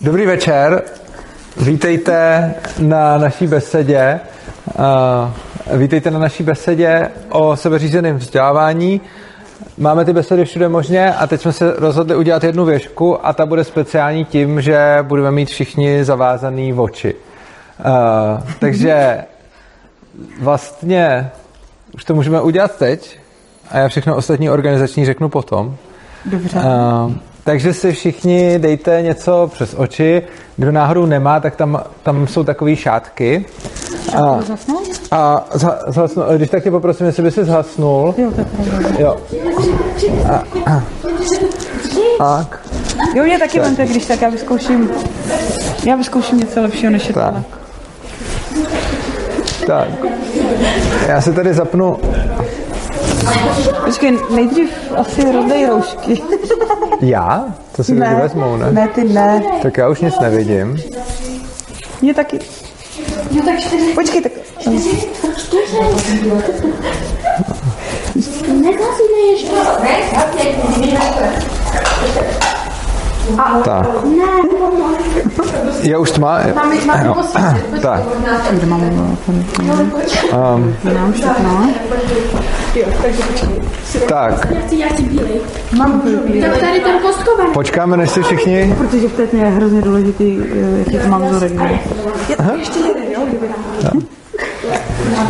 Dobrý večer, vítejte na naší besedě. Vítejte na naší besedě o sebeřízeném vzdělávání. Máme ty besedy všude možně a teď jsme se rozhodli udělat jednu věžku a ta bude speciální tím, že budeme mít všichni zavázaný v oči. Takže vlastně už to můžeme udělat teď a já všechno ostatní organizační řeknu potom. Dobře. Takže si všichni dejte něco přes oči. Kdo náhodou nemá, tak tam, tam jsou takové šátky. A, a zhasnu, když tak tě poprosím, jestli by si zhasnul. Jo, pravda. Jo. A, a. Tak. Jo, mě taky vemte, když tak já vyzkouším. Já vyzkouším něco lepšího, než je tak. Tak. Já se tady zapnu Počkej, nejdřív asi rozdej roušky. Já? To si ne, lidi vezmou, ne? Ne, ty ne. Tak já už nic nevidím. Mě taky. Jo, tak čtyři. Počkej, tak... Čtyři. Nekazíme ještě. A, tak. Ne, Je už tma? Máme, máme Jo. Tak. Um, tak. Mám. Tak tady ten kostkovaný. počkáme, než si všichni... Protože v té je hrozně důležitý, eh, jaký to mám vzorek. ještě jeden, jo?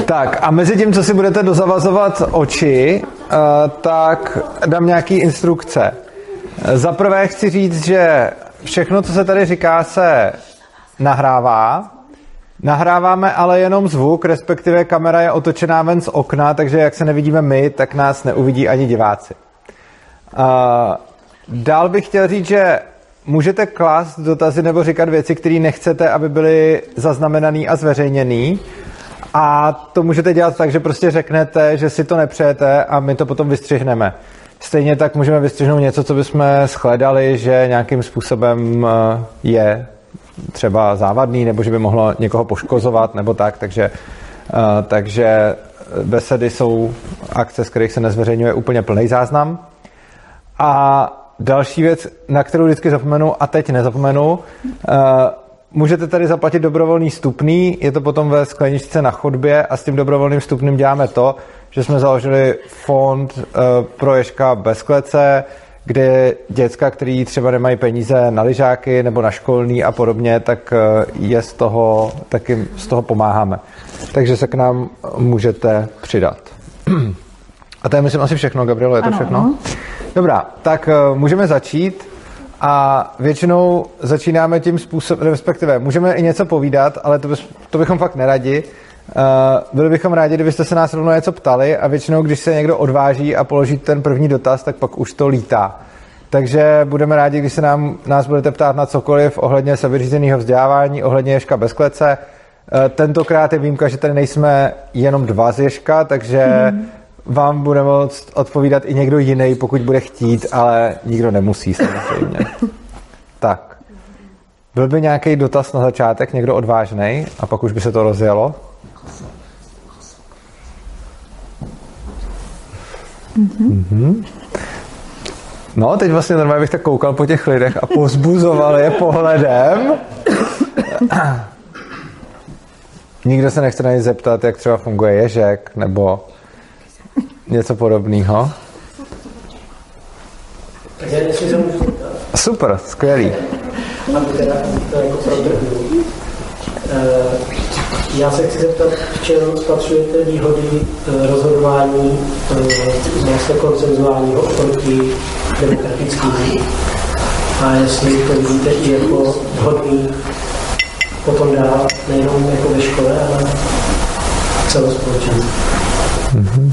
Tak a mezi tím, co si budete dozavazovat oči, uh, tak dám nějaký instrukce. Za prvé chci říct, že všechno, co se tady říká, se nahrává. Nahráváme ale jenom zvuk, respektive kamera je otočená ven z okna, takže jak se nevidíme my, tak nás neuvidí ani diváci. Dál bych chtěl říct, že můžete klást dotazy nebo říkat věci, které nechcete, aby byly zaznamenaný a zveřejněný. A to můžete dělat tak, že prostě řeknete, že si to nepřejete a my to potom vystřihneme. Stejně tak můžeme vystřihnout něco, co bychom shledali, že nějakým způsobem eh, je třeba závadný, nebo že by mohlo někoho poškozovat, nebo tak, takže, eh, takže besedy jsou akce, z kterých se nezveřejňuje úplně plný záznam. A další věc, na kterou vždycky zapomenu a teď nezapomenu, eh, můžete tady zaplatit dobrovolný stupný, je to potom ve skleničce na chodbě a s tím dobrovolným stupným děláme to, že jsme založili fond uh, pro Ježka bez klece, kde děcka, který třeba nemají peníze na lyžáky nebo na školní a podobně, tak uh, je z toho, taky z toho pomáháme. Takže se k nám můžete přidat. A to je, myslím, asi všechno, Gabrielo, je to Ano, všechno? ano. Dobrá, tak uh, můžeme začít a většinou začínáme tím způsobem, respektive můžeme i něco povídat, ale to, bys, to bychom fakt neradi. Uh, byli bychom rádi, kdybyste se nás rovnou něco ptali a většinou, když se někdo odváží a položí ten první dotaz, tak pak už to lítá. Takže budeme rádi, když se nám, nás budete ptát na cokoliv ohledně sebeřízeného vzdělávání, ohledně Ježka bez klece. Uh, tentokrát je výjimka, že tady nejsme jenom dva z Ježka, takže mm. vám bude moct odpovídat i někdo jiný, pokud bude chtít, ale nikdo nemusí samozřejmě. tak. Byl by nějaký dotaz na začátek, někdo odvážný, a pak už by se to rozjelo? Mm-hmm. No, teď vlastně normálně bych tak koukal po těch lidech a pozbuzoval je pohledem. Nikdo se nechce na ně zeptat, jak třeba funguje ježek, nebo něco podobného. Super, skvělý. teda to jako Já se chci zeptat, v čem spatřujete výhody eh, rozhodování eh, vlastně koncenzuálního oproti demokratickému a jestli to vidíte i jako vhodný potom dál, nejenom jako ve škole, ale celospolečenství.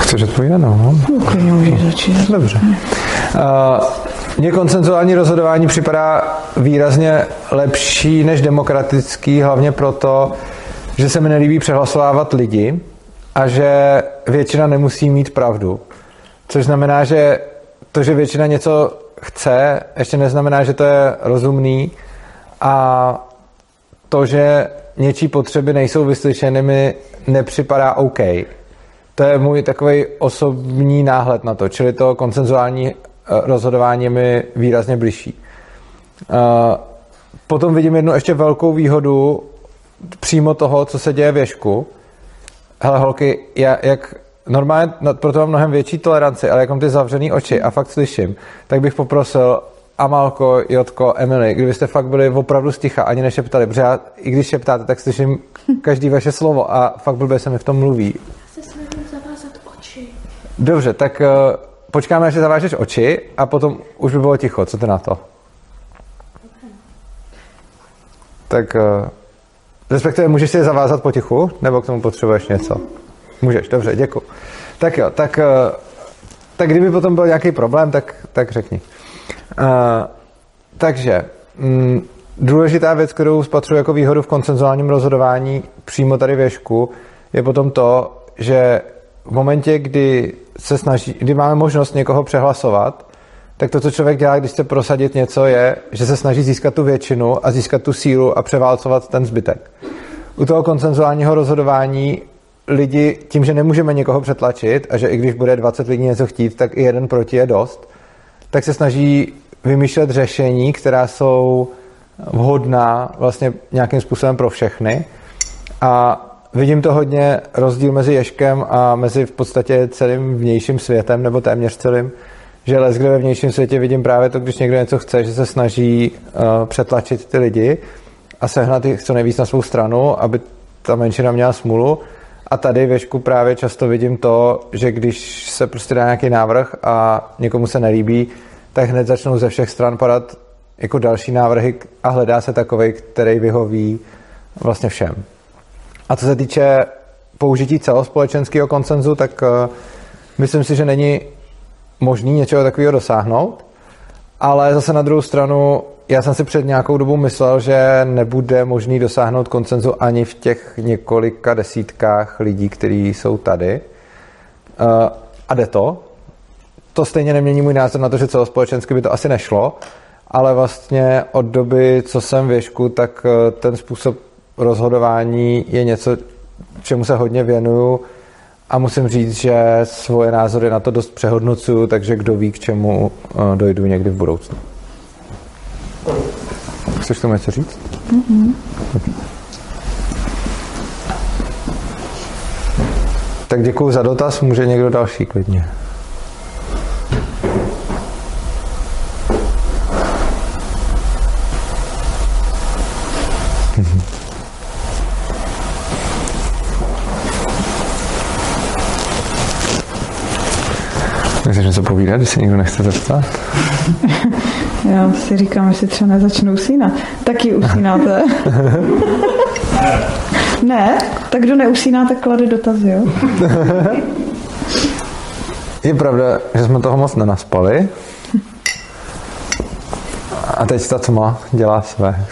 Chceš odpovídat? No. Klidně můžeš začít. Dobře. Uh, mně koncenzuální rozhodování připadá výrazně lepší než demokratický, hlavně proto, že se mi nelíbí přehlasovávat lidi a že většina nemusí mít pravdu. Což znamená, že to, že většina něco chce, ještě neznamená, že to je rozumný a to, že něčí potřeby nejsou vyslyšeny, mi nepřipadá OK. To je můj takový osobní náhled na to, čili to koncenzuální eh, rozhodování mi výrazně bližší. Uh, potom vidím jednu ještě velkou výhodu přímo toho, co se děje v ješku. Hele, holky, já, jak normálně no, proto mám mnohem větší toleranci, ale jak mám ty zavřený oči a fakt slyším, tak bych poprosil Amalko, Jotko, Emily, kdybyste fakt byli opravdu sticha, ani nešeptali, protože já, i když šeptáte, tak slyším každý vaše slovo a fakt blbě se mi v tom mluví. Se snažím zavázat oči. Dobře, tak uh, počkáme, až si zavážeš oči a potom už by bylo ticho. Co ty na to? Tak uh, respektive můžeš si je zavázat potichu, nebo k tomu potřebuješ něco? Můžeš, dobře, děkuji. Tak jo, tak, uh, tak kdyby potom byl nějaký problém, tak, tak řekni. Uh, takže mm, důležitá věc, kterou spatřuji jako výhodu v koncenzuálním rozhodování přímo tady věšku, je potom to, že v momentě, kdy se snaží, kdy máme možnost někoho přehlasovat, tak to, co člověk dělá, když chce prosadit něco, je, že se snaží získat tu většinu a získat tu sílu a převálcovat ten zbytek. U toho koncenzuálního rozhodování lidi, tím, že nemůžeme někoho přetlačit a že i když bude 20 lidí něco chtít, tak i jeden proti je dost, tak se snaží vymýšlet řešení, která jsou vhodná vlastně nějakým způsobem pro všechny. A vidím to hodně rozdíl mezi Ješkem a mezi v podstatě celým vnějším světem, nebo téměř celým, že les, kde ve vnějším světě vidím právě to, když někdo něco chce, že se snaží uh, přetlačit ty lidi a sehnat jich co nejvíc na svou stranu, aby ta menšina měla smůlu. A tady věšku právě často vidím to, že když se prostě dá nějaký návrh a někomu se nelíbí, tak hned začnou ze všech stran padat jako další návrhy a hledá se takový, který vyhoví vlastně všem. A co se týče použití celospolečenského koncenzu, tak uh, myslím si, že není možný něčeho takového dosáhnout, ale zase na druhou stranu já jsem si před nějakou dobu myslel, že nebude možný dosáhnout koncenzu ani v těch několika desítkách lidí, kteří jsou tady. Uh, a jde to. To stejně nemění můj názor na to, že celospolečensky by to asi nešlo, ale vlastně od doby, co jsem věšku, tak ten způsob rozhodování je něco, čemu se hodně věnuju a musím říct, že svoje názory na to dost přehodnocuju, takže kdo ví, k čemu dojdu někdy v budoucnu. Chceš tomu něco říct? Mm-hmm. Tak děkuji za dotaz, může někdo další klidně. Chceš něco povídat, když se nikdo nechce zeptat? Já si říkám, jestli třeba nezačnu usínat. Taky usínáte? ne? Tak kdo neusíná, tak klade dotazy, jo? Je pravda, že jsme toho moc nenaspali. A teď ta tma dělá své.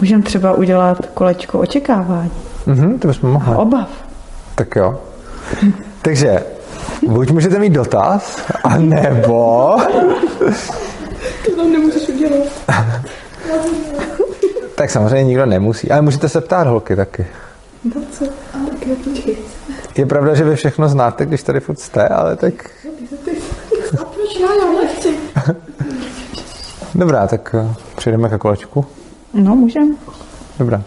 Můžeme třeba udělat kolečko očekávání. Mhm, to bychom mohli. Obav. Tak jo. Takže buď můžete mít dotaz, a nebo... To tam nemůžeš udělat. tak samozřejmě nikdo nemusí, ale můžete se ptát holky taky. No co? Je pravda, že vy všechno znáte, když tady furt jste, ale tak... A proč já, já nechci? Dobrá, tak eh, přejdeme ke kolečku. No, můžeme. Dobrá.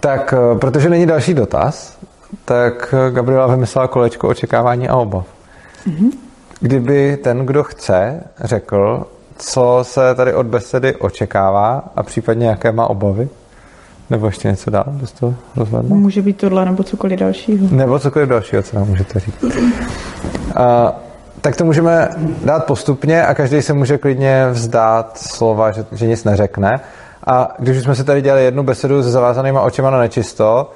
Tak, eh, protože není další dotaz, tak eh, Gabriela vymyslela kolečko očekávání a obav. Mm-hmm. Kdyby ten, kdo chce, řekl, co se tady od besedy očekává a případně jaké má obavy, nebo ještě něco dál, bys to rozvedla? Může být tohle nebo cokoliv dalšího. Nebo cokoliv dalšího, co nám můžete říct. A, tak to můžeme dát postupně a každý se může klidně vzdát slova, že, že nic neřekne. A když už jsme si tady dělali jednu besedu se zavázanýma očima na nečisto,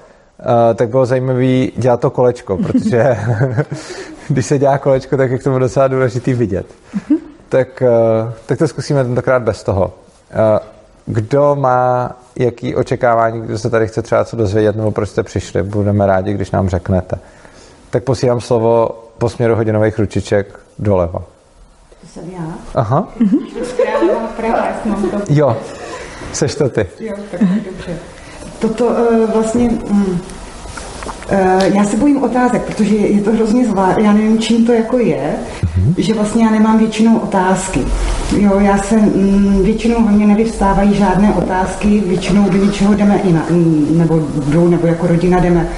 tak bylo zajímavé dělat to kolečko, protože když se dělá kolečko, tak je k tomu docela důležitý vidět. tak, uh, tak to zkusíme tentokrát bez toho. Uh, kdo má jaký očekávání, kdo se tady chce třeba co dozvědět, nebo proč jste přišli, budeme rádi, když nám řeknete. Tak posílám slovo po směru hodinových ručiček doleva. To jsem já. Aha. To. Jo, seš to ty. Jo, tak dobře. Toto vlastně, Eh, Já se bojím otázek, protože je to hrozně zvláštní. Já nevím, čím to jako je, že vlastně já nemám většinou otázky. Jo, já se mm, většinou ve mně nevyvstávají žádné otázky, většinou do něčeho jdeme i na, mm, nebo jdu, nebo jako rodina jdeme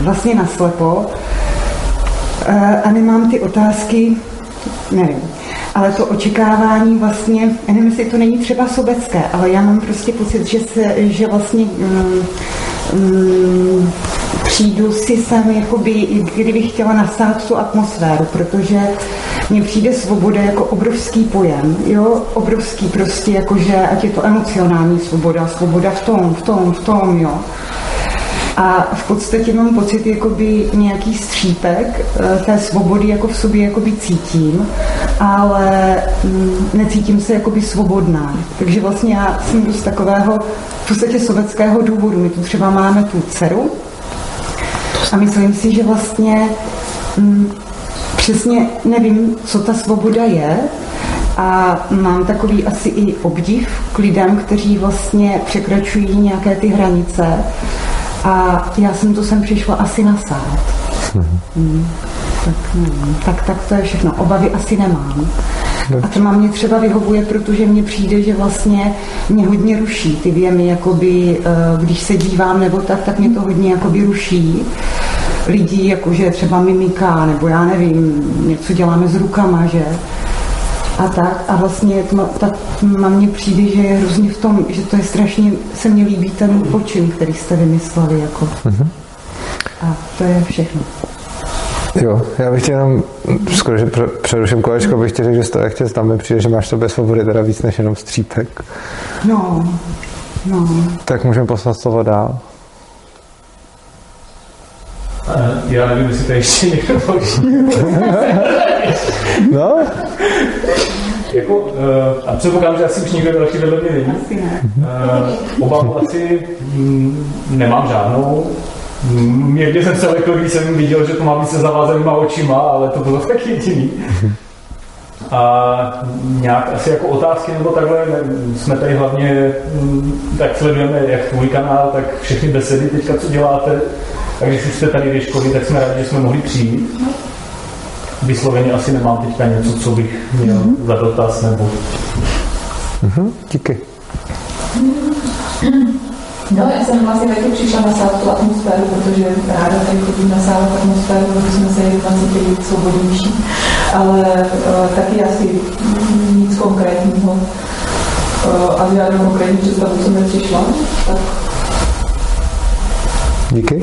vlastně naslepo. Eh, A nemám ty otázky, nevím. Ale to očekávání vlastně, já nevím, jestli to není třeba sobecké, ale já mám prostě pocit, že, se, že vlastně mm, mm, přijdu si sem, jakoby, i kdybych chtěla nasát tu atmosféru, protože mně přijde svoboda jako obrovský pojem, jo, obrovský prostě, jakože, ať je to emocionální svoboda, svoboda v tom, v tom, v tom, jo. A v podstatě mám pocit, jakoby nějaký střípek eh, té svobody jako v sobě jakoby cítím, ale mm, necítím se jakoby svobodná. Takže vlastně já jsem dost takového v podstatě sovětského důvodu. My tu třeba máme tu dceru a myslím si, že vlastně mm, přesně nevím, co ta svoboda je, a mám takový asi i obdiv k lidem, kteří vlastně překračují nějaké ty hranice. A já jsem to sem přišla asi nasát. Hmm. Tak, nevím. tak, tak to je všechno. Obavy asi nemám. A to mě třeba vyhovuje, protože mně přijde, že vlastně mě hodně ruší ty věmy, jakoby, eh, když se dívám nebo tak, tak mě to hodně jakoby ruší lidí, jakože třeba mimika, nebo já nevím, něco děláme s rukama, že? A tak, a vlastně to, tak na mě přijde, že je hrozně v tom, že to je strašně, se mně líbí ten počin, který jste vymysleli, jako. A to je všechno. Jo, já bych tě jenom, skoro, že pře- přeruším kolečko, bych ti řekl, že z toho, jak tě tam mi přijde, že máš tobě svobody teda víc než jenom střípek. No, no. Tak můžeme poslat slovo dál. Já nevím, jestli to ještě někdo. No, Jako, eh, a předpokládám, že asi už někdo další vedle mě není. Asi ne. Uh, obavu asi mm, nemám žádnou. Mm, Někdy jsem se lekl, když jsem viděl, že to má být se zavázanýma očima, ale to bylo tak jediný. A nějak asi jako otázky nebo takhle, ne, jsme tady hlavně, mm, tak sledujeme jak tvůj kanál, tak všechny besedy teďka, co děláte. A když už jste tady ve školy, tak jsme rádi, že jsme mohli přijít. Vysloveně asi nemám teďka něco, co bych měl za dotaz nebo mhm, díky. No, já jsem vlastně taky přišla na sál tu atmosféru, protože ráda tady chodím na sál atmosféru, protože jsme se jednou cítili svobodnější. Ale uh, taky asi nic konkrétního uh, a žádnou konkrétní představu jsem nepřišla. Tak Díky.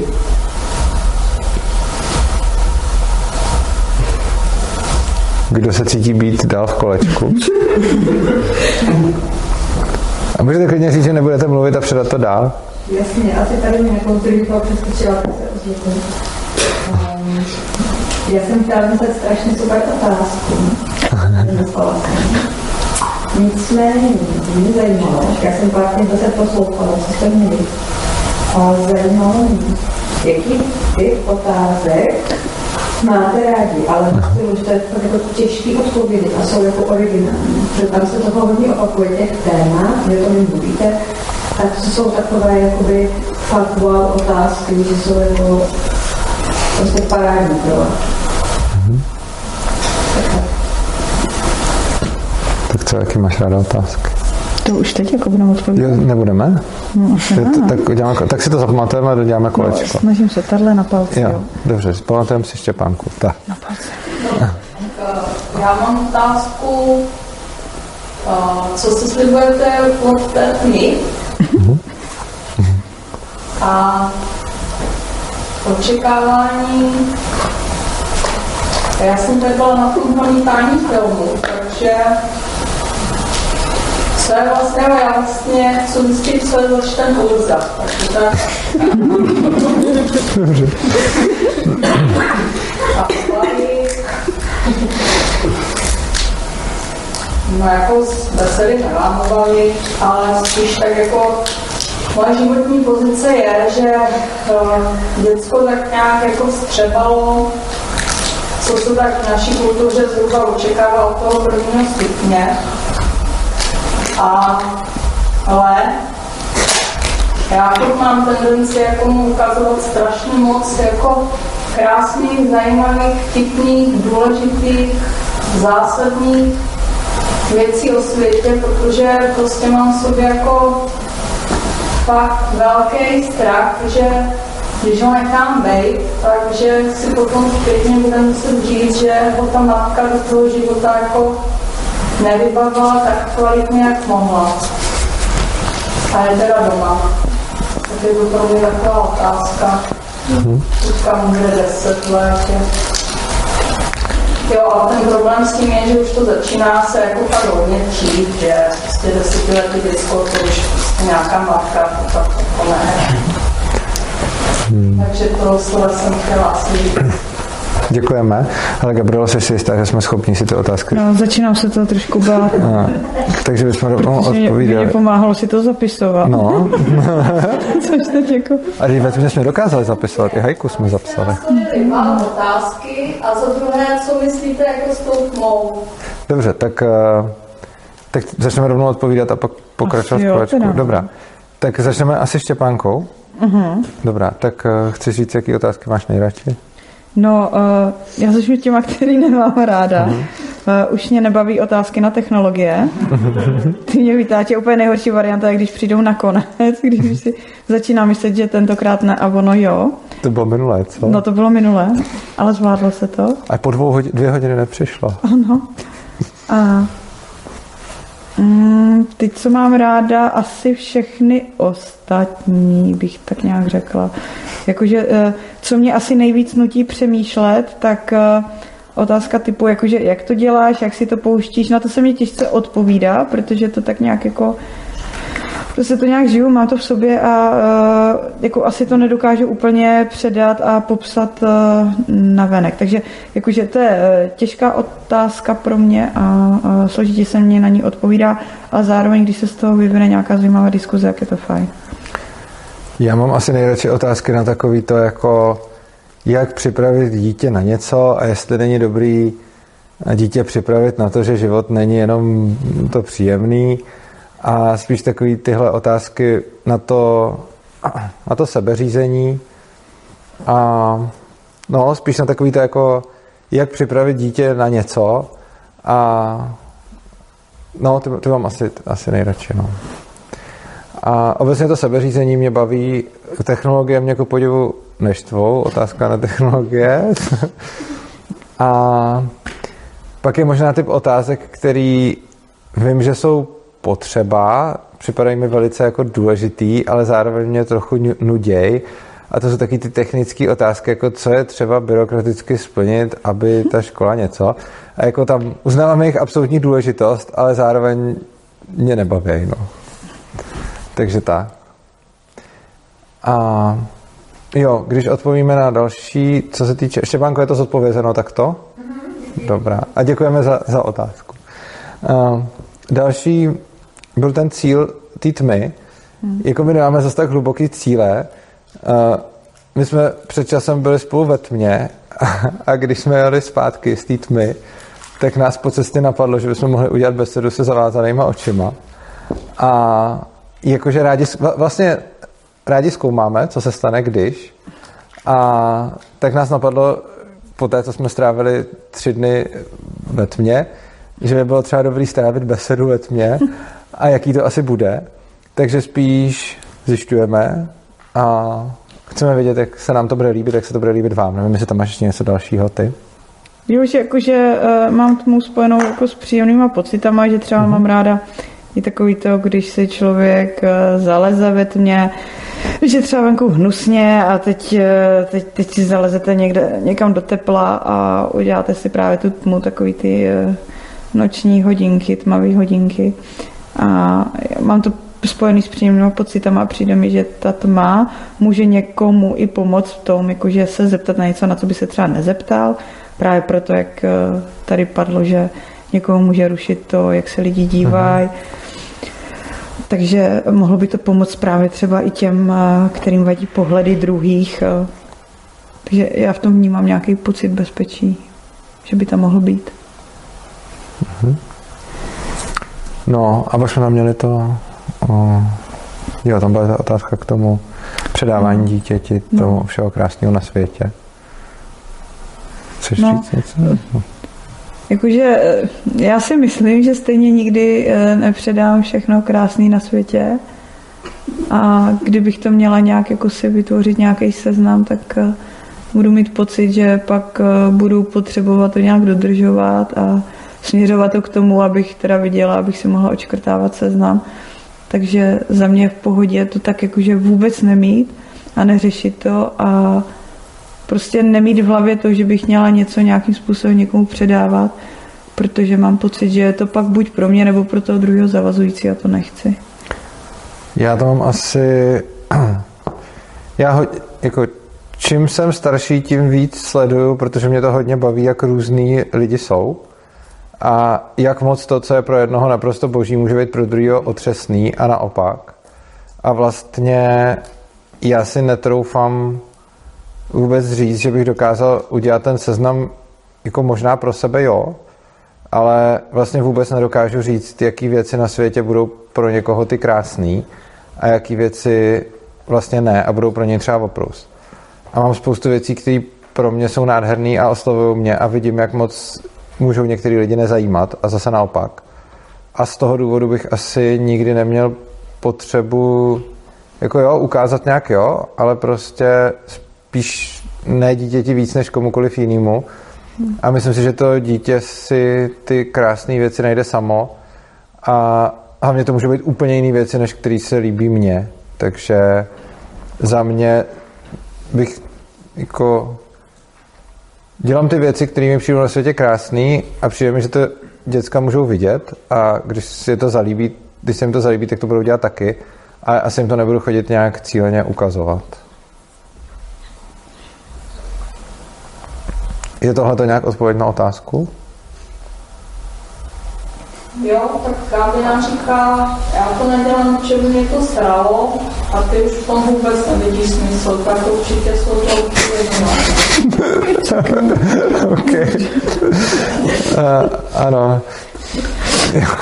Kdo se cítí být dál v kolečku? A můžete klidně říct, že nebudete mluvit a předat to dál? Jasně, asi tady mě nekontroluje, přeskočila, tak se. Um, já jsem chtěla myslet strašně super otázku. Nicméně, mě zajímalo, já jsem pár dní zase poslouchala, co jste měli. A zajímalo mě, jaký typ otázek máte rádi, ale myslím, že to je fakt jako těžký odpovědi a jsou jako originální. Protože tam se toho hodně opakuje těch témat, že to nemluvíte, tak to jsou takové jakoby fakt wow otázky, že jsou jako prostě parádní pro vás. Tak co, jaký máš ráda otázky? To už teď jako budeme odpovídat. Jo, nebudeme? No, asi to, ne. tak, uděláme, tak si to zapamatujeme a doděláme kolečko. No, snažím se, tahle na palci, Jo, jo. dobře, pamatujeme si Štěpánku. Tak. Na palci. já mám otázku, co si slibujete od té knihy? A očekávání já jsem tady byla na tom honítání filmu, takže co je vlastně, já vlastně chci zjistit, co je zač ten Urza. Takže tak. A no jako z besedy nemám obavy, ale spíš tak jako moje životní pozice je, že uh, děcko tak nějak jako vstřebalo co se tak v naší kultuře zhruba očekává od toho prvního stupně. A, ale Já furt mám tendenci jako mu ukazovat strašně moc jako krásných, zajímavých, vtipných, důležitých, zásadních věcí o světě, protože prostě mám v sobě jako fakt velký strach, že když ho nechám být, takže si potom zpětně budeme muset říct, že ho ta matka do toho života jako nevybavila tak kvalitně, jak mohla. A je teda doma. Tak je to pro mě taková otázka. Teďka mu bude 10 let. Jo, ale ten problém s tím je, že už to začíná se jako fakt hodně třít, že prostě desetiletý disko, to už prostě nějaká matka, to fakt jako ne. Takže to slova jsem chtěla asi říct. Děkujeme. Ale Gabriela, jsi si jistá, že jsme schopni si ty otázky? No, začínám se to trošku bát. A, takže bychom rovnou Protože mě, mě odpovídali. pomáhalo si to zapisovat. No, Což teď jako... a když jsme jsme dokázali zapisovat, i hajku jsme zapsali. Mám otázky a za druhé, co myslíte jako s tou tmou? Dobře, tak, eh, tak začneme rovnou odpovídat a pak pokračovat v jo, no. Dobrá. Tak začneme asi Štěpánkou. Mhm. Dobrá, tak eh, chci říct, jaký otázky máš nejradši? No, uh, já začnu těma, který nemám ráda. Uh, už mě nebaví otázky na technologie. Ty mě vytáčí úplně nejhorší varianta, je, když přijdou nakonec, když už si začínám myslet, že tentokrát ne a ono jo. To bylo minulé, co? No to bylo minulé, ale zvládlo se to. A po dvou hodin, dvě hodiny nepřišlo. Ano. A mm, teď, co mám ráda, asi všechny ostatní, bych tak nějak řekla. Jakože, eh, co mě asi nejvíc nutí přemýšlet, tak eh, otázka typu, jakože jak to děláš, jak si to pouštíš, na to se mě těžce odpovídá, protože to tak nějak jako Prostě to nějak žiju, mám to v sobě a uh, jako asi to nedokážu úplně předat a popsat uh, na venek. Takže jakože to je uh, těžká otázka pro mě a složitě se mě na ní odpovídá, ale zároveň, když se z toho vyvine nějaká zajímavá diskuze, jak je to fajn. Já mám asi nejradši otázky na takový to, jako jak připravit dítě na něco a jestli není dobrý dítě připravit na to, že život není jenom to příjemný a spíš takový tyhle otázky na to, na to sebeřízení a no, spíš na takový to jako jak připravit dítě na něco a no, ty, ty mám asi, asi nejradši, no. A obecně to sebeřízení mě baví, technologie mě ku podivu neštvou, otázka na technologie. a pak je možná typ otázek, který vím, že jsou potřeba, připadají mi velice jako důležitý, ale zároveň mě trochu nu- nuděj. A to jsou taky ty technické otázky, jako co je třeba byrokraticky splnit, aby ta škola něco. A jako tam uznávám jejich absolutní důležitost, ale zároveň mě nebaví. No. Takže tak. A jo, když odpovíme na další, co se týče, Štěpánko, je to zodpovězeno takto? Dobrá. A děkujeme za, za otázku. Uh, další byl ten cíl té tmy. Jako my nemáme zase tak hluboký cíle. Uh, my jsme před časem byli spolu ve tmě a, a když jsme jeli zpátky z té tmy, tak nás po cestě napadlo, že bychom mohli udělat besedu se zavázanýma očima. A jakože rádi, vla- vlastně rádi zkoumáme, co se stane, když. A tak nás napadlo, po té, co jsme strávili tři dny ve tmě, že by bylo třeba dobrý strávit besedu ve tmě a jaký to asi bude. Takže spíš zjišťujeme a chceme vědět, jak se nám to bude líbit, jak se to bude líbit vám. Nevím, jestli tam máš ještě něco dalšího ty. Jo, že jakože uh, mám tmu spojenou jako s příjemnýma pocitama, že třeba mám ráda i takový to, když se člověk uh, zaleze ve tmě, že třeba venku hnusně a teď, uh, teď, teď si zalezete někde, někam do tepla a uděláte si právě tu tmu, takový ty uh, noční hodinky, tmavé hodinky. A mám to spojený s příjemnými pocitama a přijde mi, že ta tma může někomu i pomoct v tom, jakože se zeptat na něco, na co by se třeba nezeptal, právě proto, jak eh, tady padlo, že někoho může rušit to, jak se lidi dívají. Takže mohlo by to pomoct právě třeba i těm, eh, kterým vadí pohledy druhých. eh. Takže já v tom vnímám nějaký pocit bezpečí, že by tam mohl být. No a pak jsme tam měli to o, Jo, tam byla ta otázka k tomu předávání dítěti, tomu všeho krásného na světě. Chceš No. říct něco? Jakože eh, já si myslím, že stejně nikdy eh, nepředám všechno krásný na světě. A kdybych to měla nějak jako si vytvořit nějaký seznam, tak eh, budu mít pocit, že pak budu potřebovat to nějak dodržovat a směřovat to k tomu, abych teda viděla, abych si mohla očkrtávat seznam. Takže za mě v pohodě to tak jakože vůbec nemít a neřešit to a prostě nemít v hlavě to, že bych měla něco nějakým způsobem někomu předávat, protože mám pocit, že je to pak buď pro mě nebo pro toho druhého zavazující a to nechci. Já to mám asi... Já ho, jako, čím jsem starší, tím víc sleduju, protože mě to hodně baví, jak různý lidi jsou. A jak moc to, co je pro jednoho naprosto boží, může být pro druhého otřesný a naopak. A vlastně já si netroufám vůbec říct, že bych dokázal udělat ten seznam jako možná pro sebe, jo, ale vlastně vůbec nedokážu říct, jaký věci na světě budou pro někoho ty krásný a jaký věci vlastně ne a budou pro něj třeba oprus. A mám spoustu věcí, které pro mě jsou nádherný a oslovují mě a vidím, jak moc můžou některý lidi nezajímat a zase naopak. A z toho důvodu bych asi nikdy neměl potřebu jako jo, ukázat nějak jo, ale prostě spíš ne dítěti víc než komukoliv jinému. A myslím si, že to dítě si ty krásné věci najde samo a hlavně to může být úplně jiné věci, než který se líbí mně. Takže za mě bych jako dělám ty věci, které mi přijdou na světě krásný a přijde mi, že to děcka můžou vidět a když si to zalíbí, když se jim to zalíbí, tak to budou dělat taky a asi jim to nebudu chodit nějak cíleně ukazovat. Je tohle to nějak odpověď na otázku? Jo, tak Kábina říká, já to nedělám, že by mě to sralo a ty už v tom vůbec nevidíš smysl, tak určitě jsou to. OK. Uh, ano.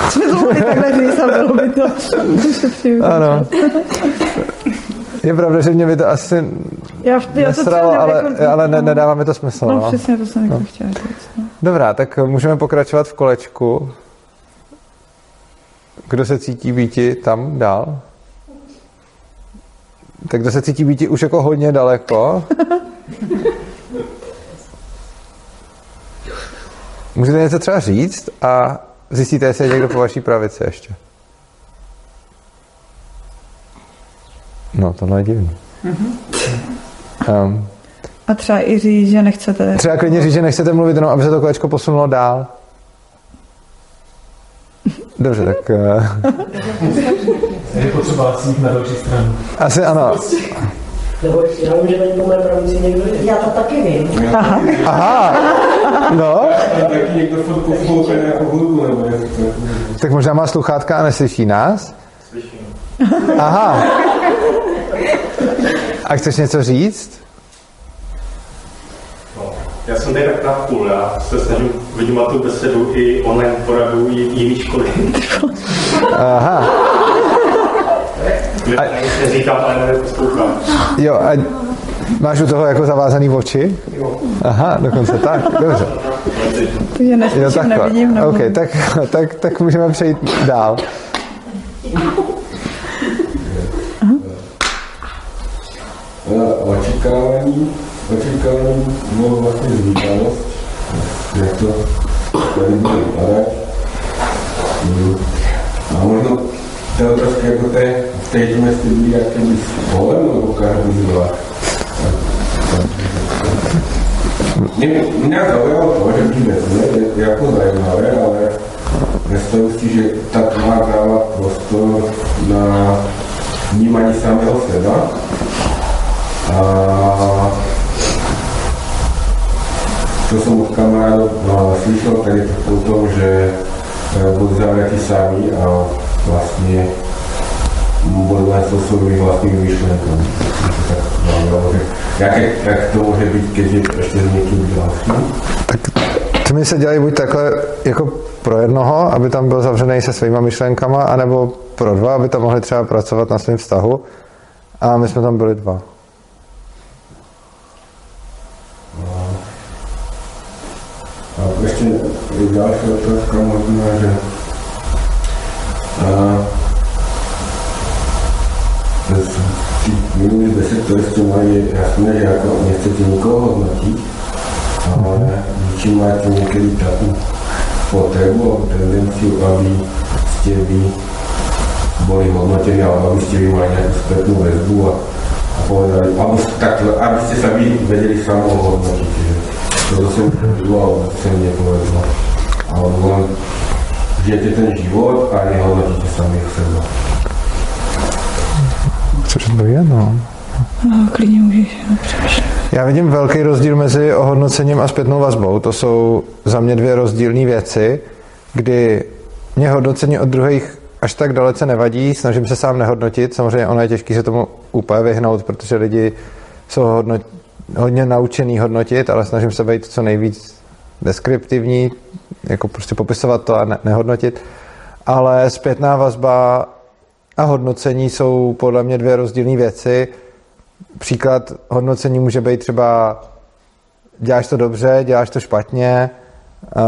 Jsme to mohli takhle říct a bylo by to. Ano. Je pravda, že mě by to asi Já, já to nesralo, třeba ale, jako- ale ne, nedává mi to smysl. No, No. přesně to jsem jako chtěla říct. No. Dobrá, tak můžeme pokračovat v kolečku. Kdo se cítí býti tam dál? Tak kdo se cítí býti už jako hodně daleko? Můžete něco třeba říct a zjistíte, jestli je někdo po vaší pravici ještě. No, tohle je divný. Um, A třeba i říct, že nechcete. Třeba klidně říct, že nechcete mluvit jenom, aby se to kolečko posunulo dál. Dobře, tak uh, Je potřeba jít na další stranu. asi ano. Nebo já vím, že po mé pravici někdo. Já to taky vím. Aha. Aha, no, taky někdo furt poslouchá nějakou hudbu, nebo jak to tak možná má sluchátka a neslyší nás? Slyším. Aha. A chceš něco říct? Já jsem tady tak na půl, já se snažím vydělat tu besedu i online poradu, i jiný školy. Aha. Ale neposlouchám. Jo, a máš u toho jako zavázaný oči? Aha, dokonce tak, dobře. Takže Jo, neslyším, takhle. nevidím. Nebo... OK, tak, tak, tak můžeme přejít dál. A očekávání, očekávání bylo vlastně zvídanost, jak to tady bude vypadat. A možno to je trošku jako té, jsme si byli jakým spolem, nebo každý z vás. Mě, mě zaujalo to, že víme, je jako zajímavé, ale myslím si, že tak má dávat prostor na vnímání samého seba a co jsem od kamarádů no, slyšel, tak je to o tom, že eh, budou zavřeti sami a vlastně budou len so svými vlastními myšlenkami. Tak, no, že jak, to může být, keď je ještě s někým dalším? Tak se dělají buď takhle jako pro jednoho, aby tam byl zavřený se svýma myšlenkama, anebo pro dva, aby tam mohli třeba pracovat na svém vztahu. A my jsme tam byli dva. A ještě další otázka možná, že a, z těch minulých deset, jste mali, jasné, že jako nechcete nikoho hodnotit, ale či máte někdy takovou potřebu, tendenci, aby jste vy boli hodnotení, alebo aby ste vy mali nejakú spätnú väzbu a, a povedali, alebo takhle, aby ste sa vy vedeli samo hodnotiť, že toto som povedal, alebo to som nepovedal. Alebo len žijete ten život a nehodnotíte samých. Což to je, no. No, klidně můžeš. Já vidím velký rozdíl mezi ohodnocením a zpětnou vazbou. To jsou za mě dvě rozdílné věci, kdy mě hodnocení od druhých až tak dalece nevadí, snažím se sám nehodnotit. Samozřejmě ono je těžké se tomu úplně vyhnout, protože lidi jsou hodnot, hodně naučený hodnotit, ale snažím se být co nejvíc deskriptivní, jako prostě popisovat to a ne, nehodnotit. Ale zpětná vazba a hodnocení jsou podle mě dvě rozdílné věci. Příklad hodnocení může být třeba děláš to dobře, děláš to špatně, uh,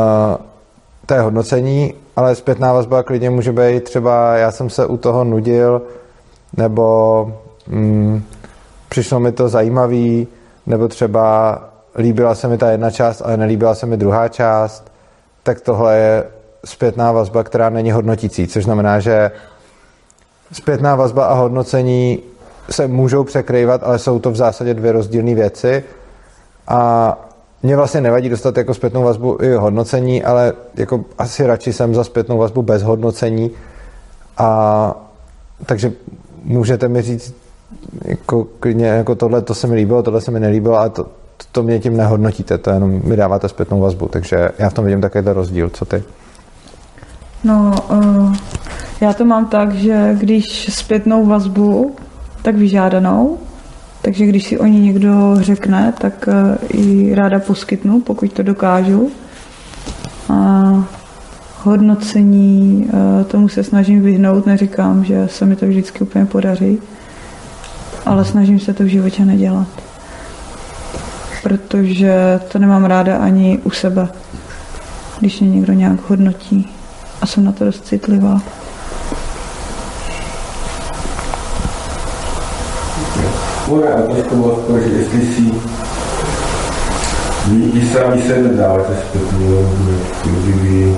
to je hodnocení, ale zpětná vazba klidně může být třeba já jsem se u toho nudil, nebo mm, přišlo mi to zajímavý, nebo třeba líbila se mi ta jedna část, ale nelíbila se mi druhá část, tak tohle je zpětná vazba, která není hodnotící, což znamená, že zpětná vazba a hodnocení se můžou překrývat, ale jsou to v zásadě dvě rozdílné věci. A mě vlastně nevadí dostat jako zpětnou vazbu i hodnocení, ale jako asi radši jsem za zpětnou vazbu bez hodnocení. A takže můžete mi říct jako klidně, jako tohle to se mi líbilo, tohle se mi nelíbilo, ale to, to mě tím nehodnotíte, to jenom mi dáváte zpětnou vazbu, takže já v tom vidím takovýhle rozdíl, co ty? No, uh, já to mám tak, že když zpětnou vazbu, tak vyžádanou, takže když si o ní někdo řekne, tak uh, ji ráda poskytnu, pokud to dokážu. A hodnocení, uh, tomu se snažím vyhnout, neříkám, že se mi to vždycky úplně podaří, ale snažím se to v životě nedělat. Protože to nemám ráda ani u sebe, když mě někdo nějak hodnotí a jsem na to dost citlivá. Moje otázka byla taková, že jestli si vy, sami se nedáváte zpětnou, kdyby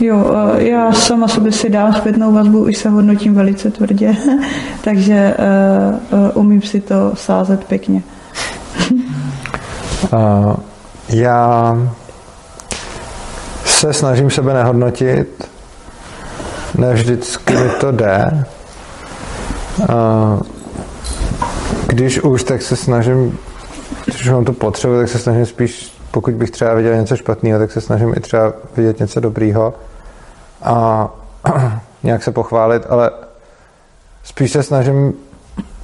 Jo, eh, já sama sobě si dám zpětnou vazbu, už se hodnotím velice tvrdě, takže uh, uh, umím si to sázet pěkně. uh, já se snažím sebe nehodnotit, ne vždycky mi to jde. Uh, když už, tak se snažím, když mám tu potřebu, tak se snažím spíš, pokud bych třeba viděl něco špatného, tak se snažím i třeba vidět něco dobrýho a nějak se pochválit, ale spíš se snažím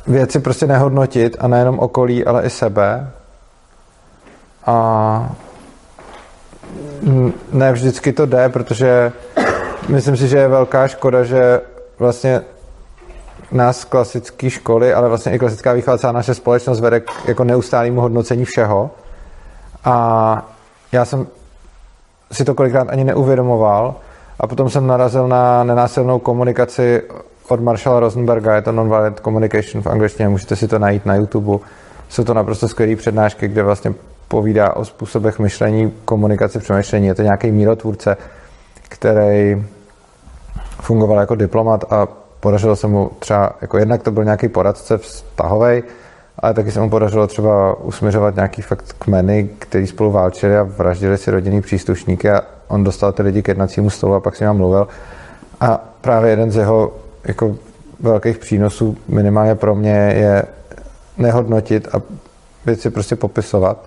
věci prostě nehodnotit a nejenom okolí, ale i sebe. A ne vždycky to jde, protože myslím si, že je velká škoda, že vlastně nás klasické školy, ale vlastně i klasická výchova, celá naše společnost vede k jako neustálému hodnocení všeho. A já jsem si to kolikrát ani neuvědomoval a potom jsem narazil na nenásilnou komunikaci od Marshalla Rosenberga, je to Nonviolent Communication v angličtině, můžete si to najít na YouTube. Jsou to naprosto skvělé přednášky, kde vlastně povídá o způsobech myšlení, komunikaci, přemýšlení. Je to nějaký mírotvůrce, který fungoval jako diplomat a podařilo se mu třeba, jako jednak to byl nějaký poradce vztahovej, ale taky se mu podařilo třeba usměřovat nějaký fakt kmeny, který spolu válčili a vraždili si rodinný příslušníky a on dostal ty lidi k jednacímu stolu a pak s ním mluvil. A právě jeden z jeho jako velkých přínosů, minimálně pro mě, je nehodnotit a věci prostě popisovat.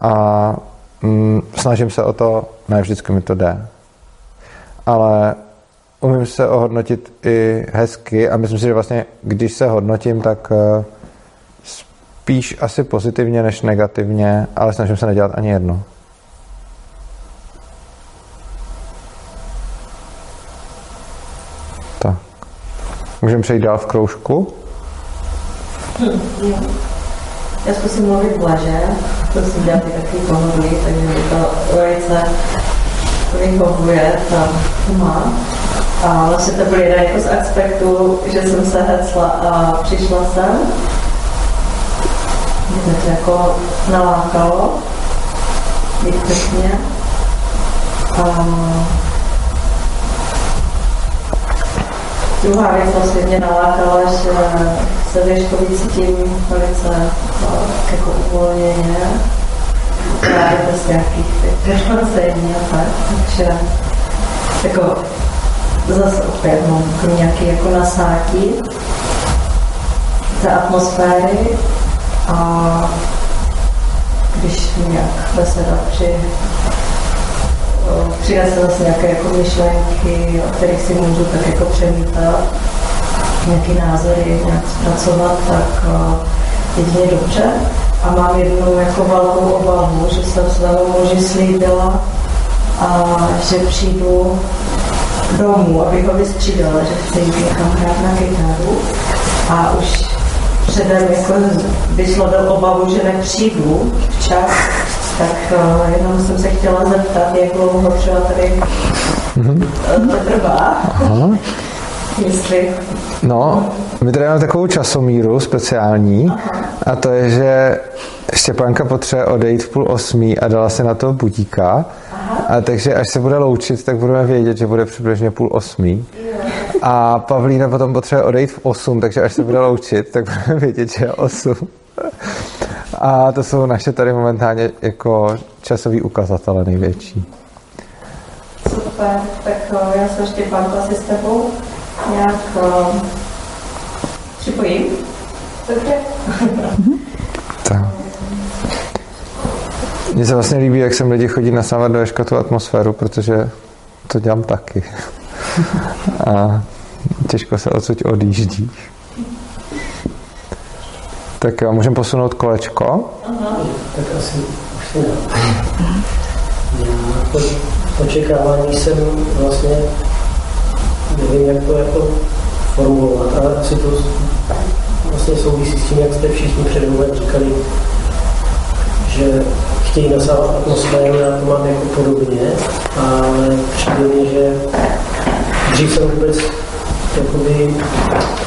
A mm, snažím se o to, ne vždycky mi to jde. Ale umím se ohodnotit i hezky a myslím si, že vlastně, když se hodnotím, tak uh, spíš asi pozitivně než negativně, ale snažím se nedělat ani jedno. Můžeme přejít dál v kroužku. Já zkusím mluvit blaže, to si dělat i takový pohodlí, takže mi to velice vyhovuje ta tma. A vlastně to byl jeden jako z aspektů, že jsem se hecla a přišla jsem. Mě to jako nalákalo, pěkně. A druhá věc vlastně mě nalákala, že se věškový cítím velice eh, jako uvolněně. Právě bez nějakých vyškrocení a tak. Takže jako zase opět mám nějaký jako nasátí té atmosféry a když nějak beseda při přinese zase nějaké jako myšlenky, o kterých si můžu tak jako přemítat, nějaký názory nějak zpracovat, tak jedině dobře. A mám jednu jako velkou obavu, že jsem svému muži slíbila, a že přijdu domů, abych ho vystřídala, že chci jít někam hrát na kytaru. A už předem jako vyšlo do obavu, že nepřijdu včas, tak uh, jenom jsem se chtěla zeptat, jak dlouho třeba tady mm-hmm. to trvá. Aha. Jestli... No, my tady máme takovou časomíru speciální a to je, že Štěpánka potřebuje odejít v půl osmí a dala se na to budíka. A takže až se bude loučit, tak budeme vědět, že bude přibližně půl osmí. A Pavlína potom potřebuje odejít v osm, takže až se bude loučit, tak budeme vědět, že je osm. A to jsou naše tady momentálně jako časový ukazatele největší. Super, tak eh, já se ještě pánku asi s tebou nějak uh, připojím. Dobře. tak. Mně se vlastně líbí, jak sem lidi chodí nasávat do Ješka tu atmosféru, protože to dělám taky. A těžko se odsud odjíždí. Tak jo, můžeme posunout kolečko. Tak asi už Já po očekávání jsem vlastně nevím, jak to jako formulovat, ale asi to vlastně souvisí s tím, jak jste všichni před říkali, že chtějí nasávat atmosféru, já to mám jako podobně, ale přijde mi, že dřív jsem vůbec jakoby,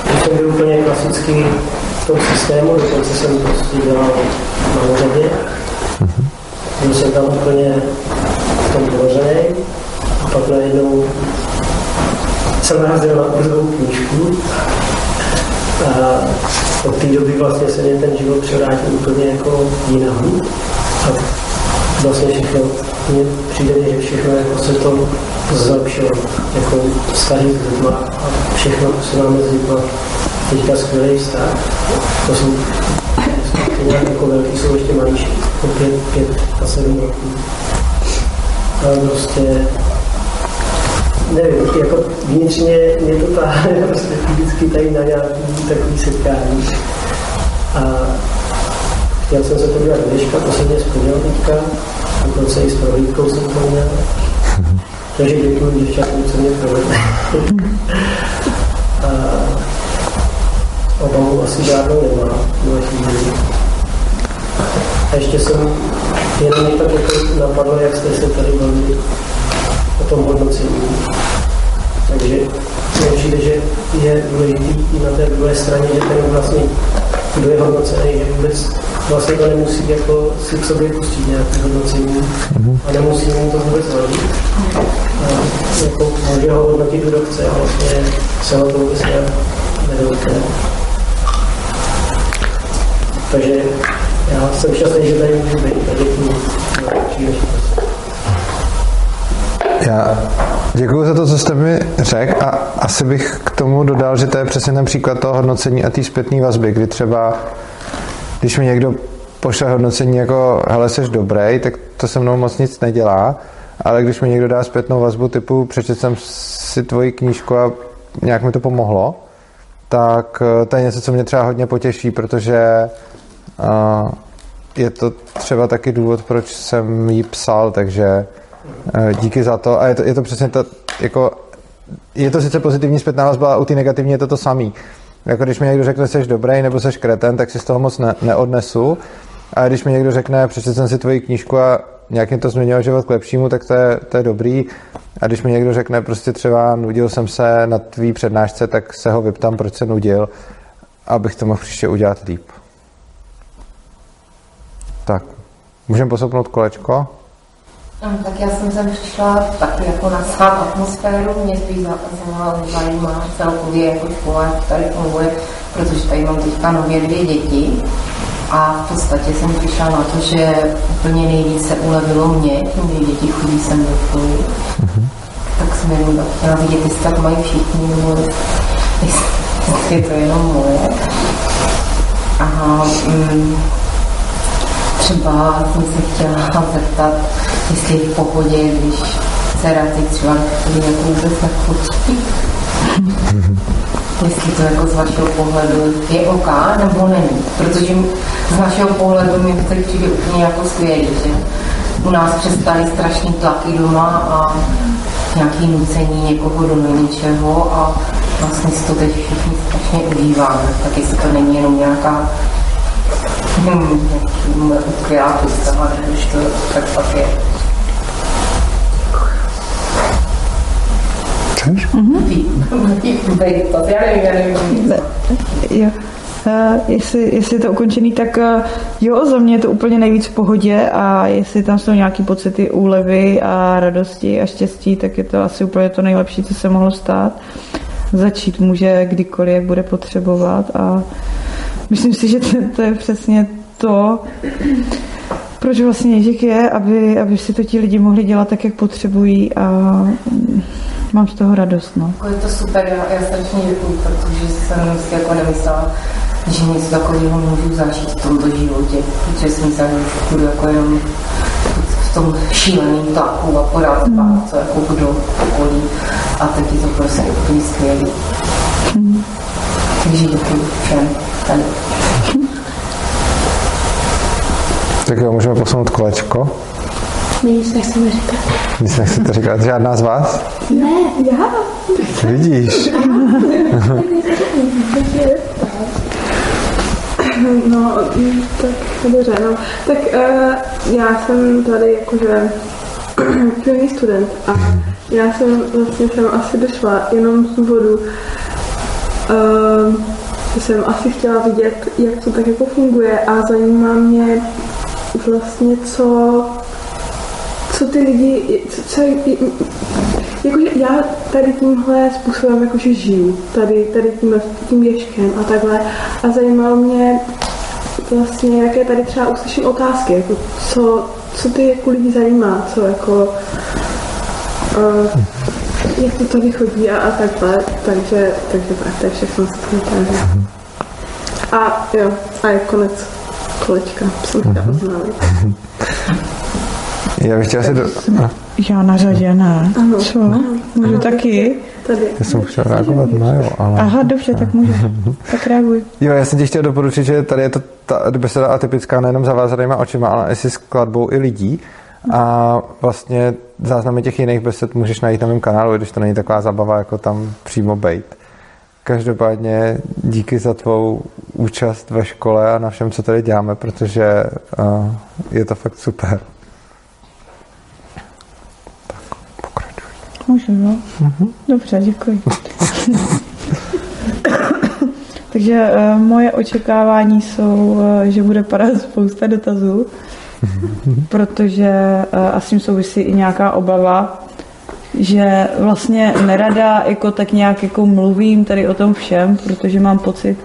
když jsem byl úplně klasický v tom systému, dokonce jsem prostě dělal na úřadě. Byl jsem tam úplně v tom dvoře a pak najednou jsem narazil na brzou knížku a od té doby vlastně se mě ten život převrátil úplně jako jinam. A vlastně všechno, mně přijde, že všechno jako se to zlepšilo, jako vztahy s lidma a všechno se s lidma teďka skvělý vztah. To jsou jako velký, jsou ještě malíší, jako pět, pět a sedm roků. Ale prostě nevím, jako vnitřně mě to táhne prostě vždycky tady na nějaký takový setkání. A chtěl jsem se podívat dneška, to jsem mě splnil teďka, dokonce i s prohlídkou jsem to měl. Takže děkuji děvčatům, co mě provedli. Obavu asi žádnou nemá A ještě jsem jenom mě tak jako napadlo, jak jste se tady bavili o tom hodnocení. Takže mně přijde, že je důležitý i na té druhé straně, že ten vlastně, kdo je hodnocený, že vůbec vlastně to nemusí jako si k sobě pustit nějaké hodnocení mm-hmm. a nemusí mu to vůbec vadit. A jako může ho hodnotit, kdo chce vlastně se ho to vůbec nedotkne. Takže já jsem šťastný, že tady můžu být. Já děkuji za to, co jste mi řekl a asi bych k tomu dodal, že to je přesně ten příklad toho hodnocení a té zpětné vazby, kdy třeba když mi někdo pošle hodnocení jako hele, jsi dobrý, tak to se mnou moc nic nedělá, ale když mi někdo dá zpětnou vazbu typu přečet jsem si tvoji knížku a nějak mi to pomohlo, tak eh, to je něco, co mě třeba hodně potěší, protože uh, je to třeba taky důvod, proč jsem jí psal, takže uh, díky za to. A je to, je to přesně to, jako je to sice pozitivní zpětná vazba, a u té negativní je to to samý. Jako když mi někdo řekne, že jsi dobrý nebo jsi kreten, tak si z toho moc ne, neodnesu. A když mi někdo řekne, přečetl jsem si tvoji knížku a nějak mě to změnilo život k lepšímu, tak to je, to je dobrý. A když mi někdo řekne, prostě třeba nudil jsem se na tvý přednášce, tak se ho vyptám, proč se nudil, abych to mohl příště udělat líp. Tak, můžeme posoupnout kolečko? Tak já jsem sem přišla taky jako na svá atmosféru, mě spíš za- za- zajímá celkově jako škola, jak tady funguje, protože tady mám teďka nově dvě děti a v podstatě jsem přišla na to, že úplně nejvíc se ulevilo mě, tím, že děti chodí sem do školy. Tak jsem jenom tak chtěla vidět, jestli tak mají všichni, nebo jestli je to jenom moje. A mm, třeba jsem se chtěla zeptat, jestli je v pohodě, když dcera teď třeba jako vůbec nechodí. Jestli to jako z vašeho pohledu je OK nebo není. Protože z našeho pohledu mi to přijde úplně jako skvělý, že u nás přestali strašný tlaky doma a nějaký nucení někoho do něčeho a vlastně si to teď všichni strašně užíváme. Tak jestli to není jenom nějaká hmm, představa, že už to tak pak je. Já já. Uh, jestli, jestli je to ukončený, tak uh, jo, za mě je to úplně nejvíc v pohodě a jestli tam jsou nějaký pocity úlevy a radosti a štěstí, tak je to asi úplně to nejlepší, co se mohlo stát. Začít může kdykoliv, jak bude potřebovat a myslím si, že to, to je přesně to, proč vlastně Ježík je, aby, aby si to ti lidi mohli dělat tak, jak potřebují a mm, mám z toho radost. No. Jako je to super, já, já strašně děkuji, protože jsem si jako nemyslela, že něco takového můžu zažít v tomto životě, protože jsem že budu jako jenom v tom šíleném tlaku a pořád spát, co jako budu okolí a teď je to prostě úplně skvělý. Takže děkuji všem. Tak jo, můžeme posunout kolečko. My nic nechceme říkat. Nic nechcete říkat, žádná z vás? Ne, já? Vidíš. No, tak dobře, no. Tak uh, já jsem tady jakože první student a já jsem vlastně jsem asi došla jenom z důvodu, uh, jsem asi chtěla vidět, jak to tak jako funguje a zajímá mě vlastně, co, co ty lidi, co, co jakože já tady tímhle způsobem jakože žiju, tady, tady tím, tím věškem a takhle. A zajímalo mě vlastně, jaké tady třeba uslyším otázky, jako co, co ty jako lidi zajímá, co jako, uh, jak to tady chodí a, a takhle. Takže, takže tak, to je všechno z toho A jo, a je konec kolečka, jsem chtěla oznámit. Já bych chtěl si do... a, Já na řadě ne. Ano. Co? Můžu taky? Tady. Já jsem chtěl reagovat na jo, ale... Aha, dobře, tak můžu. Tak reaguj. Jo, já jsem ti chtěl doporučit, že tady je to ta beseda atypická nejenom zavázanýma očima, ale i si skladbou i lidí. A vlastně záznamy těch jiných besed můžeš najít na mém kanálu, i když to není taková zabava, jako tam přímo bejt. Každopádně díky za tvou účast ve škole a na všem, co tady děláme, protože uh, je to fakt super. Můžu, jo? Dobře, děkuji. Takže uh, moje očekávání jsou, uh, že bude padat spousta dotazů, protože uh, a s tím souvisí i nějaká obava, že vlastně nerada jako tak nějak jako mluvím tady o tom všem, protože mám pocit,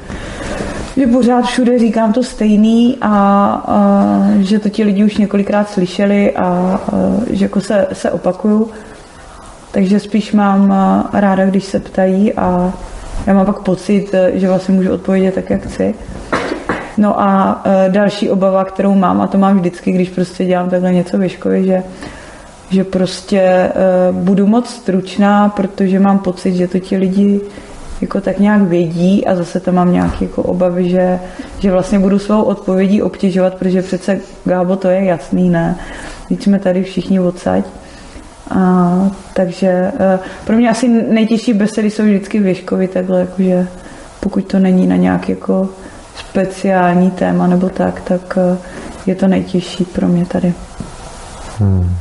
že pořád všude říkám to stejný a, a že to ti lidi už několikrát slyšeli a, a že jako se, se opakuju. Takže spíš mám a, ráda, když se ptají a já mám pak pocit, že vlastně můžu odpovědět tak, jak chci. No a e, další obava, kterou mám, a to mám vždycky, když prostě dělám takhle něco ve škole, že, že prostě e, budu moc stručná, protože mám pocit, že to ti lidi jako tak nějak vědí a zase tam mám nějaké jako obavy, že, že vlastně budu svou odpovědí obtěžovat, protože přece Gábo to je jasný, ne? Teď jsme tady všichni odsaď. A, takže uh, pro mě asi nejtěžší besedy jsou vždycky věškovy takhle, jakože pokud to není na nějaký jako speciální téma nebo tak, tak uh, je to nejtěžší pro mě tady. Hmm.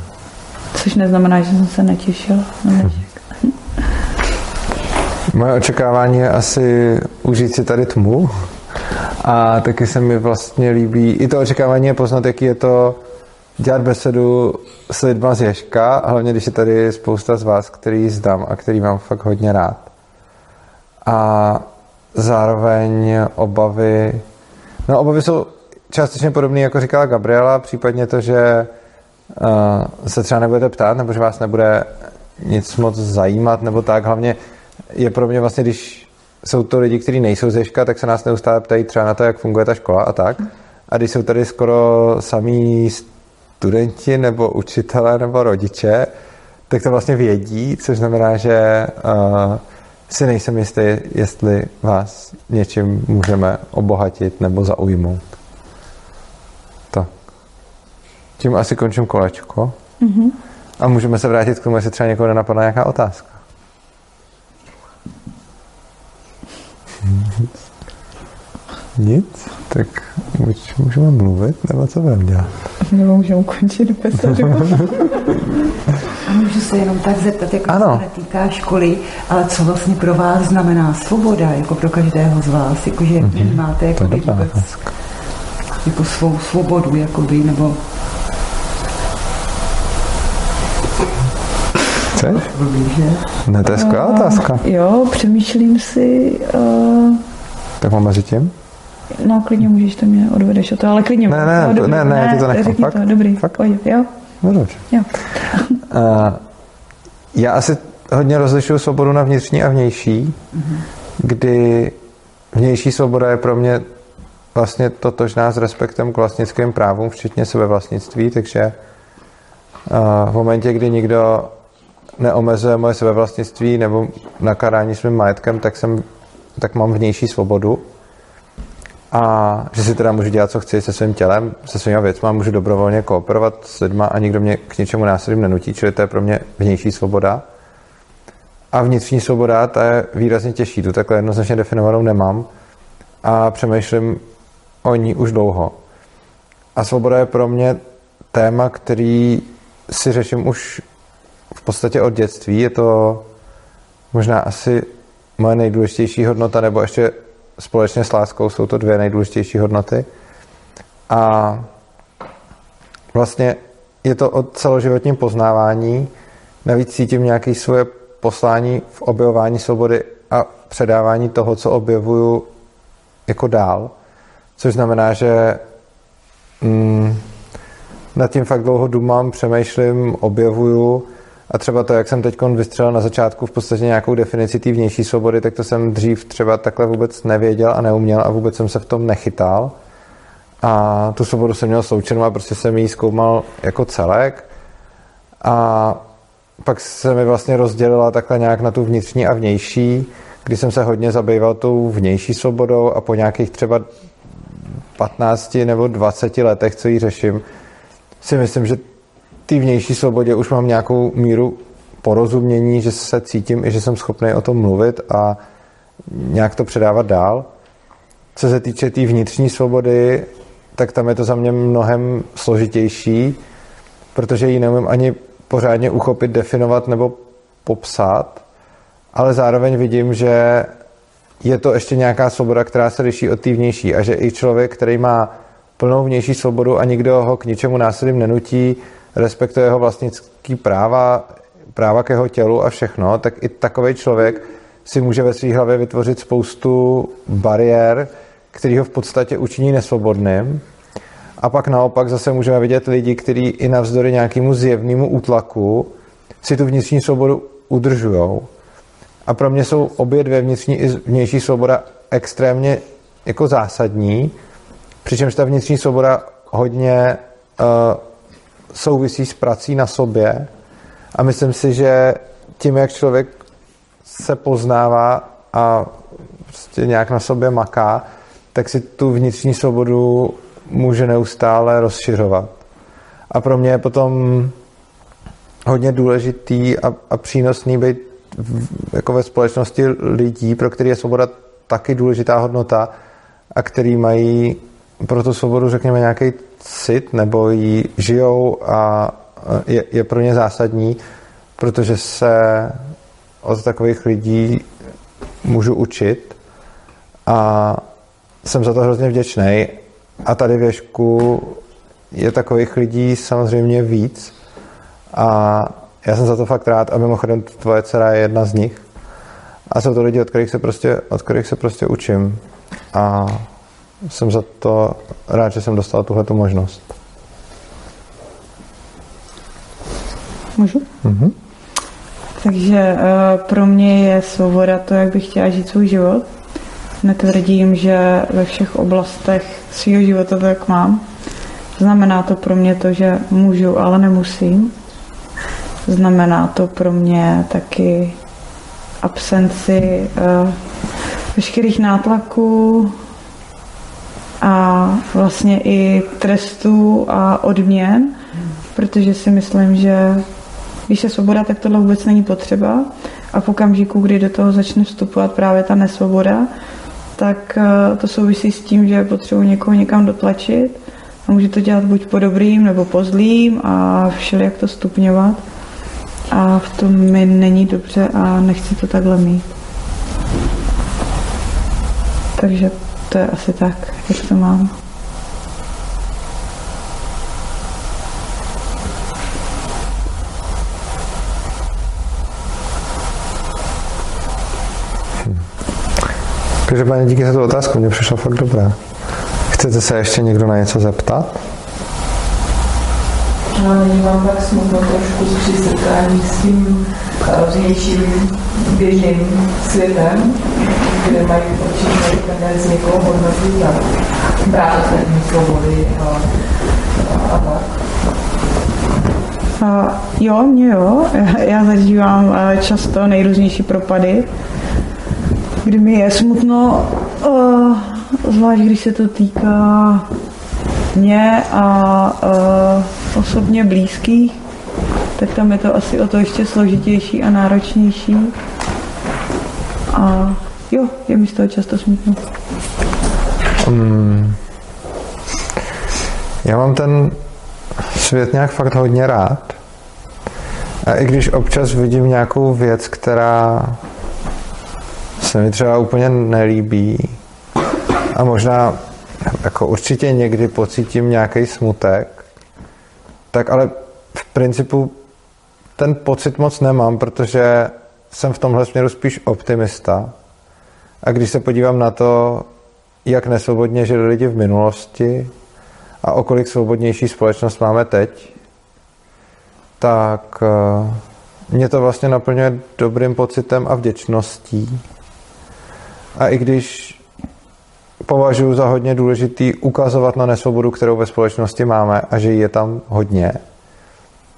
Což neznamená, že jsem se netěšila na dnešek. Moje očekávání je asi užít si tady tmu a taky se mi vlastně líbí, i to očekávání je poznat, jaký je to dělat besedu s lidma z Ježka, hlavně když je tady spousta z vás, který zdám a který mám fakt hodně rád. A zároveň obavy, no obavy jsou částečně podobné, jako říkala Gabriela, případně to, že uh, se třeba nebudete ptát, nebo že vás nebude nic moc zajímat, nebo tak. Hlavně je pro mě vlastně, když jsou to lidi, kteří nejsou ze ška, tak se nás neustále ptají třeba na to, jak funguje ta škola a tak. A když jsou tady skoro samý studenti nebo učitelé nebo rodiče, tak to vlastně vědí, což znamená, že uh, si nejsem jistý, jestli vás něčím můžeme obohatit nebo zaujmout. Tak. Tím asi končím kolečko. Mm-hmm. A můžeme se vrátit k tomu, jestli třeba někoho nenapadla nějaká otázka. Nic? Tak můžeme mluvit, nebo co budeme dělat? Nebo můžeme ukončit besedu. Můžu se jenom tak zeptat, jako ano. se netýká školy, ale co vlastně pro vás znamená svoboda, jako pro každého z vás, jakože mm-hmm. máte jako vůbec jako svou svobodu, jakoby, nebo Chceš? Ne, to je skvělá otázka. Jo, přemýšlím si... Uh... Tak mám mezi tím? No, klidně můžeš, to mě odvedeš o to, ale klidně. Ne, ne, no, dobrý, ne, ne, ne, ti to nechám. Fakt? To, dobrý, fakt? Pojď, jo. No dobře. Jo. já asi hodně rozlišuju svobodu na vnitřní a vnější, mm-hmm. kdy vnější svoboda je pro mě vlastně totožná s respektem k vlastnickým právům, včetně sebevlastnictví, takže v momentě, kdy nikdo neomezuje moje sebevlastnictví nebo nakarání svým majetkem, tak, jsem, tak mám vnější svobodu a že si teda můžu dělat, co chci se svým tělem, se svými věcmi, můžu dobrovolně kooperovat s lidma a nikdo mě k něčemu násilím nenutí, čili to je pro mě vnější svoboda. A vnitřní svoboda, ta je výrazně těžší, tu takhle jednoznačně definovanou nemám a přemýšlím o ní už dlouho. A svoboda je pro mě téma, který si řeším už v podstatě od dětství. Je to možná asi moje nejdůležitější hodnota, nebo ještě společně s láskou jsou to dvě nejdůležitější hodnoty. A vlastně je to o celoživotním poznávání. Navíc cítím nějaké svoje poslání v objevování svobody a předávání toho, co objevuju jako dál. Což znamená, že mm, nad tím fakt dlouho dumám, přemýšlím, objevuju a třeba to, jak jsem teď vystřelil na začátku v podstatě nějakou definici té vnější svobody, tak to jsem dřív třeba takhle vůbec nevěděl a neuměl a vůbec jsem se v tom nechytal. A tu svobodu jsem měl součenou a prostě jsem ji zkoumal jako celek. A pak se mi vlastně rozdělila takhle nějak na tu vnitřní a vnější, kdy jsem se hodně zabýval tou vnější svobodou a po nějakých třeba 15 nebo 20 letech, co ji řeším, si myslím, že té vnější svobodě už mám nějakou míru porozumění, že se cítím i že jsem schopný o tom mluvit a nějak to předávat dál. Co se týče té tý vnitřní svobody, tak tam je to za mě mnohem složitější, protože ji neumím ani pořádně uchopit, definovat nebo popsat, ale zároveň vidím, že je to ještě nějaká svoboda, která se liší od té vnější a že i člověk, který má plnou vnější svobodu a nikdo ho k ničemu násilím nenutí, respektuje jeho vlastnický práva, práva k jeho tělu a všechno, tak i takový člověk si může ve své hlavě vytvořit spoustu bariér, který ho v podstatě učiní nesvobodným. A pak naopak zase můžeme vidět lidi, kteří i navzdory nějakému zjevnému útlaku si tu vnitřní svobodu udržují. A pro mě jsou obě dvě vnitřní i vnější svoboda extrémně jako zásadní, přičemž ta vnitřní svoboda hodně uh, souvisí s prací na sobě a myslím si, že tím, jak člověk se poznává a prostě nějak na sobě maká, tak si tu vnitřní svobodu může neustále rozšiřovat. A pro mě je potom hodně důležitý a, a přínosný být v, jako ve společnosti lidí, pro který je svoboda taky důležitá hodnota a který mají pro tu svobodu, řekněme, nějaký cit nebo ji žijou a je, je pro ně zásadní, protože se od takových lidí můžu učit a jsem za to hrozně vděčný. A tady v Ježku je takových lidí samozřejmě víc a já jsem za to fakt rád a mimochodem tvoje dcera je jedna z nich. A jsou to lidi, od kterých se prostě, od kterých se prostě učím. A jsem za to rád, že jsem dostal tuhle možnost. Můžu? Mhm. Takže uh, pro mě je svoboda to, jak bych chtěla žít svůj život. Netvrdím, že ve všech oblastech svého života to jak mám. Znamená to pro mě to, že můžu, ale nemusím. Znamená to pro mě taky absenci uh, veškerých nátlaků a vlastně i trestů a odměn, protože si myslím, že když je svoboda, tak tohle vůbec není potřeba. A v okamžiku, kdy do toho začne vstupovat právě ta nesvoboda, tak eh, to souvisí s tím, že potřebuji někoho někam dotlačit a může to dělat buď po dobrým nebo po zlým a všelijak to stupňovat. A v tom mi není dobře a nechci to takhle mít. Takže to je asi tak, jak to mám. Každopádně díky za tu otázku, mě přišla fakt dobrá. Chcete se ještě někdo na něco zeptat? Já nyní mám tak smutno trošku při setkání s tím vnějším běžným světem, kde mají určitě tendenci někoho hodnotit a brát svobody a, a, a tak. A jo, mě jo. Já zažívám eh, často nejrůznější propady, kdy mi je smutno, uh, zvlášť když se to týká mě a uh, osobně blízkých, tak tam je to asi o to ještě složitější a náročnější. A jo, je mi z toho často smutno. Hmm. Já mám ten svět nějak fakt hodně rád. A i když občas vidím nějakou věc, která se mi třeba úplně nelíbí a možná jako určitě někdy pocítím nějaký smutek, tak ale v principu ten pocit moc nemám, protože jsem v tomhle směru spíš optimista. A když se podívám na to, jak nesvobodně žili lidi v minulosti a o kolik svobodnější společnost máme teď, tak eh, mě to vlastně naplňuje dobrým pocitem a vděčností. A i když považuji za hodně důležitý ukazovat na nesvobodu, kterou ve společnosti máme a že je tam hodně,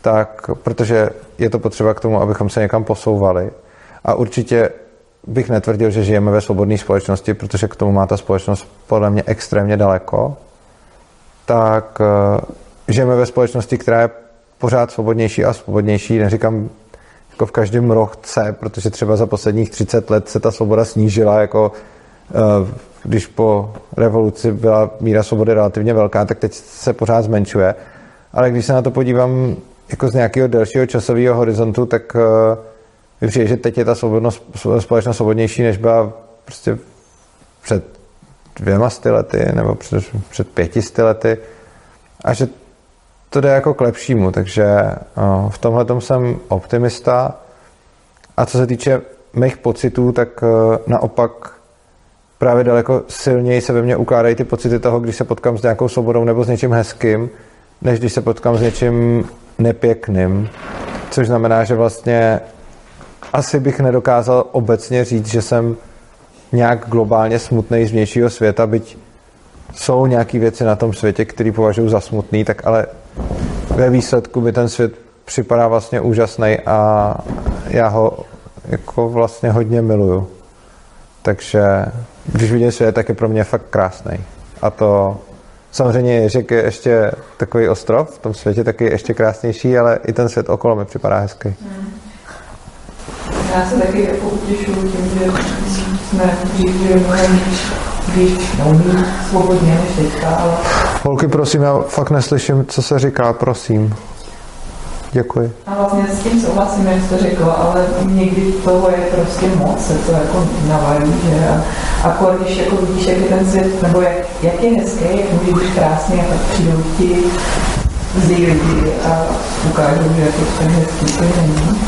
tak protože je to potřeba k tomu, abychom se někam posouvali. A určitě bych netvrdil, že žijeme ve svobodné společnosti, protože k tomu má ta společnost podle mě extrémně daleko, tak uh, žijeme ve společnosti, která je pořád svobodnější a svobodnější. Neříkám jako v každém rohce, protože třeba za posledních 30 let se ta svoboda snížila, jako když po revoluci byla míra svobody relativně velká, tak teď se pořád zmenšuje. Ale když se na to podívám jako z nějakého delšího časového horizontu, tak uh, mi přijde, že teď je ta svobodnost, společnost svobodnější, než byla prostě před dvěma sty lety nebo před, před pěti lety a že to jde jako k lepšímu, takže uh, v tomhle jsem optimista a co se týče mých pocitů, tak naopak právě daleko silněji se ve mně ukládají ty pocity toho, když se potkám s nějakou svobodou nebo s něčím hezkým, než když se potkám s něčím nepěkným. Což znamená, že vlastně asi bych nedokázal obecně říct, že jsem nějak globálně smutný z vnějšího světa, byť jsou nějaké věci na tom světě, které považuji za smutný, tak ale ve výsledku mi ten svět připadá vlastně úžasný a já ho jako vlastně hodně miluju. Takže když vidím svět, tak je pro mě fakt krásný. A to Samozřejmě Ježek je ještě takový ostrov, v tom světě taky je ještě krásnější, ale i ten svět okolo mi připadá hezký. Já se taky jako utěšuju tím, že jsme dřív žili mnohem víc, neumí svobodně než teďka, ale Holky, prosím, já fakt neslyším, co se říká, prosím. Děkuji. A vlastně s tím souhlasím, jak jste řekla, ale někdy toho je prostě moc, se to jako navalí, že a, a kor, když jako vidíš, jak je ten svět, nebo jak, jak je hezký, jak může být krásný a tak přijdou ti zlí lidi a ukážou, že jako ten hezký to není.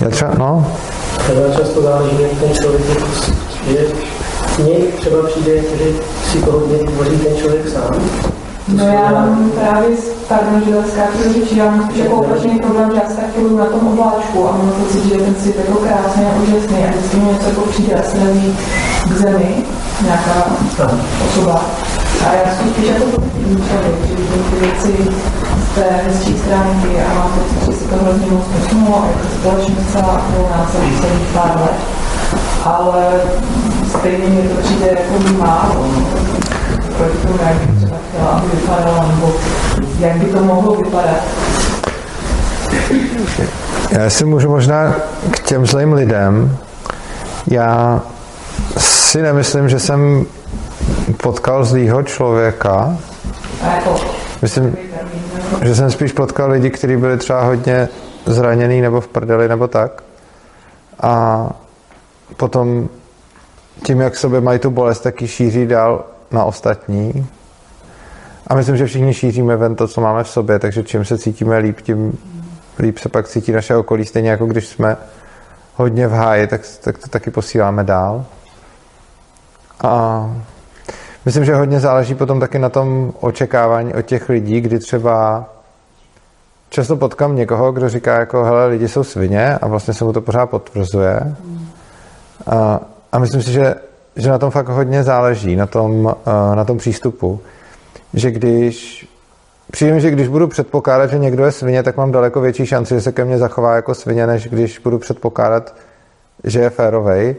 Já třeba, no, Třeba často záleží, jak ten člověk je, že mně třeba přijde, že si to hodně tvoří ten člověk sám. No já mám právě, pardon, že skáču řeči, já mám spíš jako opačný problém, že já se tak půjdu na tom obláčku a mám pocit, že ten svět jako krásný a úžasný a vždycky mi něco jako přijde a se nezí k zemi, nějaká osoba. A já jsem spíš jako člověk, že vidím ty věci z té hezčí stránky a mám pocit, že se to hrozně moc posunulo a jako společnost celá okolo nás za posledních pár let. Ale stejně mi to přijde jako málo. No. Proti tomu, jak chtěla, aby vypadala, nebo jak by to mohlo vypadat. Já si můžu možná k těm zlým lidem, já si nemyslím, že jsem potkal zlýho člověka. Jako, Myslím, že jsem spíš potkal lidi, kteří byli třeba hodně zraněný nebo v prdeli nebo tak. A potom tím, jak sobě mají tu bolest, tak ji šíří dál na ostatní. A myslím, že všichni šíříme ven to, co máme v sobě, takže čím se cítíme líp, tím líp se pak cítí naše okolí, stejně jako když jsme hodně v háji, tak, tak to taky posíláme dál. A myslím, že hodně záleží potom taky na tom očekávání od těch lidí, kdy třeba často potkám někoho, kdo říká jako, hele, lidi jsou svině a vlastně se mu to pořád potvrzuje. A, a myslím si, že, že na tom fakt hodně záleží, na tom, eh, na tom přístupu. Že když přijde mi, že když budu předpokládat, že někdo je svině, tak mám daleko větší šanci, že se ke mně zachová jako svině, než když budu předpokládat, že je férovej,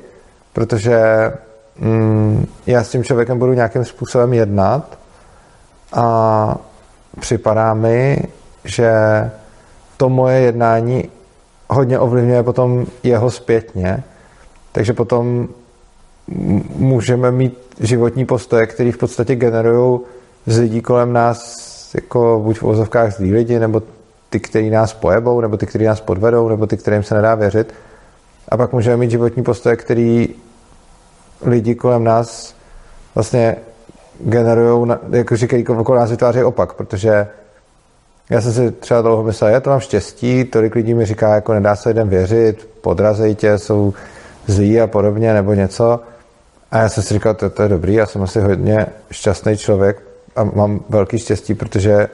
protože mm, já s tím člověkem budu nějakým způsobem jednat a připadá mi, že to moje jednání hodně ovlivňuje potom jeho zpětně, takže potom můžeme mít životní postoje, které v podstatě generují z lidí kolem nás jako buď v ozovkách zlí lidi, nebo ty, kteří nás pojebou, nebo ty, kteří nás podvedou, nebo ty, kterým se nedá věřit. A pak můžeme mít životní postoje, který lidi kolem nás vlastně generují, jako říkají, okolo nás vytváří opak, protože já jsem si třeba dlouho myslel, já to mám štěstí, tolik lidí mi říká, jako nedá se lidem věřit, podrazej tě, jsou zlí a podobně, nebo něco. A já jsem si říkal, to, to je dobrý, já jsem asi hodně šťastný člověk a mám velký štěstí, protože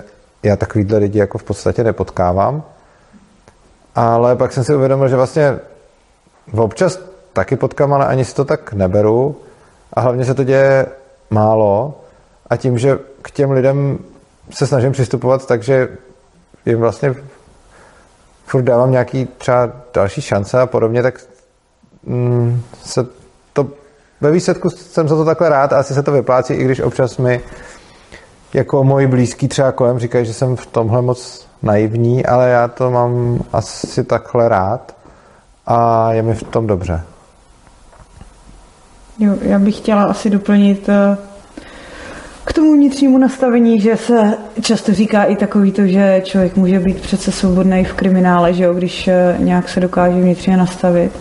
já takovýhle lidi jako v podstatě nepotkávám. Ale pak jsem si uvědomil, že vlastně občas taky potkám, ale ani si to tak neberu. A hlavně se to děje málo. A tím, že k těm lidem se snažím přistupovat tak, že jim vlastně furt dávám nějaký třeba další šance a podobně, tak mm, se to ve výsledku jsem za to takhle rád a asi se to vyplácí, i když občas mi jako moji blízký třeba kolem říkají, že jsem v tomhle moc naivní, ale já to mám asi takhle rád a je mi v tom dobře. Jo, já bych chtěla asi doplnit eh, k tomu vnitřnímu nastavení, že se často říká i takový to, že člověk může být přece svobodný v kriminále, že jo, když eh, nějak se dokáže vnitřně nastavit.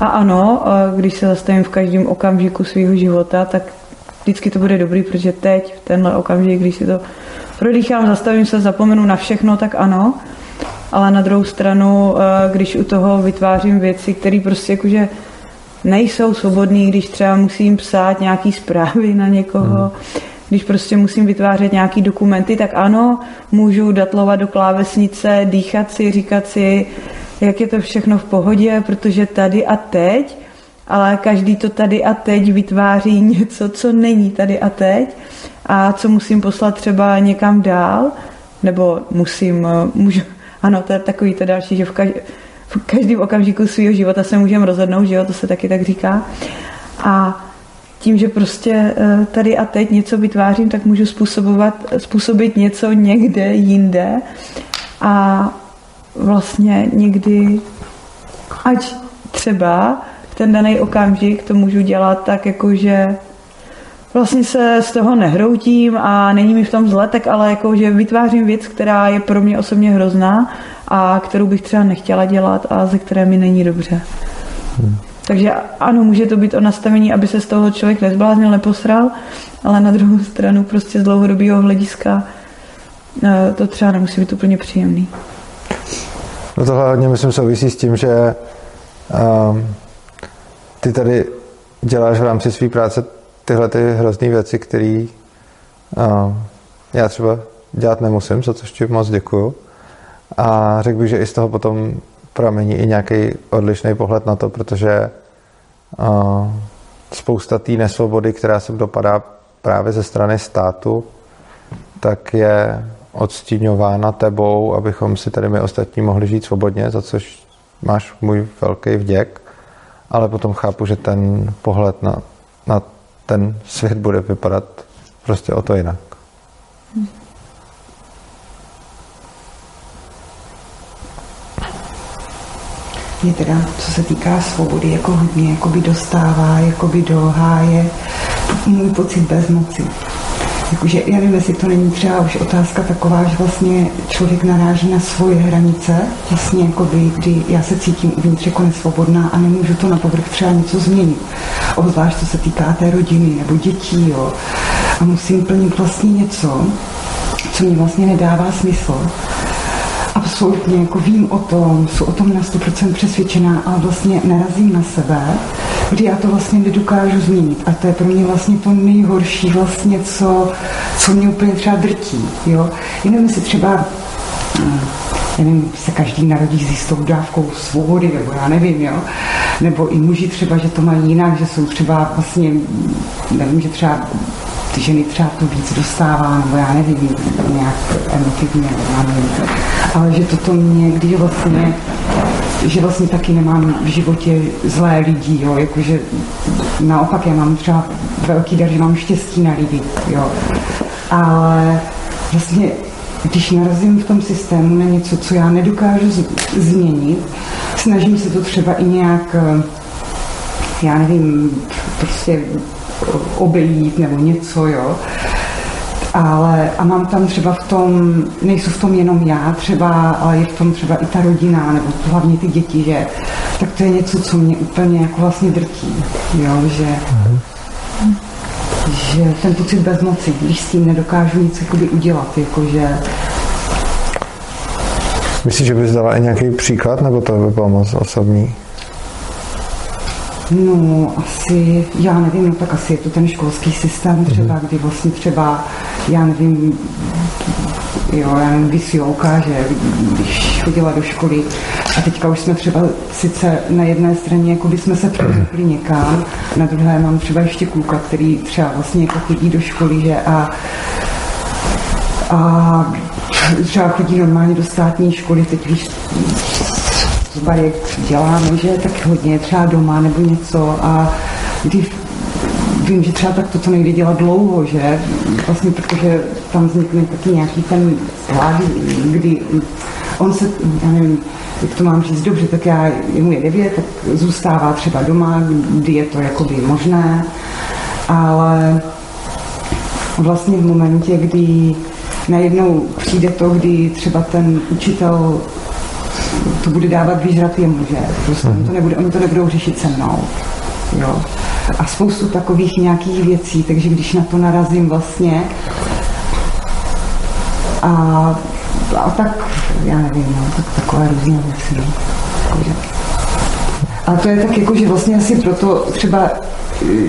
A ano, eh, když se zastavím v každém okamžiku svého života, tak vždycky to bude dobrý, protože teď, v tenhle okamžik, když si to prodýchám, zastavím se, zapomenu na všechno, tak ano. Ale na druhou stranu, když u toho vytvářím věci, které prostě jakože nejsou svobodný, když třeba musím psát nějaký zprávy na někoho, hmm. když prostě musím vytvářet nějaký dokumenty, tak ano, můžu datlovat do klávesnice, dýchat si, říkat si, jak je to všechno v pohodě, protože tady a teď, ale každý to tady a teď vytváří něco, co není tady a teď a co musím poslat třeba někam dál, nebo musím, můžu, ano, to je takový to další, že v každém v každém okamžiku svého života se můžeme rozhodnout, že jo, to se taky tak říká. A tím, že prostě eh, tady a teď něco vytvářím, tak můžu způsobovat, způsobit něco někde jinde a vlastně někdy, ať třeba v ten daný okamžik to můžu dělat tak, jako že vlastně se z toho nehroutím a není mi v tom zle, tak ale jako, že vytvářím věc, která je pro mě osobně hrozná a kterou bych třeba nechtěla dělat a ze které mi není dobře. Hmm. Takže ano, může to být o nastavení, aby se z toho člověk nezbláznil, neposral, ale na druhou stranu prostě z dlouhodobého hlediska eh, to třeba nemusí být úplně příjemný. No to hlavně myslím souvisí s tím, že um, ty tady děláš v rámci své práce tyhle ty hrozné věci, které uh, já třeba dělat nemusím, za což ti moc děkuju. A řekl bych, že i z toho potom pramení i nějaký odlišný pohled na to, protože uh, spousta té nesvobody, která se dopadá právě ze strany státu, tak je odstíňována tebou, abychom si tady my ostatní mohli žít svobodně, za což máš můj velký vděk, ale potom chápu, že ten pohled na, na ten svět bude vypadat prostě o to jinak. Mě teda, co se týká svobody, jako hodně jakoby dostává jakoby do háje můj pocit bezmoci. Jakože, já nevím, jestli to není třeba už otázka taková, že vlastně člověk naráží na svoje hranice, vlastně jakoby, kdy já se cítím uvnitř jako nesvobodná a nemůžu to na povrch třeba něco změnit. Obzvlášť, co se týká té rodiny nebo dětí, jo. A musím plnit vlastně něco, co mi vlastně nedává smysl absolutně jako vím o tom, jsou o tom na 100% přesvědčená, ale vlastně narazím na sebe, kdy já to vlastně nedokážu změnit. A to je pro mě vlastně to nejhorší vlastně, co, co mě úplně třeba drtí. Jo? Jenom si třeba hm, nevím, se každý narodí s jistou dávkou svobody, nebo já nevím, jo. Nebo i muži třeba, že to mají jinak, že jsou třeba vlastně, nevím, že třeba ženy třeba to víc dostává, nebo já nevím, nějak emotivně, já nevím. Ale že toto mě, když vlastně že vlastně taky nemám v životě zlé lidi, jo, jakože naopak já mám třeba velký dar, že mám štěstí na lidi, jo. Ale vlastně když narazím v tom systému na něco, co já nedokážu z- změnit, snažím se to třeba i nějak, já nevím, prostě obejít nebo něco, jo. Ale a mám tam třeba v tom, nejsou v tom jenom já třeba, ale je v tom třeba i ta rodina, nebo hlavně ty děti, že tak to je něco, co mě úplně jako vlastně drtí, jo, že, mm. že ten pocit bezmoci, když s tím nedokážu nic jakoby udělat, jakože Myslíš, že bys dala i nějaký příklad, nebo to by bylo moc osobní? No, asi, já nevím, no tak asi je to ten školský systém třeba, kdy vlastně třeba, já nevím, jo, já nevím, vysílka, že když chodila do školy a teďka už jsme třeba sice na jedné straně, jako by jsme se převzukli někam, na druhé mám třeba ještě kluka, který třeba vlastně jako chodí do školy, že a a třeba chodí normálně do státní školy, teď víš, z bariek děláme, že tak hodně třeba doma nebo něco a když vím, že třeba tak to, co nejde dělat dlouho, že vlastně protože tam vznikne taky nějaký ten hlad, kdy on se, já nevím, jak to mám říct dobře, tak já, jemu je devět, tak zůstává třeba doma, kdy je to jakoby možné, ale vlastně v momentě, kdy najednou přijde to, kdy třeba ten učitel to bude dávat výžrat jemu, že? Prostě oni to, nebude, oni to nebudou řešit se mnou. Jo. A spoustu takových nějakých věcí, takže když na to narazím vlastně a, a tak, já nevím, no, tak takové různé věci. No. Jakože. A to je tak jako, že vlastně asi proto třeba,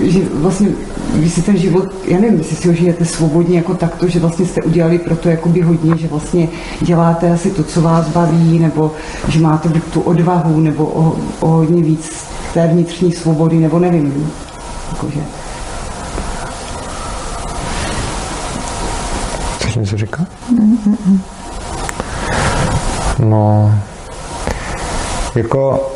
že vlastně vy si ten život, já nevím, jestli si ho žijete svobodně jako takto, že vlastně jste udělali pro to jakoby hodně, že vlastně děláte asi to, co vás baví, nebo že máte buď tu odvahu, nebo o, o hodně víc té vnitřní svobody, nebo nevím. Jakože. Chceš něco říkat? No, jako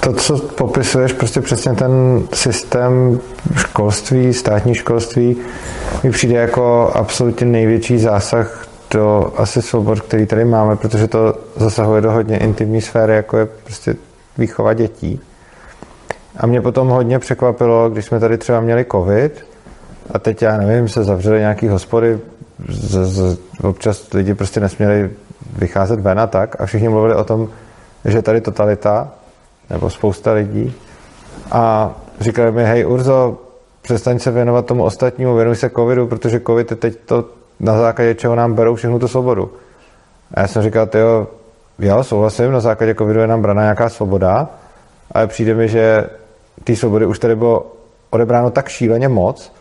to, co popisuješ, prostě přesně ten systém školství, státní školství, mi přijde jako absolutně největší zásah do asi svobod, který tady máme, protože to zasahuje do hodně intimní sféry, jako je prostě výchova dětí. A mě potom hodně překvapilo, když jsme tady třeba měli covid a teď, já nevím, se zavřely nějaký hospody, z, z, občas lidi prostě nesměli vycházet ven a tak a všichni mluvili o tom, že je tady totalita, nebo spousta lidí a říkali mi, hej Urzo, přestaň se věnovat tomu ostatnímu, věnuj se covidu, protože covid je teď to, na základě čeho nám berou všechnu tu svobodu. A já jsem říkal, jo, jo, souhlasím, na základě covidu je nám braná nějaká svoboda, ale přijde mi, že té svobody už tady bylo odebráno tak šíleně moc,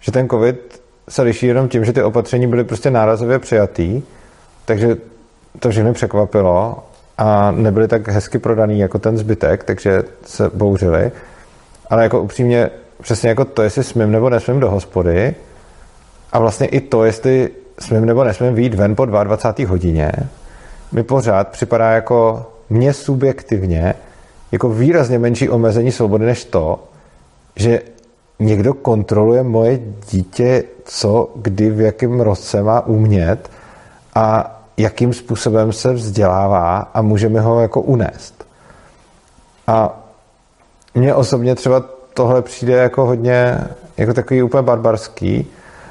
že ten covid se liší jenom tím, že ty opatření byly prostě nárazově přijatý, takže to všechny překvapilo a nebyly tak hezky prodaný jako ten zbytek, takže se bouřili. Ale jako upřímně, přesně jako to, jestli smím nebo nesmím do hospody a vlastně i to, jestli smím nebo nesmím výjít ven po 22. hodině, mi pořád připadá jako mně subjektivně jako výrazně menší omezení svobody než to, že někdo kontroluje moje dítě, co, kdy, v jakém roce má umět a jakým způsobem se vzdělává a můžeme ho jako unést. A mně osobně třeba tohle přijde jako hodně, jako takový úplně barbarský,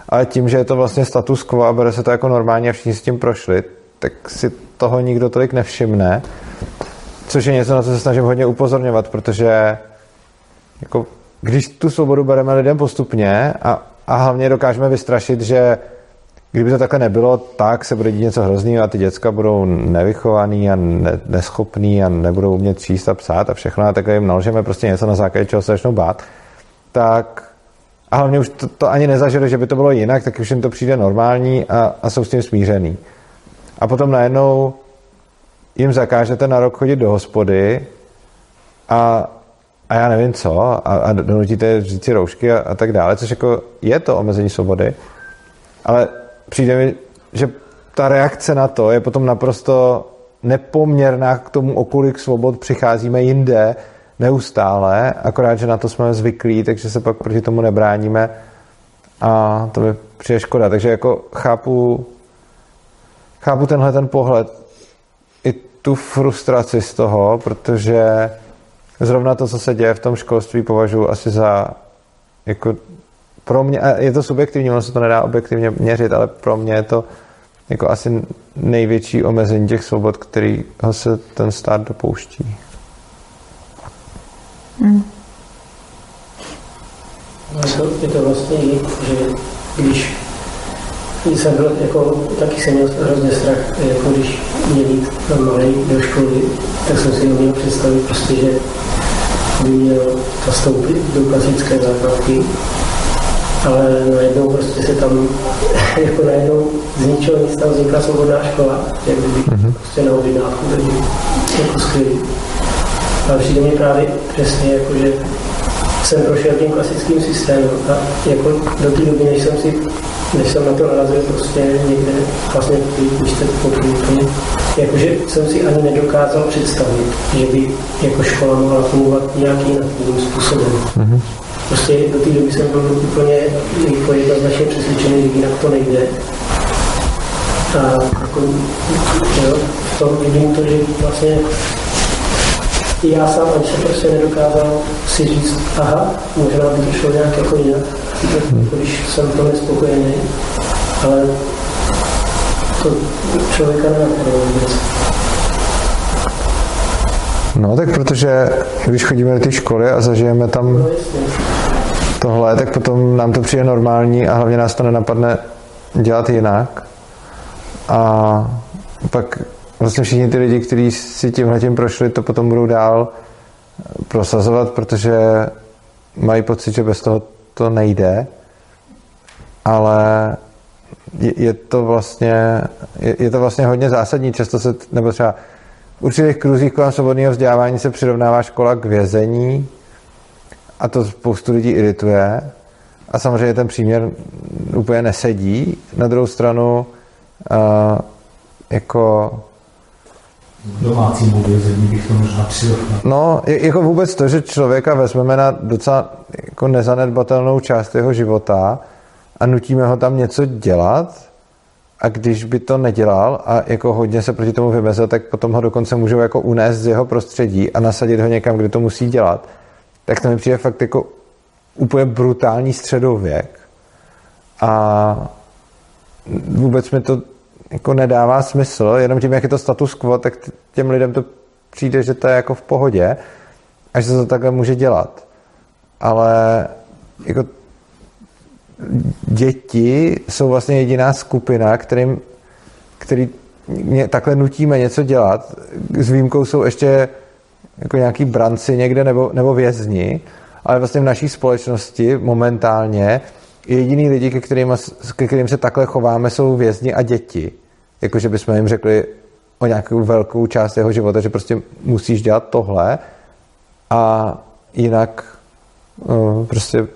ale tím, že je to vlastně status quo a bere se to jako normálně a všichni s tím prošli, tak si toho nikdo tolik nevšimne, což je něco, na co se snažím hodně upozorňovat, protože jako, když tu svobodu bereme lidem postupně a, a hlavně dokážeme vystrašit, že Kdyby to takhle nebylo, tak se bude dít něco hroznýho a ty děcka budou nevychovaný a ne, neschopný a nebudou umět číst a psát a všechno. A takhle jim naložíme prostě něco na základě čeho se začnou bát, tak a hlavně už to, to ani nezažili, že by to bylo jinak, tak už jim to přijde normální a, a jsou s tím smířený. A potom najednou jim zakážete na rok chodit do hospody a, a já nevím co, a, a donutíte říct si roušky a, a tak dále, což jako je to omezení svobody, ale přijde mi, že ta reakce na to je potom naprosto nepoměrná k tomu, o kolik svobod přicházíme jinde neustále, akorát, že na to jsme zvyklí, takže se pak proti tomu nebráníme a to mi přijde škoda. Takže jako chápu, chápu tenhle ten pohled i tu frustraci z toho, protože zrovna to, co se děje v tom školství, považuji asi za jako pro mě, je to subjektivní, ono se to nedá objektivně měřit, ale pro mě je to jako asi největší omezení těch svobod, kterýho se ten stát dopouští. Hmm. Je to, je to vlastně, že když jsem byl, jako, taky jsem měl hrozně strach, jako když měl jít malý do školy, tak jsem si uměl představit prostě, že by měl zastoupit do klasické základky ale najednou prostě se tam jako najednou z ničeho nic tam vznikla svobodná škola, jak by mm-hmm. prostě na objednávku, takže jako skvělý. Ale přijde mi právě přesně jako, že jsem prošel tím klasickým systémem a jako do té doby, než jsem si než jsem na to narazil prostě někde, vlastně když jste popříklad, jakože jsem si ani nedokázal představit, že by jako škola mohla fungovat nějakým jiným způsobem. Mm-hmm. Prostě do té doby jsem byl úplně jako jednoznačně přesvědčený, že jinak to nejde. A jako, jo, v tom vidím to, že vlastně já sám ani se prostě nedokázal si říct, aha, možná by to šlo nějak jako jinak, když jsem to nespokojený, ale to člověka nenapadlo vůbec. No tak protože když chodíme do té školy a zažijeme tam tohle, tak potom nám to přijde normální a hlavně nás to nenapadne dělat jinak. A pak vlastně všichni ty lidi, kteří si tímhle tím prošli, to potom budou dál prosazovat, protože mají pocit, že bez toho to nejde. Ale je, to vlastně je, je to vlastně hodně zásadní. Často se, nebo třeba určitých kruzích kolem svobodného vzdělávání se přirovnává škola k vězení a to spoustu lidí irituje. A samozřejmě ten příměr úplně nesedí. Na druhou stranu uh, jako domácímu vězení bych to možná přijel. No, jako vůbec to, že člověka vezmeme na docela jako nezanedbatelnou část jeho života a nutíme ho tam něco dělat a když by to nedělal a jako hodně se proti tomu vymezil, tak potom ho dokonce můžou jako unést z jeho prostředí a nasadit ho někam, kde to musí dělat. Tak to mi přijde fakt jako úplně brutální středověk. A vůbec mi to jako nedává smysl, jenom tím, jak je to status quo, tak těm lidem to přijde, že to je jako v pohodě a že se to takhle může dělat. Ale jako děti jsou vlastně jediná skupina, kterým, který ně, takhle nutíme něco dělat. S výjimkou jsou ještě jako nějaký branci někde nebo, nebo vězni, ale vlastně v naší společnosti momentálně jediný lidi, ke kterým, ke kterým se takhle chováme, jsou vězni a děti. Jakože bychom jim řekli o nějakou velkou část jeho života, že prostě musíš dělat tohle a jinak uh, prostě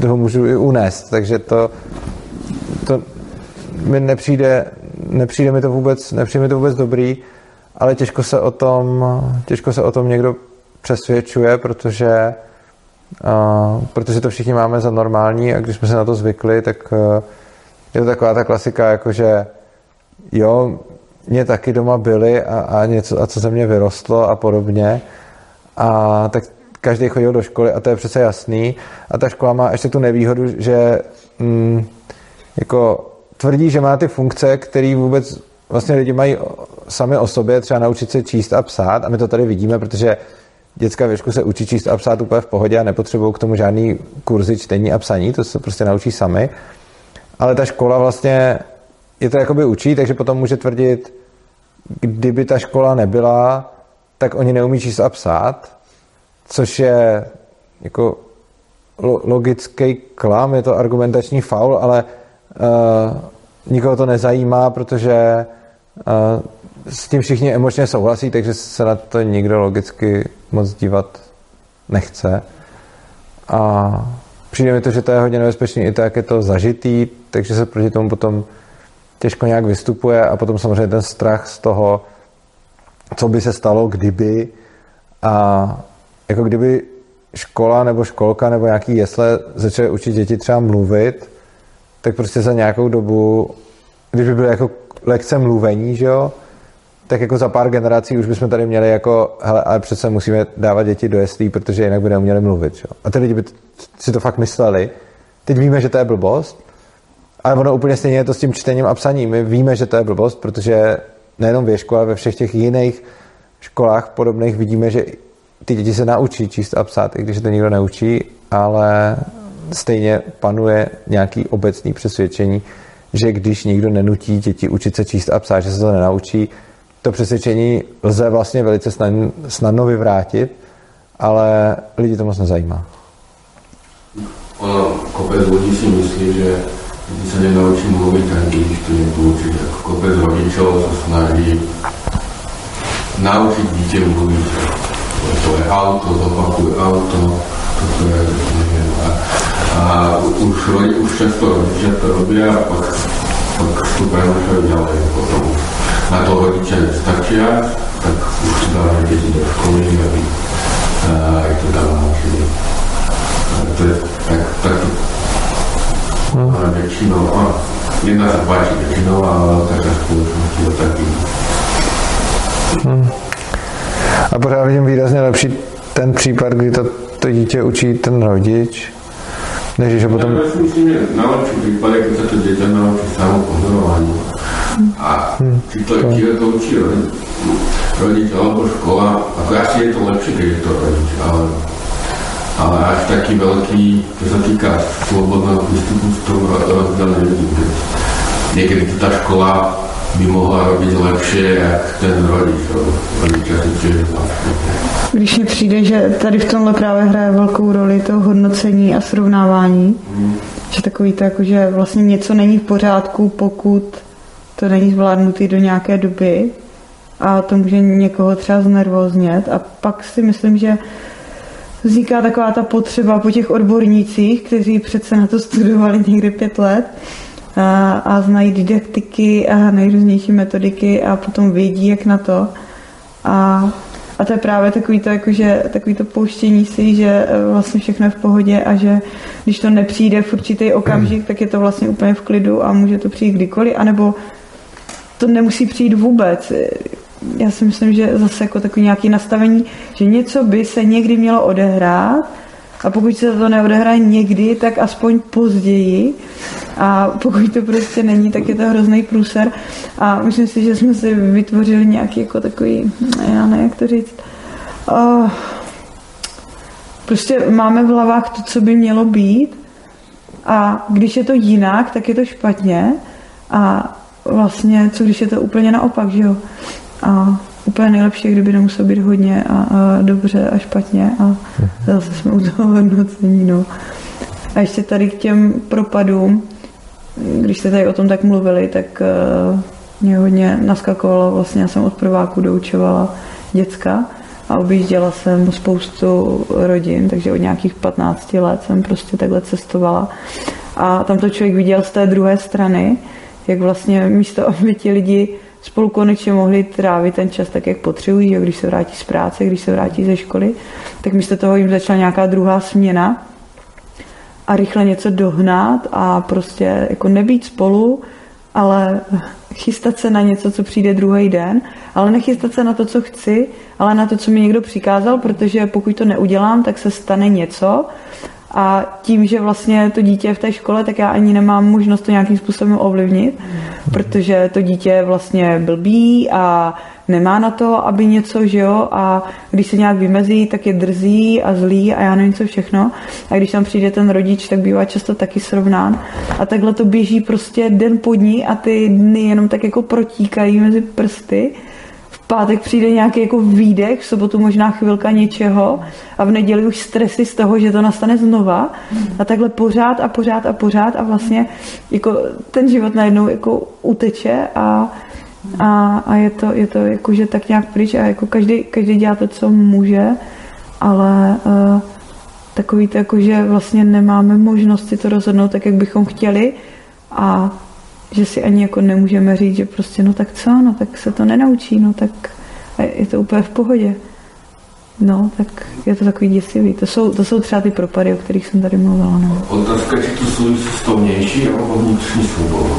toho můžu i unést. Takže to, to mi nepřijde, nepřijde mi to vůbec, nepřijde mi to vůbec dobrý, ale těžko se o tom, těžko se o tom někdo přesvědčuje, protože uh, protože to všichni máme za normální a když jsme se na to zvykli, tak uh, je to taková ta klasika, jakože jo, mě taky doma byli a, a něco, a co ze mě vyrostlo a podobně. A tak každý chodil do školy a to je přece jasný. A ta škola má ještě tu nevýhodu, že mm, jako tvrdí, že má ty funkce, které vůbec vlastně lidi mají sami o sobě, třeba naučit se číst a psát a my to tady vidíme, protože dětská věšku se učí číst a psát úplně v pohodě a nepotřebují k tomu žádný kurzy čtení a psaní, to se prostě naučí sami. Ale ta škola vlastně je to jakoby učí, takže potom může tvrdit, kdyby ta škola nebyla, tak oni neumí číst a psát, což je jako lo- logický klam, je to argumentační faul, ale uh, nikoho to nezajímá, protože uh, s tím všichni emočně souhlasí, takže se na to nikdo logicky moc dívat nechce. A přijde mi to, že to je hodně nebezpečný i to, jak je to zažitý, takže se proti tomu potom těžko nějak vystupuje a potom samozřejmě ten strach z toho, co by se stalo, kdyby a jako kdyby škola nebo školka nebo nějaký jesle začaly učit děti třeba mluvit, tak prostě za nějakou dobu, když by byly jako lekce mluvení, že jo, tak jako za pár generací už bychom tady měli jako, hele, ale přece musíme dávat děti do jeslí, protože jinak by neuměli mluvit, jo. A ty lidi by si to fakt mysleli. Teď víme, že to je blbost, ale ono úplně stejně je to s tím čtením a psaním. My víme, že to je blbost, protože nejenom v škole, ale ve všech těch jiných školách podobných vidíme, že ty děti se naučí číst a psát, i když to nikdo neučí, ale stejně panuje nějaký obecný přesvědčení, že když nikdo nenutí děti učit se číst a psát, že se to nenaučí, to přesvědčení lze vlastně velice snadno, vyvrátit, ale lidi to moc nezajímá. Ono, kopec lidí si myslí, že děti se nenaučí mluvit ani když to nebudou učit. Jako kopec rodičov se snaží naučit dítě mluvit. To je auto, zopakuje auto, toto je, nevím. A, a už, rodi, už často rodiče to robí a pak, pak to prenašají ďalej. Potom na to rodiče nestačí, tak už to dávají děti do školy, aby a, je to tam naučili. To je tak, tak to, ale většinou, a jedna se páči většinou, ale velká část společnosti to taky. Hmm. A pořád vidím výrazně lepší ten případ, kdy to, to dítě učí ten rodič, než že potom... Já si myslím, že na lepší případě, když se to dítě naučí samo pozorování. A či to, či to učí rodič, rodič alebo škola, ako asi je to lepšie, keď je to rodič, ale, ale až taký veľký, čo sa týka slobodného prístupu v tom rozdiel nevidím. Niekedy to tá škola by mohla robiť lepšie, jak ten rodič. Když mi přijde, že tady v tomhle právě hraje velkou roli to hodnocení a srovnávání, Mm. že takový to jako, že vlastně něco není v pořádku, pokud to není zvládnutý do nějaké doby a to může někoho třeba znervoznět a pak si myslím, že vzniká taková ta potřeba po těch odbornících, kteří přece na to studovali někdy pět let, a, znají didaktiky a nejrůznější metodiky a potom vědí, jak na to. A, a to je právě takový to, jakože, takový to pouštění si, že eh, vlastně všechno je v pohodě a že když to nepřijde v určitý okamžik, tak je to vlastně úplně v klidu a může to přijít kdykoliv, anebo to nemusí přijít vůbec. Já si myslím, že zase jako takový nějaký nastavení, že něco by se někdy mělo odehrát a pokud se to neodehraje někdy, tak aspoň později. A pokud to prostě není, tak je to hrozný průser. A myslím si, že jsme si vytvořili nějaký jako takový, já nevím, jak to říct, uh, prostě máme v hlavách to, co by mělo být a když je to jinak, tak je to špatně a vlastně, co když je to úplně naopak, že jo? A úplně nejlepší, kdyby nemusel být hodně a, a dobře a špatně a zase jsme u toho hodnocení, no. A ještě tady k těm propadům, když jste tady o tom tak mluvili, tak uh, mě hodně naskakovalo, vlastně já jsem od prváku doučovala děcka a objížděla jsem spoustu rodin, takže od nějakých 15 let jsem prostě takhle cestovala. A tam to člověk viděl z té druhé strany, jak vlastně místo, aby ti lidi spolu konečně mohli trávit ten čas tak, jak potřebují, že když se vrátí z práce, když se vrátí ze školy, tak místo toho jim začala nějaká druhá směna a rychle něco dohnat a prostě jako nebýt spolu, ale chystat se na něco, co přijde druhý den, ale nechystat se na to, co chci, ale na to, co mi někdo přikázal, protože pokud to neudělám, tak se stane něco a tím, že vlastně to dítě je v té škole, tak já ani nemám možnost to nějakým způsobem ovlivnit, protože to dítě je vlastně blbý a nemá na to, aby něco, že jo, a když se nějak vymezí, tak je drzí a zlý a já nevím co všechno. A když tam přijde ten rodič, tak bývá často taky srovnán. A takhle to běží prostě den po dní a ty dny jenom tak jako protíkají mezi prsty pátek přijde nějaký jako výdech, v sobotu možná chvilka něčeho a v neděli už stresy z toho, že to nastane znova. A takhle pořád a pořád a pořád a vlastně jako ten život najednou jako uteče a, a, a je, to, je to jako, že tak nějak pryč a jako každý, každý dělá to, co může, ale uh, takový to jako, že vlastně nemáme možnost si to rozhodnout tak, jak bychom chtěli a že si ani jako nemůžeme říct, že prostě no tak co, no tak se to nenaučí, no tak je to úplně v pohodě. No, tak je to takový děsivý. To jsou, to jsou třeba ty propady, o kterých jsem tady mluvila. No. Otázka, či to souvisí s tou vnější nebo vnitřní svobodou?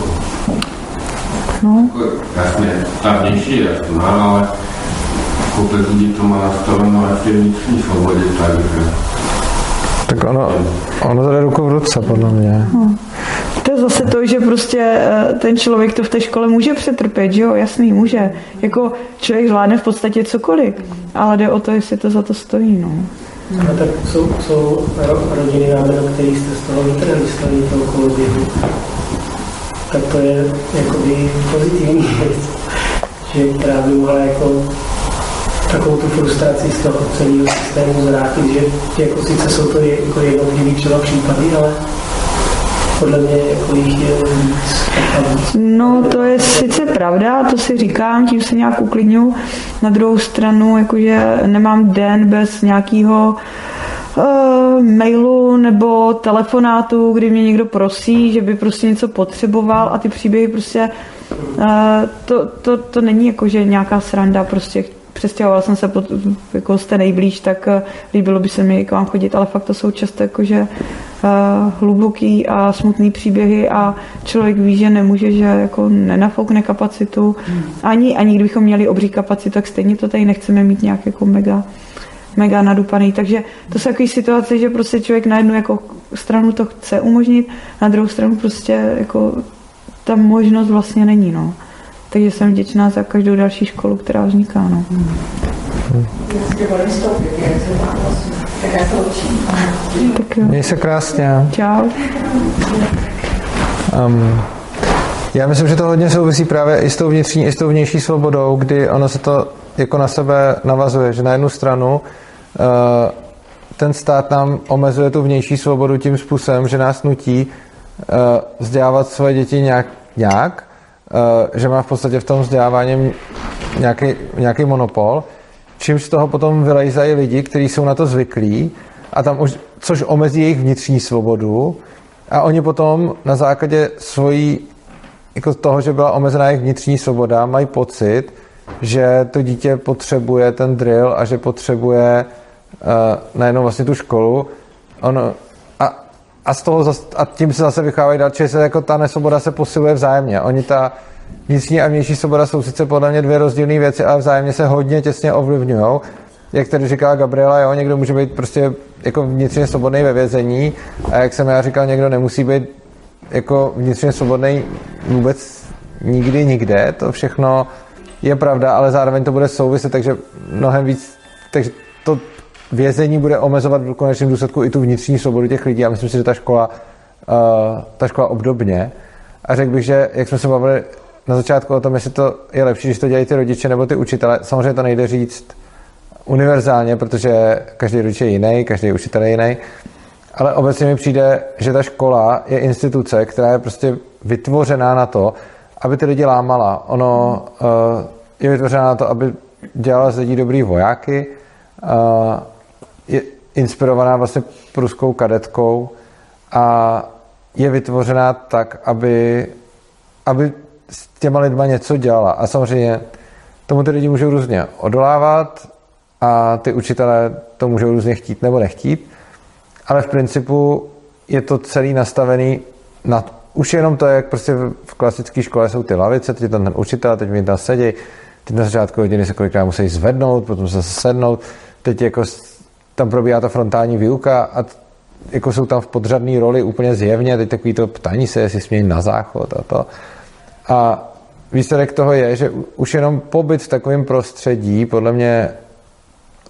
No. Jasně, ta vnější je jasná, ale koupit lidí to má nastaveno na té vnitřní svobodě, takže... Tak ono, ono to jde ruku v ruce, podle mě. No. To je zase to, že prostě eh, ten člověk to v té škole může přetrpět, že jo, jasný, může. Jako člověk zvládne v podstatě cokoliv, ale jde o to, jestli to za to stojí, no. A tak jsou, jsou rodiny, do kterých jste z toho vytrhli, staví toho koloběhu. Tak to je jakoby pozitivní věc, že která by mohla jako takovou tu frustraci z toho celého systému zvrátit, že jako sice jsou to jako jednotlivý třeba případy, ale podle mě jako jich je No to je sice pravda, to si říkám, tím se nějak uklidňu. Na druhou stranu, jakože nemám den bez nějakého uh, mailu nebo telefonátu, kdy mě někdo prosí, že by prostě něco potřeboval a ty příběhy prostě uh, to, to, to není jako, že nějaká sranda prostě přestěhovala jsem se pod, jako jste nejblíž, tak uh, líbilo by se mi k vám chodit, ale fakt to jsou často jakože uh, hluboký a smutný příběhy a člověk ví, že nemůže, že jako nenafoukne kapacitu. Ani, ani kdybychom měli obří kapacitu, tak stejně to tady nechceme mít nějak jako mega mega nadupaný. Takže to jsou takové situace, že prostě člověk na jednu jako stranu to chce umožnit, na druhou stranu prostě jako ta možnost vlastně není. No. Takže jsem vděčná za každou další školu, která vzniká. No. Hmm. Měj se krásně. Čau. Um, já myslím, že to hodně souvisí právě i s tou vnitřní, i s tou vnější svobodou, kdy ono se to jako na sebe navazuje, že na jednu stranu uh, ten stát nám omezuje tu vnější svobodu tím způsobem, že nás nutí uh, vzdělávat svoje děti nějak, nějak že má v podstatě v tom vzdělávání nějaký, nějaký monopol, čímž z toho potom vylejzají lidi, kteří jsou na to zvyklí, a tam už, což omezí jejich vnitřní svobodu A oni potom na základě svojí, jako toho, že byla omezená jejich vnitřní svoboda, mají pocit, že to dítě potřebuje ten drill a že potřebuje uh, najednou vlastně tu školu. On, a, z toho zas, a tím se zase vychávají dál, že se jako ta nesvoboda se posiluje vzájemně. Oni ta vnitřní a vnější svoboda jsou sice podle mě dvě rozdílné věci, ale vzájemně se hodně těsně ovlivňují. Jak tady říkala Gabriela, jo, někdo může být prostě jako vnitřně svobodný ve vězení a jak jsem já říkal, někdo nemusí být jako vnitřně svobodný vůbec nikdy, nikde. To všechno je pravda, ale zároveň to bude souviset, takže mnohem víc, takže to vězení bude omezovat v konečném důsledku i tu vnitřní svobodu těch lidí a myslím si, že ta škola, uh, ta škola obdobně. A řekl bych, že jak jsme se bavili na začátku o tom, jestli to je lepší, když to dělají ty rodiče nebo ty učitele, samozřejmě to nejde říct univerzálně, protože každý rodič je jiný, každý učitel je jiný, ale obecně mi přijde, že ta škola je instituce, která je prostě vytvořená na to, aby ty lidi lámala. Ono uh, je vytvořená na to, aby dělala z lidí dobrý vojáky, uh, je inspirovaná vlastně pruskou kadetkou a je vytvořená tak, aby, aby s těma lidma něco dělala. A samozřejmě tomu ty lidi můžou různě odolávat a ty učitelé to můžou různě chtít nebo nechtít, ale v principu je to celý nastavený na už jenom to, jak prostě v klasické škole jsou ty lavice, teď je tam ten učitel, teď mi tam sedí, teď na začátku hodiny se kolikrát musí zvednout, potom se sednout, teď jako tam probíhá ta frontální výuka a jako jsou tam v podřadné roli úplně zjevně, teď takový to ptání se, jestli smějí na záchod a to. A výsledek toho je, že už jenom pobyt v takovém prostředí podle mě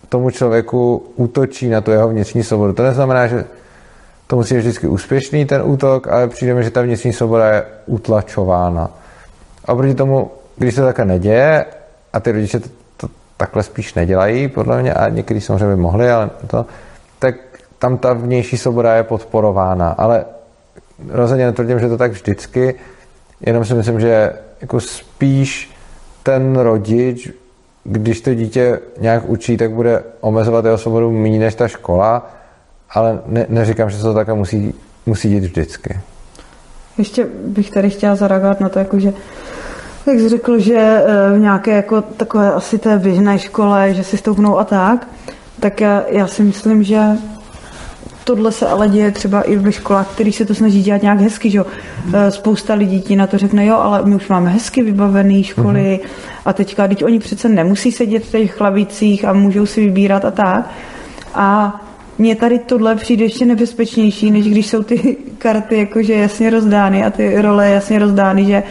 tomu člověku útočí na tu jeho vnitřní svobodu. To neznamená, že to musí být vždycky úspěšný ten útok, ale přijde mi, že ta vnitřní svoboda je utlačována. A proti tomu, když se takhle neděje a ty rodiče takhle spíš nedělají, podle mě, a někdy samozřejmě mohli, ale to, tak tam ta vnější svoboda je podporována. Ale rozhodně netvrdím, že to tak vždycky, jenom si myslím, že jako spíš ten rodič, když to dítě nějak učí, tak bude omezovat jeho svobodu méně než ta škola, ale ne, neříkám, že se to takhle musí, musí dít vždycky. Ještě bych tady chtěla zareagovat na to, jako že jak jsi řekl, že eh, v nějaké jako takové asi té běžné škole, že si stoupnou a tak, tak já, já si myslím, že tohle se ale děje třeba i ve školách, který se to snaží dělat nějak hezky, že eh, Spousta lidí ti na to řekne, jo, ale my už máme hezky vybavené školy uh-huh. a teďka, teď oni přece nemusí sedět v těch chlabicích a můžou si vybírat a tak. A mně tady tohle přijde ještě nebezpečnější, než když jsou ty karty jakože jasně rozdány a ty role jasně rozdány, že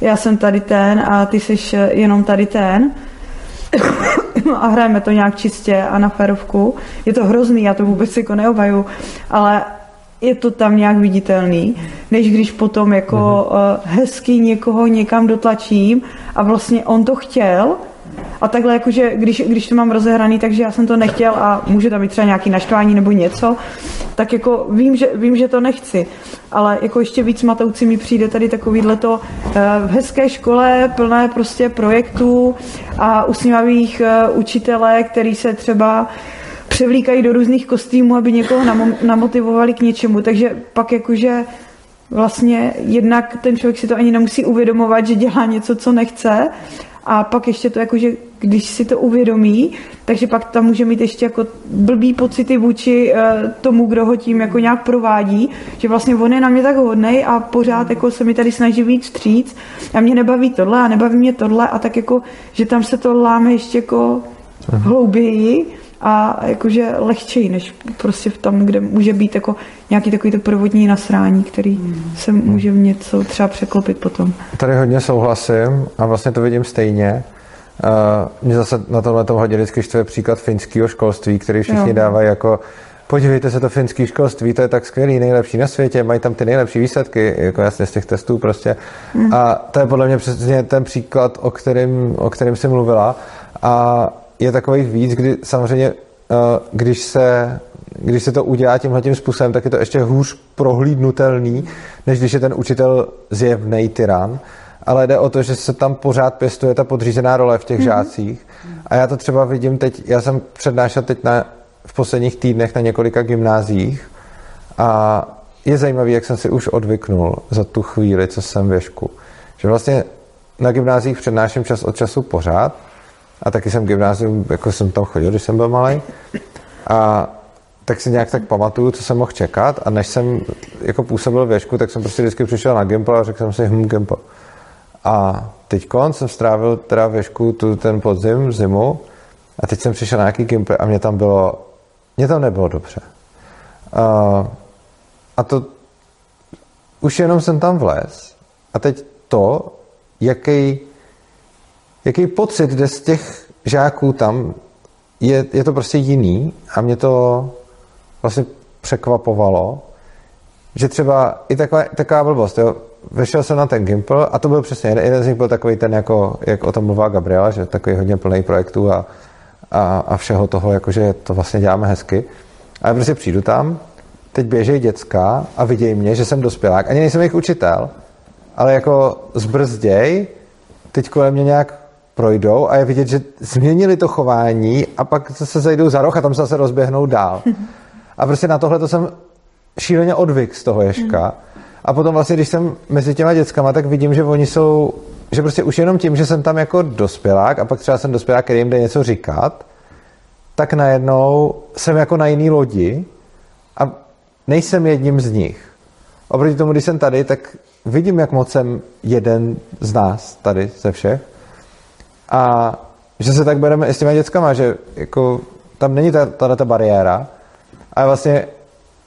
já jsem tady ten a ty jsi jenom tady ten a hrajeme to nějak čistě a na ferovku. Je to hrozný, já to vůbec jako neobhaju, ale je to tam nějak viditelný, než když potom jako uh, hezky někoho někam dotlačím a vlastně on to chtěl, a takhle jakože, když, když to mám rozehraný, takže já jsem to nechtěl a může tam být třeba nějaký naštvání nebo něco, tak jako vím, že, vím, že to nechci. Ale jako ještě víc matoucí mi přijde tady takovýhle to eh, v hezké škole plné prostě projektů a usmívavých eh, učitelé, který se třeba převlíkají do různých kostýmů, aby někoho namotivovali k něčemu. Takže pak jakože vlastně jednak ten člověk si to ani nemusí uvědomovat, že dělá něco, co nechce a pak ještě to jako, že když si to uvědomí, takže pak tam může mít ještě jako blbý pocity vůči uh, tomu, kdo ho tím jako nějak provádí, že vlastně on je na mě tak hodnej a pořád jako se mi tady snaží víc vstříc a mě nebaví tohle a nebaví mě tohle a tak jako, že tam se to láme ještě jako hlouběji a jakože lehčeji, než prostě v tom, kde může být jako nějaký takový to prvotní nasrání, který se může v něco třeba překlopit potom. Tady hodně souhlasím a vlastně to vidím stejně. Uh, mě zase na tomhle tom hodně vždycky štve příklad finského školství, který všichni jo. dávají jako podívejte se to finské školství, to je tak skvělý, nejlepší na světě, mají tam ty nejlepší výsledky, jako jasně z těch testů prostě. Mm. A to je podle mě přesně ten příklad, o kterém, o kterém jsi mluvila. A je takových víc, kdy samozřejmě, eh, když se, když se to udělá tímhle tím způsobem, tak je to ještě hůř prohlídnutelný, než když je ten učitel zjevný tyran. Ale jde o to, že se tam pořád pěstuje ta podřízená role v těch mm-hmm. žácích. A já to třeba vidím teď, já jsem přednášel teď na, v posledních týdnech na několika gymnáziích a je zajímavý, jak jsem si už odvyknul za tu chvíli, co jsem věšku. Že vlastně na gymnáziích přednáším čas od času pořád a taky jsem gymnázium, jako jsem tam chodil, když jsem byl malý. A tak si nějak tak pamatuju, co jsem mohl čekat a než jsem jako působil věšku, tak jsem prostě vždycky přišel na Gimple a řekl jsem si hm, Gimple. A teď jsem strávil teda věšku tu ten podzim, zimu a teď jsem přišel na nějaký Gimple a mě tam bylo, mě tam nebylo dobře. A, a to už jenom jsem tam vlez a teď to, jaký, jaký pocit jde z těch žáků tam, je, je to prostě jiný a mě to vlastně překvapovalo, že třeba i taková, taková blbost, jo, vešel jsem na ten Gimple a to byl přesně, jeden, jeden z nich byl takový ten, jako, jak o tom mluvila Gabriela, že takový hodně plný projektů a, a, a všeho toho, jakože to vlastně děláme hezky. A já prostě přijdu tam, teď běžejí děcka a vidějí mě, že jsem dospělák. Ani nejsem jejich učitel, ale jako zbrzděj, teď kolem mě nějak projdou a je vidět, že změnili to chování a pak se zajdou za roh a tam se zase rozběhnou dál. A prostě na tohle to jsem šíleně odvyk z toho ješka. A potom vlastně, když jsem mezi těma dětskama, tak vidím, že oni jsou, že prostě už jenom tím, že jsem tam jako dospělák a pak třeba jsem dospělák, který jim jde něco říkat, tak najednou jsem jako na jiný lodi a nejsem jedním z nich. Oproti tomu, když jsem tady, tak vidím, jak moc jsem jeden z nás tady ze všech. A že se tak bereme i s těma dětskama, že jako tam není ta, ta, ta bariéra. A vlastně,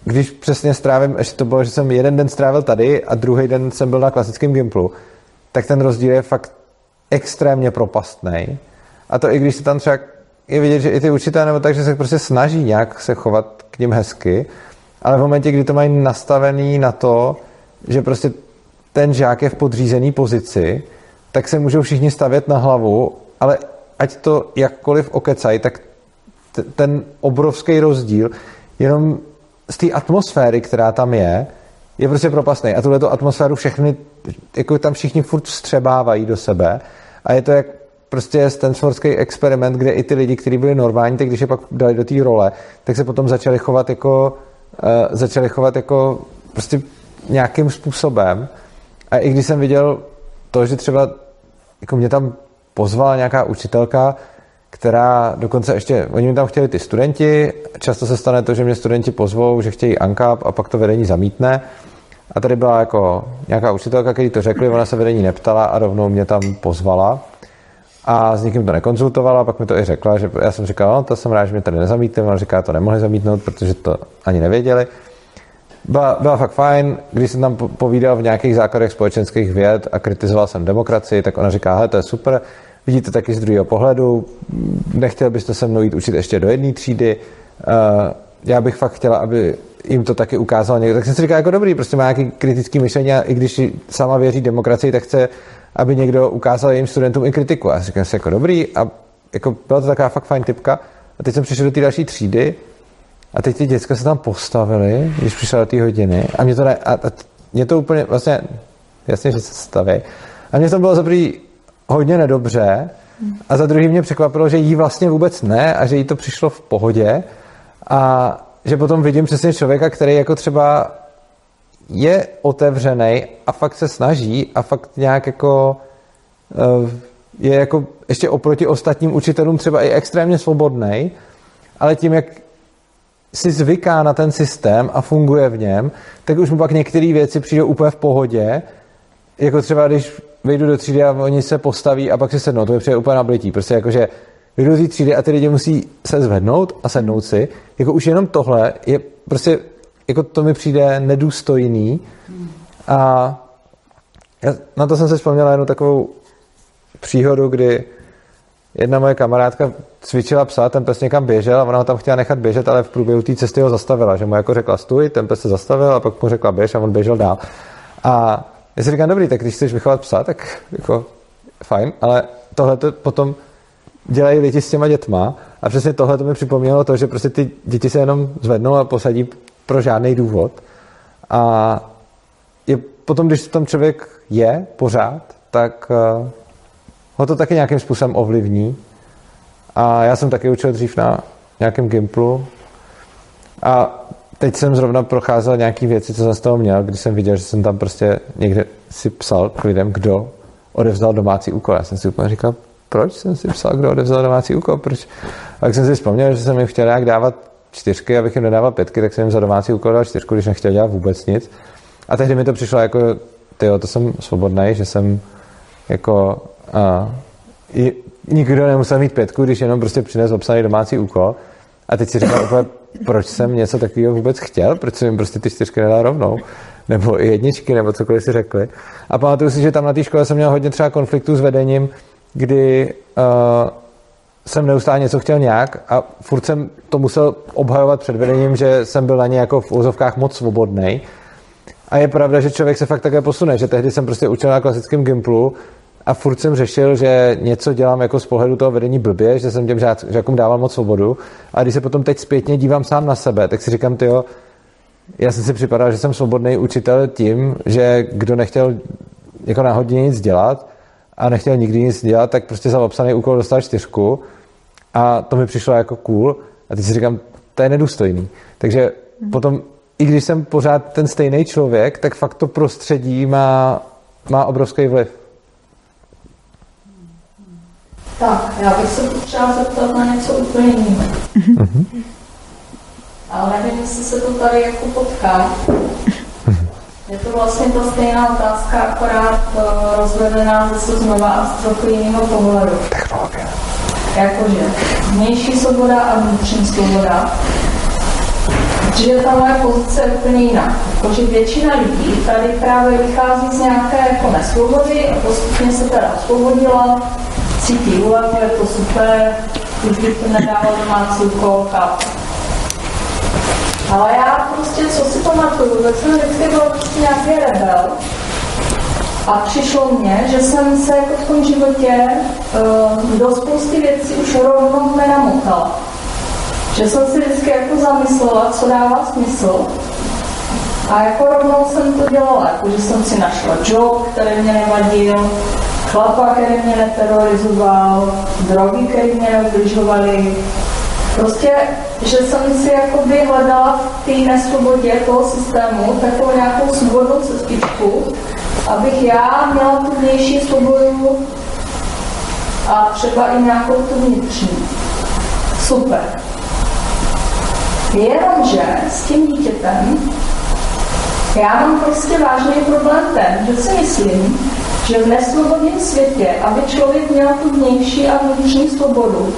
když přesně strávím, ještě to bylo, že jsem jeden den strávil tady a druhý den jsem byl na klasickém Gimplu, tak ten rozdíl je fakt extrémně propastný. A to i když se tam třeba je vidět, že i ty učitelé nebo tak, že se prostě snaží nějak se chovat k ním hezky, ale v momentě, kdy to mají nastavený na to, že prostě ten žák je v podřízený pozici, tak se můžou všichni stavět na hlavu, ale ať to jakkoliv okecají, tak t- ten obrovský rozdíl jenom z té atmosféry, která tam je, je prostě propastný. A tuhle atmosféru všechny, jako tam všichni furt vstřebávají do sebe a je to jak prostě Stanfordský experiment, kde i ty lidi, kteří byli normální, tak když je pak dali do té role, tak se potom začali chovat jako uh, začali chovat jako prostě nějakým způsobem. A i když jsem viděl to, že třeba jako mě tam pozvala nějaká učitelka, která dokonce ještě, oni mi tam chtěli ty studenti, často se stane to, že mě studenti pozvou, že chtějí ANCAP a pak to vedení zamítne. A tady byla jako nějaká učitelka, který to řekli, ona se vedení neptala a rovnou mě tam pozvala. A s nikým to nekonzultovala, pak mi to i řekla, že já jsem říkal, no, to jsem rád, že mě tady nezamítli, ona říká, to nemohli zamítnout, protože to ani nevěděli. Byla, byla fakt fajn, když jsem tam povídal v nějakých základech společenských věd a kritizoval jsem demokracii, tak ona říká, hele, to je super, vidíte taky z druhého pohledu, nechtěl byste se mnou jít učit ještě do jedné třídy, uh, já bych fakt chtěla, aby jim to taky ukázal někdo. Tak jsem si říkal, jako dobrý, prostě má nějaký kritický myšlení a i když sama věří demokracii, tak chce, aby někdo ukázal jejím studentům i kritiku. A říkám si, jako dobrý a jako byla to taková fakt fajn typka. A teď jsem přišel do té další třídy a teď ty děcka se tam postavili, když přišel do té hodiny a mě to, ne, a, a mě to úplně, vlastně, jasně, že se staví. A mě to bylo za prvý hodně nedobře a za druhý mě překvapilo, že jí vlastně vůbec ne a že jí to přišlo v pohodě a že potom vidím přesně člověka, který jako třeba je otevřený a fakt se snaží a fakt nějak jako eh, je jako ještě oproti ostatním učitelům třeba i extrémně svobodný, ale tím, jak si zvyká na ten systém a funguje v něm, tak už mu pak některé věci přijdou úplně v pohodě, jako třeba když vejdu do třídy a oni se postaví a pak si sednou, to mi přijde úplně nablití. Prostě jakože vyjdu z třídy a ty lidi musí se zvednout a sednout si. Jako už jenom tohle je prostě, jako to mi přijde nedůstojný. A já, na to jsem se vzpomněla jednu takovou příhodu, kdy jedna moje kamarádka cvičila psa, ten pes někam běžel a ona ho tam chtěla nechat běžet, ale v průběhu té cesty ho zastavila, že mu jako řekla stůj, ten pes se zastavil a pak mu řekla běž a on běžel dál. A já si říkám, dobrý, tak když chceš vychovat psa, tak jako fajn, ale tohle to potom dělají lidi s těma dětma a přesně tohle to mi připomnělo to, že prostě ty děti se jenom zvednou a posadí pro žádný důvod a je potom, když tam člověk je pořád, tak uh, ho to taky nějakým způsobem ovlivní a já jsem taky učil dřív na nějakém Gimplu a teď jsem zrovna procházel nějaký věci, co jsem z toho měl, když jsem viděl, že jsem tam prostě někde si psal k lidem, kdo odevzdal domácí úkol. Já jsem si úplně říkal, proč jsem si psal, kdo odevzdal domácí úkol, proč? A jak jsem si vzpomněl, že jsem jim chtěl nějak dávat čtyřky, abych jim nedával pětky, tak jsem jim za domácí úkol dal čtyřku, když nechtěl dělat vůbec nic. A tehdy mi to přišlo jako, ty to jsem svobodný, že jsem jako a, nikdo nemusel mít pětku, když jenom prostě přines obsaný domácí úkol. A teď si říkal proč jsem něco takového vůbec chtěl, proč jsem jim prostě ty čtyřky nedal rovnou, nebo i jedničky, nebo cokoliv si řekli. A pamatuju si, že tam na té škole jsem měl hodně třeba konfliktů s vedením, kdy uh, jsem neustále něco chtěl nějak a furt jsem to musel obhajovat před vedením, že jsem byl na ně jako v úzovkách moc svobodný. A je pravda, že člověk se fakt také posune, že tehdy jsem prostě učil na klasickém Gimplu a furt jsem řešil, že něco dělám jako z pohledu toho vedení blbě, že jsem těm žákům dával moc svobodu. A když se potom teď zpětně dívám sám na sebe, tak si říkám, ty já jsem si připadal, že jsem svobodný učitel tím, že kdo nechtěl jako náhodně nic dělat a nechtěl nikdy nic dělat, tak prostě za obsaný úkol dostal čtyřku a to mi přišlo jako cool a teď si říkám, to je nedůstojný. Takže hmm. potom, i když jsem pořád ten stejný člověk, tak fakt to prostředí má, má obrovský vliv. Tak, já bych se potřeba zeptat na něco úplně jiného. Mm-hmm. Ale nevím, jestli se to tady jako potká. Je to vlastně ta stejná otázka, akorát uh, rozvedená zase znova a z trochu jiného pohledu. Technologie. Jakože vnější svoboda a vnitřní svoboda. Protože ta moje pozice je úplně jiná. Jakože většina lidí tady právě vychází z nějaké jako nesvobody a postupně se teda osvobodila, cítí úlevu, je to super, už bych to nedával domácí úkol, ale já prostě, co si pamatuju, tak jsem vždycky byl prostě nějaký rebel. A přišlo mně, že jsem se jako v tom životě uh, do spousty věcí už rovnou nenamotala. Že jsem si vždycky jako zamyslela, co dává smysl. A jako rovnou jsem to dělala, jako že jsem si našla job, který mě nevadil, chlapa, který mě neterorizoval, drogy, které mě neubližovaly, Prostě, že jsem si jakoby hledala v té nesvobodě toho systému takovou nějakou svobodnou cestičku, abych já měla tu vnější svobodu a třeba i nějakou tu vnitřní. Super. Jenomže s tím dítětem já mám prostě vážný problém ten, že si myslím, že v nesvobodném světě, aby člověk měl tu vnější a vnitřní svobodu,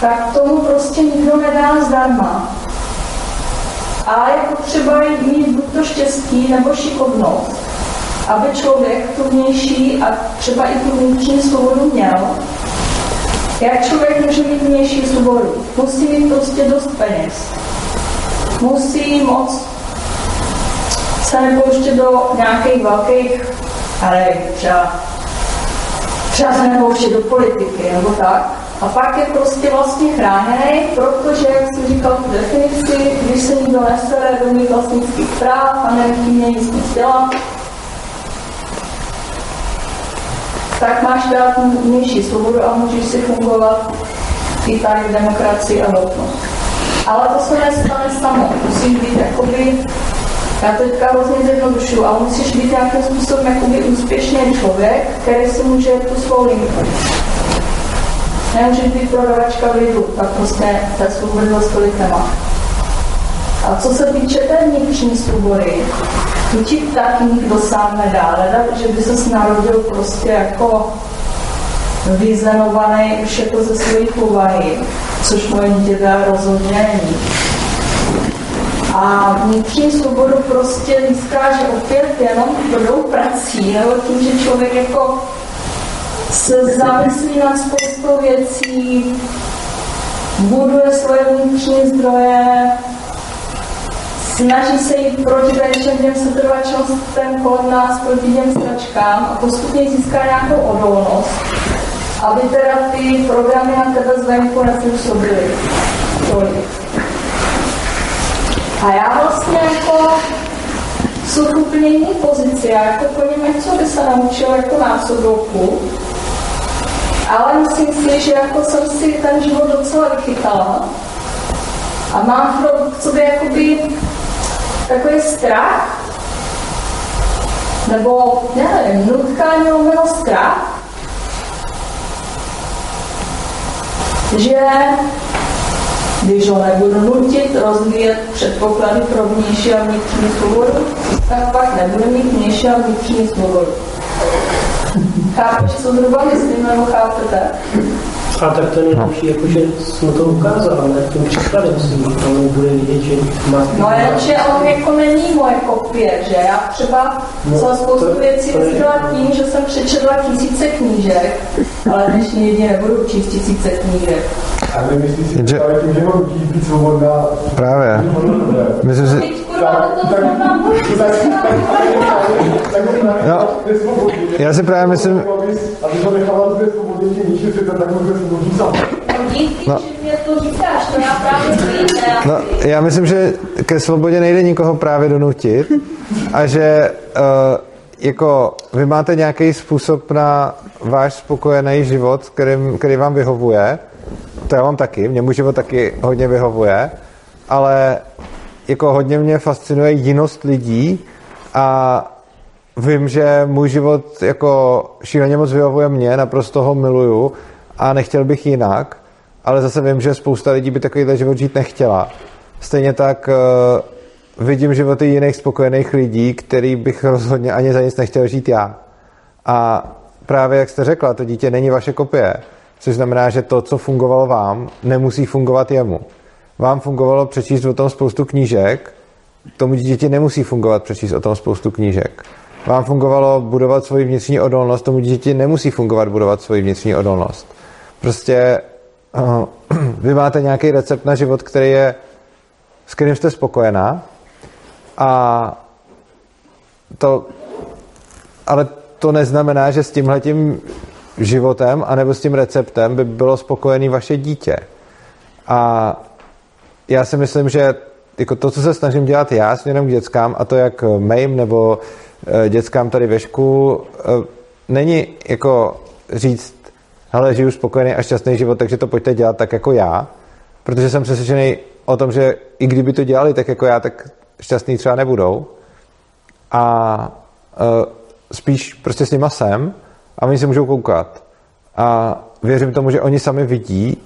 tak tomu prostě nikdo nedá zdarma. A je potřeba mít buď to štěstí nebo šikovnost, aby člověk tu vnější a třeba i tu vnitřní svobodu měl. Jak člověk může mít vnější svobodu? Musí mít prostě dost peněz. Musí moc se nepouštět do nějakých velkých, ale třeba, třeba se nepouštět do politiky nebo tak. A pak je prostě vlastně chráněný, protože, jak jsem říkal v definici, když se nikdo nesere do mých vlastnických práv a nevím, nic nic dělat, tak máš dát vnější svobodu a můžeš si fungovat i tady v demokracii a rovnost. Ale to se nestane samo. Musí být jakoby, já to teďka hrozně zjednodušuju, ale musíš být nějakým způsobem jakoby úspěšný člověk, který si může tu svou linku nemůže být prodavačka v lidu, tak prostě té svobody za tolik nemá. A co se týče té vnitřní svobody, tu ti taky nikdo sám nedá, leda, že by se narodil prostě jako vyzenovaný už jako ze svojí povahy, což moje dítě rozhodně není. A vnitřní svobodu prostě získáš opět jenom tvrdou prací, nebo tím, že člověk jako se zamyslí nad spoustou věcí, buduje svoje vnitřní zdroje, snaží se jít proti všem těm setrvačnostem kolem nás, proti těm stračkám a postupně získá nějakou odolnost, aby teda ty programy na tebe zvenku nepůsobily tolik. A já vlastně jako jsou v úplně jiné pozici. Já jako plním něco by se naučil jako násobovku, ale myslím si, že jako jsem si ten život docela vychytala a mám v sobě jakoby takový strach, nebo nevím, nutkání lomeno strach, že když ho nebudu nutit rozvíjet předpoklady pro vnější a vnitřní svobodu, tak pak nebude mít vnější a vnitřní svobodu. Chápeš, co zhruba myslím, nebo chápete? A tak to nejlepší, jakože jsme to ukázal, ne? Tím příkladem si on bude vidět, že má... No jenže on jako není moje kopie, že? Já třeba No, jsem spoustu to- věcí to je- vysvětlila tím, že jsem přečetla tisíce knížek, ale dnešní lidi nebudou číst tisíce knížek. A nemyslíš si Jenže- právě tím, že ho nutí být svobodná? Právě. Myslím si, No, já si právě myslím, to nechala zde svobodně tě sám. No. no, já myslím, že ke svobodě nejde nikoho právě donutit a že uh, jako vy máte nějaký způsob na váš spokojený život, který, který vám vyhovuje. To já mám taky, mě můj život taky hodně vyhovuje, ale jako hodně mě fascinuje jinost lidí a vím, že můj život jako šíleně moc vyhovuje mě, naprosto ho miluju a nechtěl bych jinak, ale zase vím, že spousta lidí by takovýhle život žít nechtěla. Stejně tak uh, vidím životy jiných spokojených lidí, který bych rozhodně ani za nic nechtěl žít já. A právě jak jste řekla, to dítě není vaše kopie, což znamená, že to, co fungovalo vám, nemusí fungovat jemu. Vám fungovalo přečíst o tom spoustu knížek, tomu dítěti nemusí fungovat přečíst o tom spoustu knížek. Vám fungovalo budovat svoji vnitřní odolnost, tomu dítěti nemusí fungovat budovat svoji vnitřní odolnost. Prostě uh, vy máte nějaký recept na život, který je, s kterým jste spokojená a to, ale to neznamená, že s tímhletím životem anebo s tím receptem by bylo spokojený vaše dítě. A já si myslím, že jako to, co se snažím dělat já směrem k dětskám, a to jak mým nebo eh, dětskám tady ve školu, eh, není jako říct, hele, žiju spokojený a šťastný život, takže to pojďte dělat tak jako já, protože jsem přesvědčený o tom, že i kdyby to dělali tak jako já, tak šťastný třeba nebudou. A uh, spíš prostě s nima jsem a oni se můžou koukat. A věřím tomu, že oni sami vidí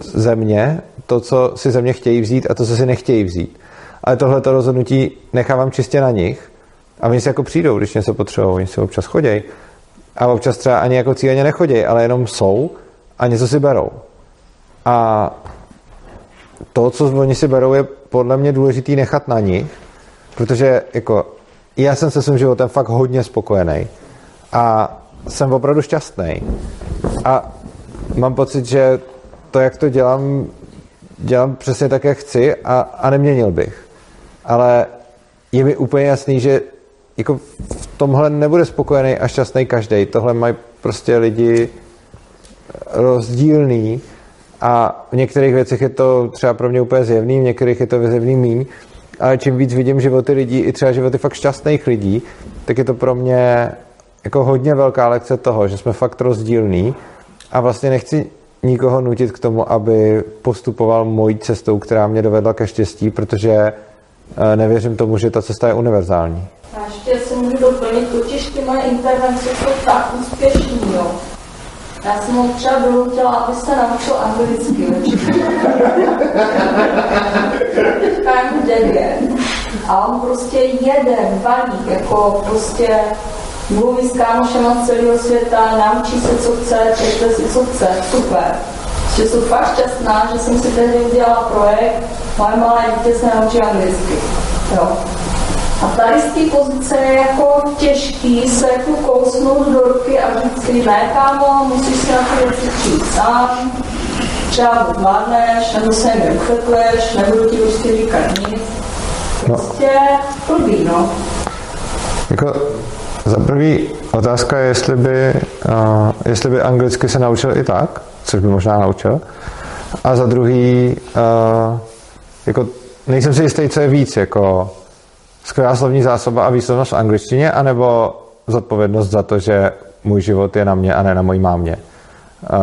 ze mě to, co si ze mě chtějí vzít a to, co si nechtějí vzít. Ale tohle rozhodnutí nechávám čistě na nich a oni si jako přijdou, když něco potřebují, oni se občas chodějí. A občas třeba ani jako cíleně nechodějí, ale jenom jsou a něco si berou. A to, co oni si berou, je podle mě důležitý nechat na nich, protože jako já jsem se svým životem fakt hodně spokojený a jsem opravdu šťastný. A mám pocit, že to, jak to dělám, dělám přesně tak, jak chci a, a neměnil bych. Ale je mi úplně jasný, že jako v tomhle nebude spokojený a šťastný každý. Tohle mají prostě lidi rozdílný a v některých věcech je to třeba pro mě úplně zjevný, v některých je to zjevný míň, ale čím víc vidím životy lidí, i třeba životy fakt šťastných lidí, tak je to pro mě jako hodně velká lekce toho, že jsme fakt rozdílní a vlastně nechci nikoho nutit k tomu, aby postupoval mojí cestou, která mě dovedla ke štěstí, protože eh, nevěřím tomu, že ta cesta je univerzální. A ještě si můžu doplnit, totiž ty moje intervence jsou tak úspěšný, jo. Já jsem ho třeba donutila, aby se naučil anglicky. Teďka je mu devět. A on prostě jede, balík, jako prostě mluví s kámošema z celého světa, naučí se, co chce, čte si, co chce, super. Že jsem fakt šťastná, že jsem si tehdy udělala projekt, moje malé dítě se naučí anglicky. Jo. A tady z té pozice je jako těžký se jako kousnout do ruky a říct si, ne kámo, musíš si na ty věci přijít sám, třeba to zvládneš, nebo se mi uchytleš, nebudu ti prostě říkat nic. Prostě blbý, no. Jako za prvý otázka je, jestli by, uh, jestli by anglicky se naučil i tak, což by možná naučil. A za druhý, uh, jako nejsem si jistý, co je víc, jako skvělá slovní zásoba a výslovnost v angličtině, anebo zodpovědnost za to, že můj život je na mě a ne na mojí mámě. Uh,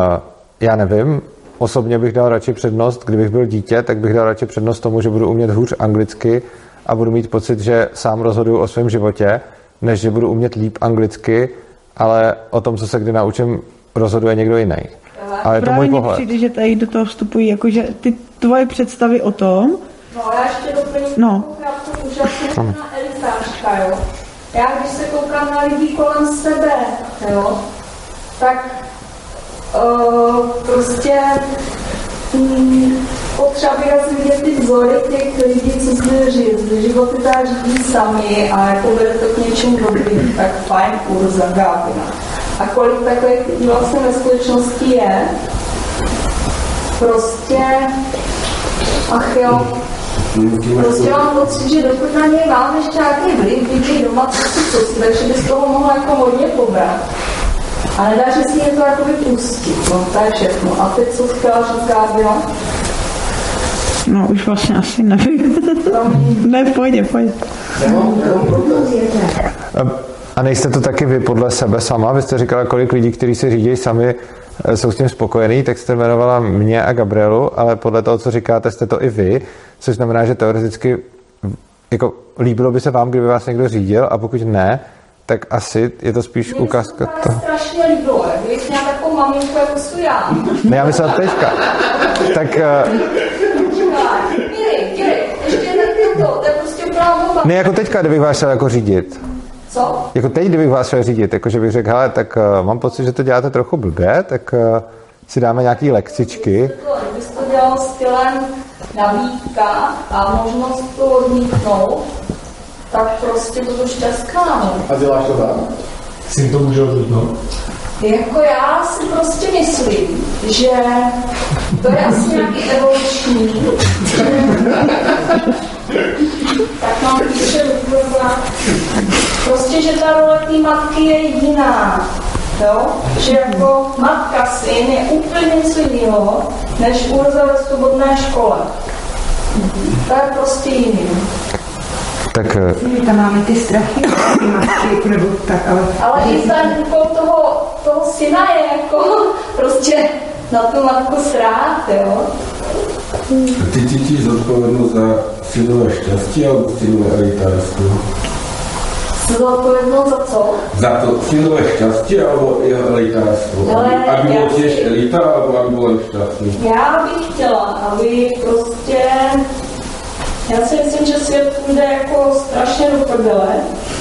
já nevím, osobně bych dal radši přednost, kdybych byl dítě, tak bych dal radši přednost tomu, že budu umět hůř anglicky a budu mít pocit, že sám rozhoduju o svém životě, než že budu umět líp anglicky, ale o tom, co se kdy naučím, rozhoduje někdo jiný. Ale je to můj pohled. přijde, že tady do toho vstupují, jakože ty tvoje představy o tom, No, já ještě doplním No. krátkou úžasnou na elitářka, jo. Já když se koukám na lidi kolem sebe, jo, tak uh, prostě mm, potřeba výraz vidět ty vzory těch lidí, co jsme žili, životy tak žijí sami a jako vede to k něčemu dobrým, tak fajn kurz za. A kolik takových lidí vlastně ve společnosti je, prostě, ach jo, Prostě mám pocit, že dokud na něj mám ještě nějaký vliv, vidí doma, co si, co si, takže by z toho mohla jako hodně pobrat. A nedaří si mě to jakoby pustit, no to je všechno. A teď co chtěla říct Gábina? No už vlastně asi nevím. ne, pojď, pojď. A- A nejste to taky vy podle sebe sama? Vy jste říkala, kolik lidí, kteří se řídí sami, eh, jsou s tím spokojení, tak jste jmenovala mě a Gabrielu, ale podle toho, co říkáte, jste to i vy, což znamená, že teoreticky jako líbilo by se vám, kdyby vás někdo řídil a pokud ne, tak asi je to spíš ukázka toho. Strašně líbilo, jak kdybych měla takovou maminku, jako jsou já. Ne, já myslel teďka. Tak ne jako teďka, kdybych vás šel jako řídit. Co? Jako teď, kdybych vás šel řídit, jako že bych řekl, hele, tak uh, mám pocit, že to děláte trochu blbě, tak uh, si dáme nějaký lekcičky. Kdybys to dělal stylem nabídka a možnost to odmítnout, tak prostě budu šťastná. no. A děláš to tak? Si to může odmítnout. Jako já si prostě myslím, že to je asi nějaký evoluční. tak mám píše vyplňovat. Prostě, že ta role té matky je jiná. Jo? Že jako matka syn je úplně něco jiného, než Urza ve svobodné škole. To je prostě jiný. Tak My tam máme ty strachy, ty matky, nebo tak, ale... Ale i ten úkol toho, toho syna je jako prostě na tu matku srát, jo. Ty cítíš zodpovědnost za synové štěstí alebo synové elitářství? Zodpovědnost za co? Za to synové šťastie alebo jeho elitářstvo? Ale Aby, já si- tiež elita, alebo aby bolo šťastný? Já bych chtěla, aby prostě já si myslím, že svět půjde jako strašně do prdele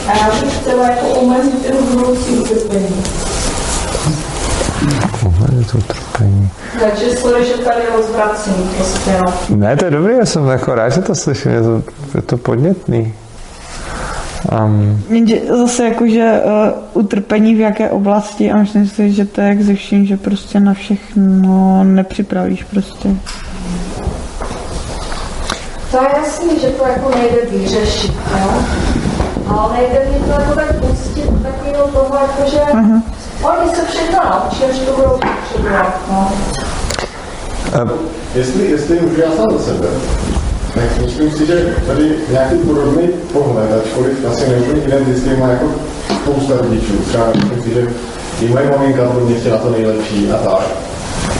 a já bych chtěla jako omezit jeho budoucí utrpení. Utrpení. Takže sorry, že tady rozvracím prostě, no. Ne, to je dobrý, já jsem jako rád, že to slyším, je to, je to podnětný. Um, zase jakože uh, utrpení v jaké oblasti a myslím si, že to je jak ze vším, že prostě na všechno nepřipravíš prostě. To je jasný, že to jako nejde vyřešit, jo? Ale nejde mi to jako tak pustit takového toho, jako že Mhm. Oni se všechno naučí, až to budou potřebovat, no. Jestli, jestli můžu já sám za sebe, tak myslím si, že tady nějaký podobný pohled, ačkoliv asi neúplně identický, má jako spousta rodičů. Třeba myslím si, že i moje maminka pro mě chtěla to nejlepší a tak.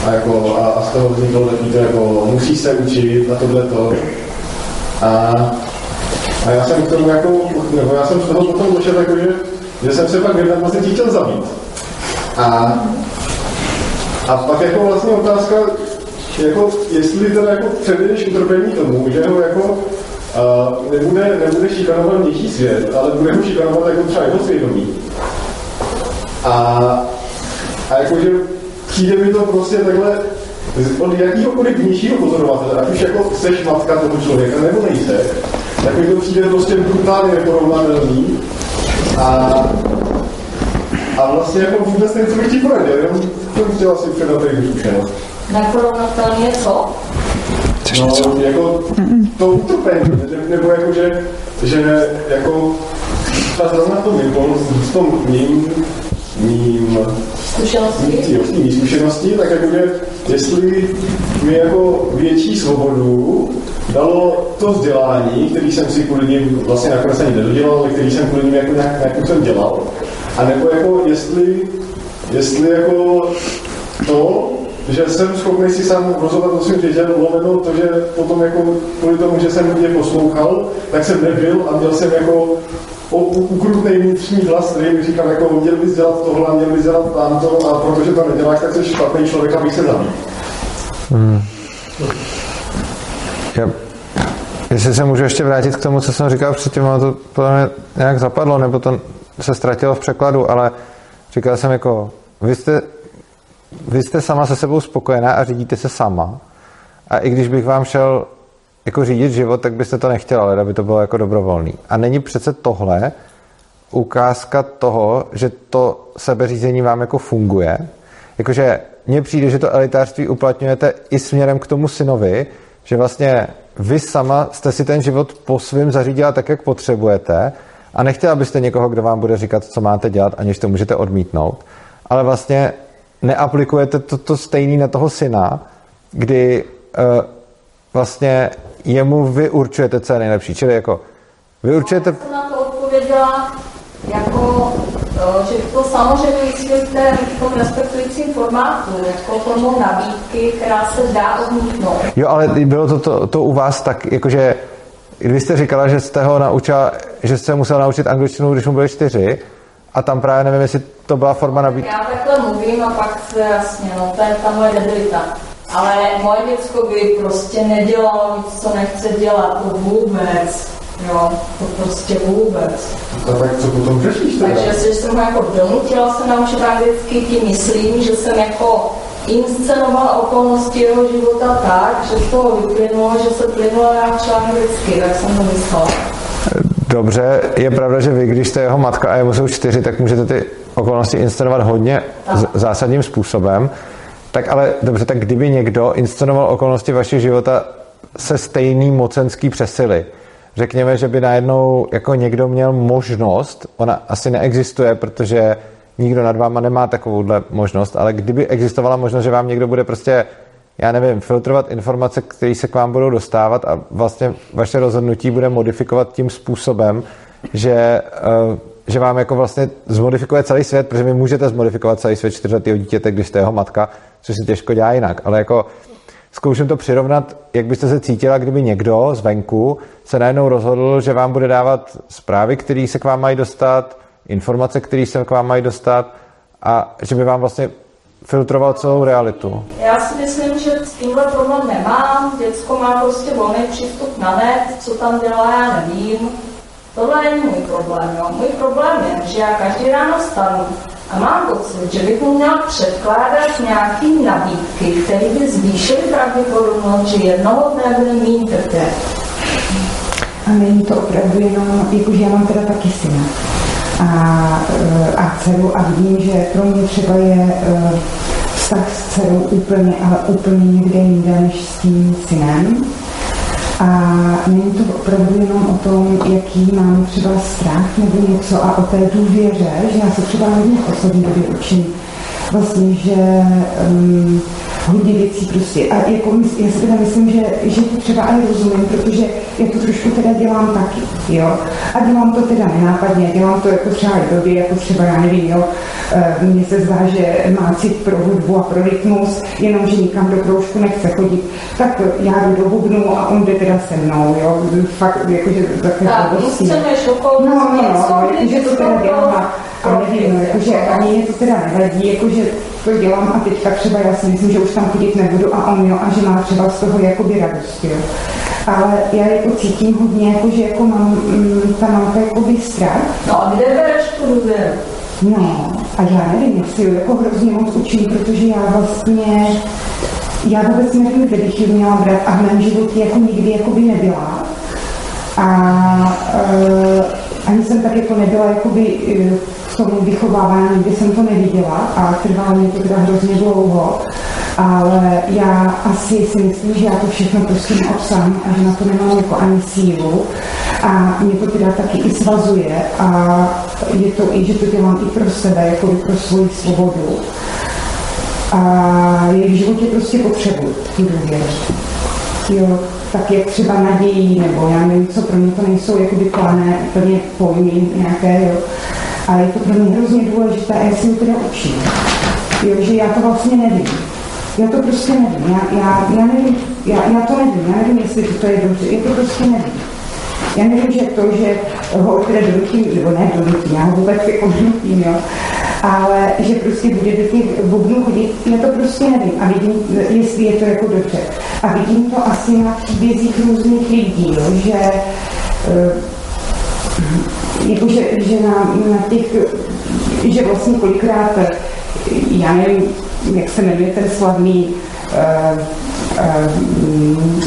A, jako, a, a z toho vzniklo takový to jako, musí se učit a tohle to. A, a já jsem k tomu jako, nebo já jsem z toho potom došel jako, že, že jsem se pak v 21 chtěl zabít. A, a pak jako vlastně otázka, jako, jestli teda jako předvedeš utrpení tomu, že ho jako uh, nebude, nebude šikanovat vnější svět, ale bude ho šikanovat jako třeba jeho svědomí. A, a jakože přijde mi to prostě takhle od jakýhokoliv vnějšího pozorovatele, ať už jako seš matka toho člověka nebo nejse, tak mi to přijde prostě brutálně neporovnatelný. A, a vlastně jako vůbec nevím, co bych ti poradil, jenom to chtěl asi předat tady zkušenost. Neporovnatelně co? No, jako to utrpení, ne- nebo jako, že, že jako třeba zrovna to vypol v tom mým, mým Zkušenosti? jo, z té mý zkušenosti, tak jakože jestli mi jako větší svobodu dalo to vzdělání, který jsem si kvůli ním vlastně nakonec ani nedodělal, ale který jsem kvůli ním jako nějak, nějak jsem dělal, a nebo jako jestli, jestli jako to, že jsem schopný si sám rozhodovat o svým životě, lomeno to, že potom jako kvůli tomu, že jsem mě poslouchal, tak jsem nebyl a měl jsem jako ukrutný vnitřní hlas, který mi říkal, jako měl bys dělat tohle, měl bys dělat tamto a protože to neděláš, tak jsi špatný člověk, abych se zabil. Hmm. Já, jestli se můžu ještě vrátit k tomu, co jsem říkal předtím, ono to podle mě nějak zapadlo, nebo to se ztratilo v překladu, ale říkal jsem jako, vy jste, vy jste sama se sebou spokojená a řídíte se sama. A i když bych vám šel jako řídit život, tak byste to nechtěla, ale aby to bylo jako dobrovolný. A není přece tohle ukázka toho, že to sebeřízení vám jako funguje. Jakože mně přijde, že to elitářství uplatňujete i směrem k tomu synovi, že vlastně vy sama jste si ten život po svým zařídila tak, jak potřebujete a nechtěla byste někoho, kdo vám bude říkat, co máte dělat, aniž to můžete odmítnout, ale vlastně neaplikujete to, to stejný na toho syna, kdy uh, vlastně jemu vy určujete, co je nejlepší. Čili jako vy určujete... Já jsem na to odpověděla jako, že to samozřejmě vysvětlíte v tom respektujícím formátu, jako formou nabídky, která se dá odmítnout. Jo, ale bylo to, to, to u vás tak, jakože vy jste říkala, že jste ho naučila, že jste musel naučit angličtinu, když mu byly čtyři, a tam právě nevím, jestli to byla forma nabídky. Já takhle mluvím a pak se jasně, no to je ta moje debilita. Ale moje děcko by prostě nedělalo nic, co nechce dělat, to vůbec. Jo, to prostě vůbec. A tak co potom řešíš teda? Takže že jsem ho jako donutila se naučit anglicky, tím myslím, že jsem jako inscenoval okolnosti jeho života tak, že z toho vyplynulo, že se plynulo naučil anglicky, tak jsem to myslela. Dobře, je pravda, že vy, když jste jeho matka a jemu jsou čtyři, tak můžete ty okolnosti inscenovat hodně zásadním způsobem. Tak ale dobře, tak kdyby někdo inscenoval okolnosti vašeho života se stejný mocenský přesily, řekněme, že by najednou jako někdo měl možnost, ona asi neexistuje, protože nikdo nad váma nemá takovouhle možnost, ale kdyby existovala možnost, že vám někdo bude prostě, já nevím, filtrovat informace, které se k vám budou dostávat a vlastně vaše rozhodnutí bude modifikovat tím způsobem, že, eh, že vám jako vlastně zmodifikuje celý svět, protože vy můžete zmodifikovat celý svět čtyřletého dítěte, když jste jeho matka, což se těžko dělá jinak, ale jako zkouším to přirovnat, jak byste se cítila, kdyby někdo zvenku se najednou rozhodl, že vám bude dávat zprávy, které se k vám mají dostat, informace, které se k vám mají dostat a že by vám vlastně filtroval celou realitu. Já si myslím, že s tímhle problém nemám. Děcko má prostě volný přístup na net, co tam dělá, já nevím. Tohle není můj problém. Jo. Můj problém je, že já každý ráno stanu a mám pocit, že bych mu měl předkládat nějaké nabídky, které by zvýšily pravděpodobnost, že jednoho dne bude mít. A není to opravdu jenom, jakože já mám teda taky syna a, eh, a dceru a vidím, že pro mě třeba je eh, vztah s dcerou úplně, ale úplně někde jinde než s tím synem. A není to opravdu jenom o tom, jaký mám třeba strach nebo něco a o té důvěře, že já se třeba hodně v poslední době učím vlastně, že um, hodně věcí prostě. A jako, já si teda myslím, že, že to třeba i rozumím, protože já to trošku teda dělám taky, jo. A dělám to teda nenápadně, dělám to jako třeba i době, jako třeba já nevím, jo. Mně se zdá, že má cit pro hudbu a pro rytmus, jenom že nikam do kroužku nechce chodit. Tak já jdu do bubnu a on jde teda se mnou, jo. Fakt, jakože takové chceš No, no, no, jakože to teda dělám a nevím, no, jakože ani mě to teda nevadí, jakože to dělám a teďka třeba já si myslím, že už tam chodit nebudu a on jo, a že má třeba z toho jakoby radost, jo. Ale já jako cítím hodně, jako, že jako mám, mm, ta mamka jakoby strach. No a kde bereš tu důvěru? No, a já nevím, jestli jo jako hrozně moc učím, protože já vlastně, já vůbec nevím, kde bych ji měla brát a v mém životě jako nikdy jakoby nebyla. A uh, ani jsem tak jako nebyla jakoby uh, v vychovávání, kdy jsem to neviděla a trvalo mě to teda hrozně dlouho. Ale já asi si myslím, že já to všechno prostě neobsám a že na to nemám jako ani sílu. A mě to teda taky i svazuje a je to i, že to dělám i pro sebe, jako i pro svoji svobodu. A je v životě prostě potřebuji tu důvěru. Jo, tak jak třeba nadějí, nebo já nevím, co pro mě to nejsou jakoby plané úplně pojmy nějaké, jo. Ale je to pro mě hrozně důležité a já si to teda. Jo, že já to vlastně nevím. Já to prostě nevím. Já, já, já, nevím, já, já to nevím. Já nevím, jestli to je dobře. Já to prostě nevím. Já nevím, že to, že ho teda donutím, nebo ne donutím, já ho vůbec jako jo, ale že prostě bude do těch bubnů chodit, já to prostě nevím a vidím, jestli je to jako dobře. A vidím to asi na příbězích různých lidí, jo, že eh, jakože, že na, na těch, že vlastně kolikrát, já nevím, jak se jmenuje ten slavný uh,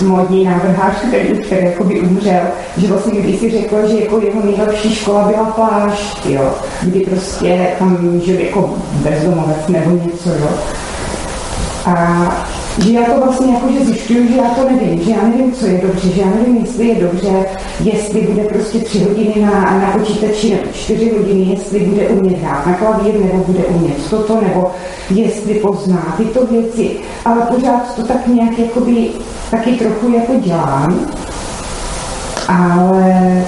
uh, módní návrhář, který, který jakoby umřel, že vlastně když si řekl, že jako jeho nejlepší škola byla plášť, jo, kdy prostě tam žil jako bezdomovec nebo něco, jo. A že já to vlastně jako, že zjišťuju, že já to nevím, že já nevím, co je dobře, že já nevím, jestli je dobře, jestli bude prostě tři hodiny na, na počítači nebo čtyři hodiny, jestli bude umět hrát na klavír nebo bude umět toto, nebo jestli pozná tyto věci, ale pořád to tak nějak jakoby taky trochu jako dělám, ale,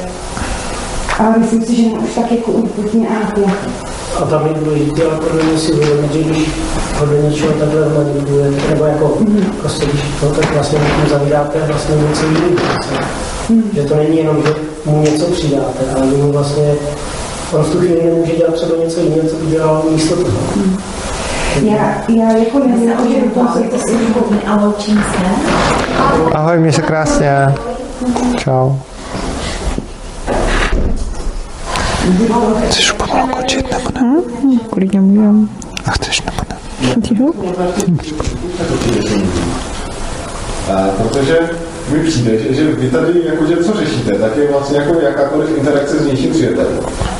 ale myslím si, že už tak jako úplně a napjatý. A tam je důležité, ale podle mě si uvědomit, že když do něčeho takhle manipulujete, nebo jako mm. prostě když to tak vlastně tím zavíráte vlastně něco jiného. Mm. Že to není jenom, že mu něco přidáte, ale že mu vlastně on v tu chvíli nemůže dělat třeba něco jiného, co by dělal místo toho. Mm. Já, já jako nevím, že toho se to si a loučím se. Ahoj, mě se krásně. Čau. Chceš pomalu končit, nebo ne? Hmm, klidně můžem. A chceš, nebo ne? Jo? A protože mi přijde, že, že vy tady jakože co řešíte, tak je vlastně jako jakákoliv interakce s vnějším světem.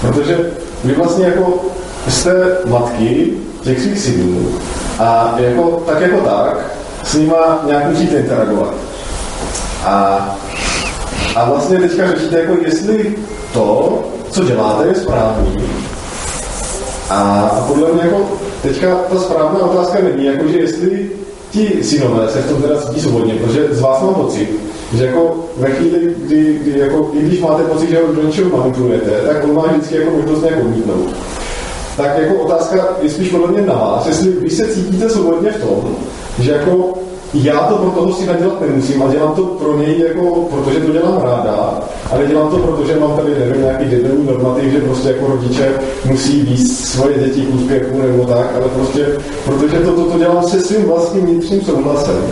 Protože vy vlastně jako jste matky těch svých synů a jako, tak jako tak s nima nějak musíte interagovat. A, a vlastně teďka řešíte, jako jestli to, co děláte, je správný. A, a podle mě jako teďka ta správná otázka není, jako, že jestli ti synové se v tom teda cítí svobodně, protože z vás mám pocit, že jako ve chvíli, kdy, kdy jako, i když máte pocit, že ho do něčeho manipulujete, tak on má vždycky jako možnost nějak odmítnout. Tak jako otázka je spíš podle mě na vás, jestli vy se cítíte svobodně v tom, že jako já to pro toho syna dělat nemusím a dělám to pro něj, jako, protože to dělám ráda, ale dělám to, protože mám tady nevím, nějaký debilní normativ, že prostě jako rodiče musí víc svoje děti k úspěchu nebo tak, ale prostě, protože to, to, to dělám se svým vlastním vnitřním souhlasem.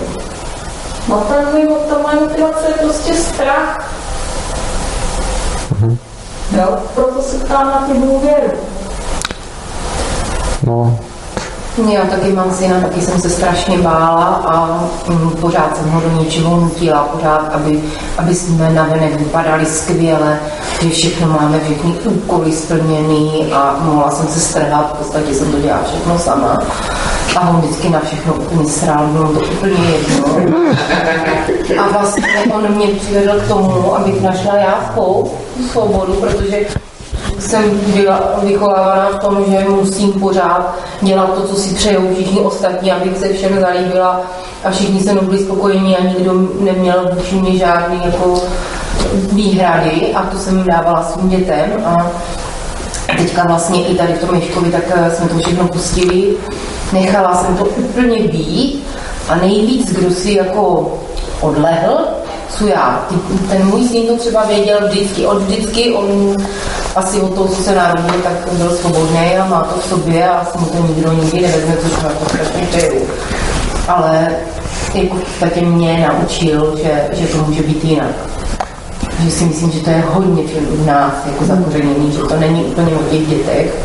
No ten ta moje motivace je prostě strach. Mhm. Jo, proto se ptám na ty důvěru. No, Já taky mám syna, taky jsem se strašně bála a mm, pořád jsem ho do něčeho nutila, pořád, aby, aby jsme navenek vypadali skvěle, že všechno máme, všechny úkoly splněný a mohla jsem se strhat, v podstatě jsem to dělala všechno sama. A on vždycky na všechno úplně srál, bylo to úplně jedno. A vlastně on mě přivedl k tomu, abych našla já svou svobodu, protože jsem byla vychovávána v tom, že musím pořád dělat to, co si přejou všichni ostatní, abych se všem zalíbila a všichni se mnou byli spokojení a nikdo neměl vůči mě žádný jako výhrady a to jsem dávala svým dětem a teďka vlastně i tady v tom Ješkovi, tak eh, jsme to všechno pustili. Nechala jsem to úplně být a nejvíc, kdo si jako odlehl, co já. Ten můj syn to třeba věděl vždycky, od vždycky, on asi od toho, co se narodil, tak byl svobodný a má to v sobě a asi mu to nikdo nikdy nevezme, což mu jako strašně přeju. Ale jako v podstatě mě naučil, že, že to může být jinak. Že si myslím, že to je hodně v nás jako zakořeněný, že to není úplně o těch dětech,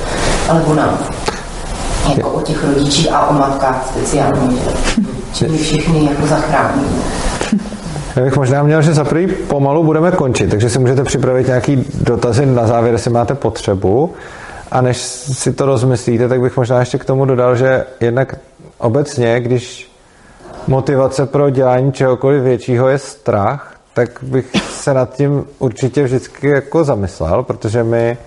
ale o nás. Jako o těch rodičích a o matkách speciálně, že, že my všechny jako zachráníme. Já bych možná měl, že za prvý pomalu budeme končit, takže si můžete připravit nějaký dotazy na závěr, jestli máte potřebu. A než si to rozmyslíte, tak bych možná ještě k tomu dodal, že jednak obecně, když motivace pro dělání čehokoliv většího je strach, tak bych se nad tím určitě vždycky jako zamyslel, protože mi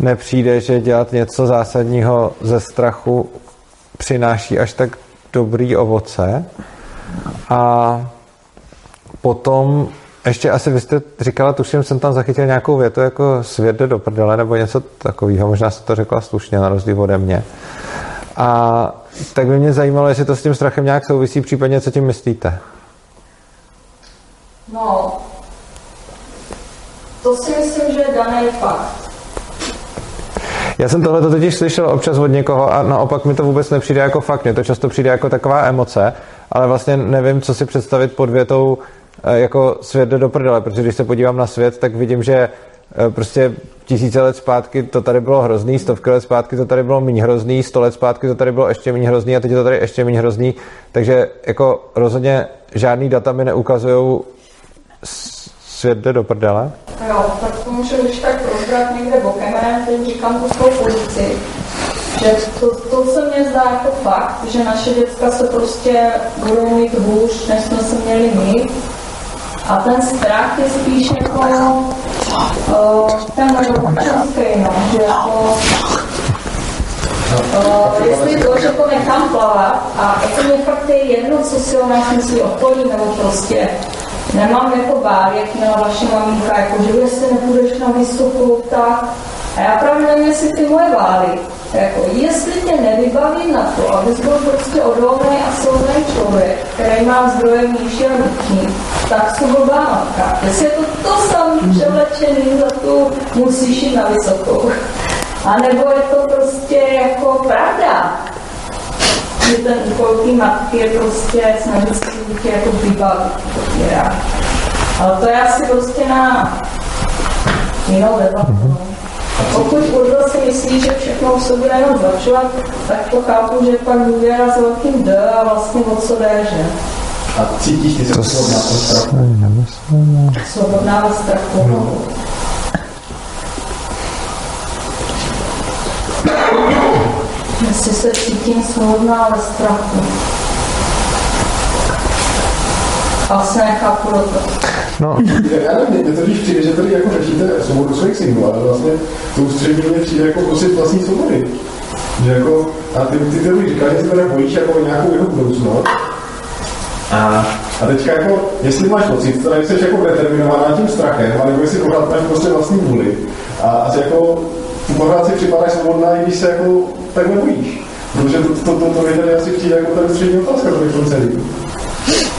nepřijde, že dělat něco zásadního ze strachu přináší až tak dobrý ovoce. A potom ještě asi vy jste říkala, tuším, jsem tam zachytil nějakou větu jako svět jde do prdele, nebo něco takového, možná jste to řekla slušně na rozdíl ode mě. A tak by mě zajímalo, jestli to s tím strachem nějak souvisí, případně co tím myslíte. No, to si myslím, že je daný fakt. Já jsem tohle totiž slyšel občas od někoho a naopak mi to vůbec nepřijde jako fakt. Mně to často přijde jako taková emoce, ale vlastně nevím, co si představit pod větou jako svět jde do prdele, protože když se podívám na svět, tak vidím, že eh, prostě tisíce let zpátky to tady bylo hrozný, stovky let zpátky to tady bylo méně hrozný, sto let zpátky to tady bylo ještě méně hrozný a teď je to tady ještě méně hrozný, takže jako rozhodně žádný data mi neukazují svět jde do prdele. Jo, tak to můžu už tak rozbrat někde bokem, já teď říkám tu svou pozici. Že to, to se mně zdá jako fakt, že naše děcka se prostě budou mít hůř, než jsme se měli mít. A ten strach je spíš jako uh, ten občanský, no, že jako Uh, jestli to, že to nechám plavat a jako mě fakt je jedno, co si o nás myslí okolí, nebo prostě nemám jako bál, jak měla vaše maminka, jako že jestli nepůjdeš na vysokou, tak a já právě nevím, jestli ty moje vály, jako jestli tě nevybaví na to, abys byl prostě odolný a silný člověk, který má zdroje vnější a vnitřní, tak jsou blbá matka. Jestli je to to samé převlečený, za tu musíš jít na vysokou. A nebo je to prostě jako pravda, že ten úkol té matky je prostě snažit se dítě jako vybavit. Ale to je asi prostě na jinou debatu. no. Pokud Urdo si myslí, že všechno v sobě jenom zlepšovat, tak to chápu, že pak důvěra s velkým D a vlastně o co jde, že? A cítíš ty se svobodná tom strachu? Svobodná ve strachu. No. Jestli se cítím svobodná ve strachu. Asi nechápu do toho. No. Já nevím, mě to když přijde, že tady jako řešíte svobodu svých synů, ale vlastně to ústřední mě přijde jako pocit vlastní svobody. Že jako, a ty, ty ty říkáš, že se teda bojíš jako o nějakou jeho budoucnost. A, a teďka jako, jestli máš pocit, teda jsi jako determinovaná tím strachem, nebo jestli pořád máš prostě vlastní vůli. A, a jako pořád si připadáš svobodná, i když se jako takhle bojíš. Protože to, to, to, to, to tady asi přijde jako ta ústřední otázka, to bych celý.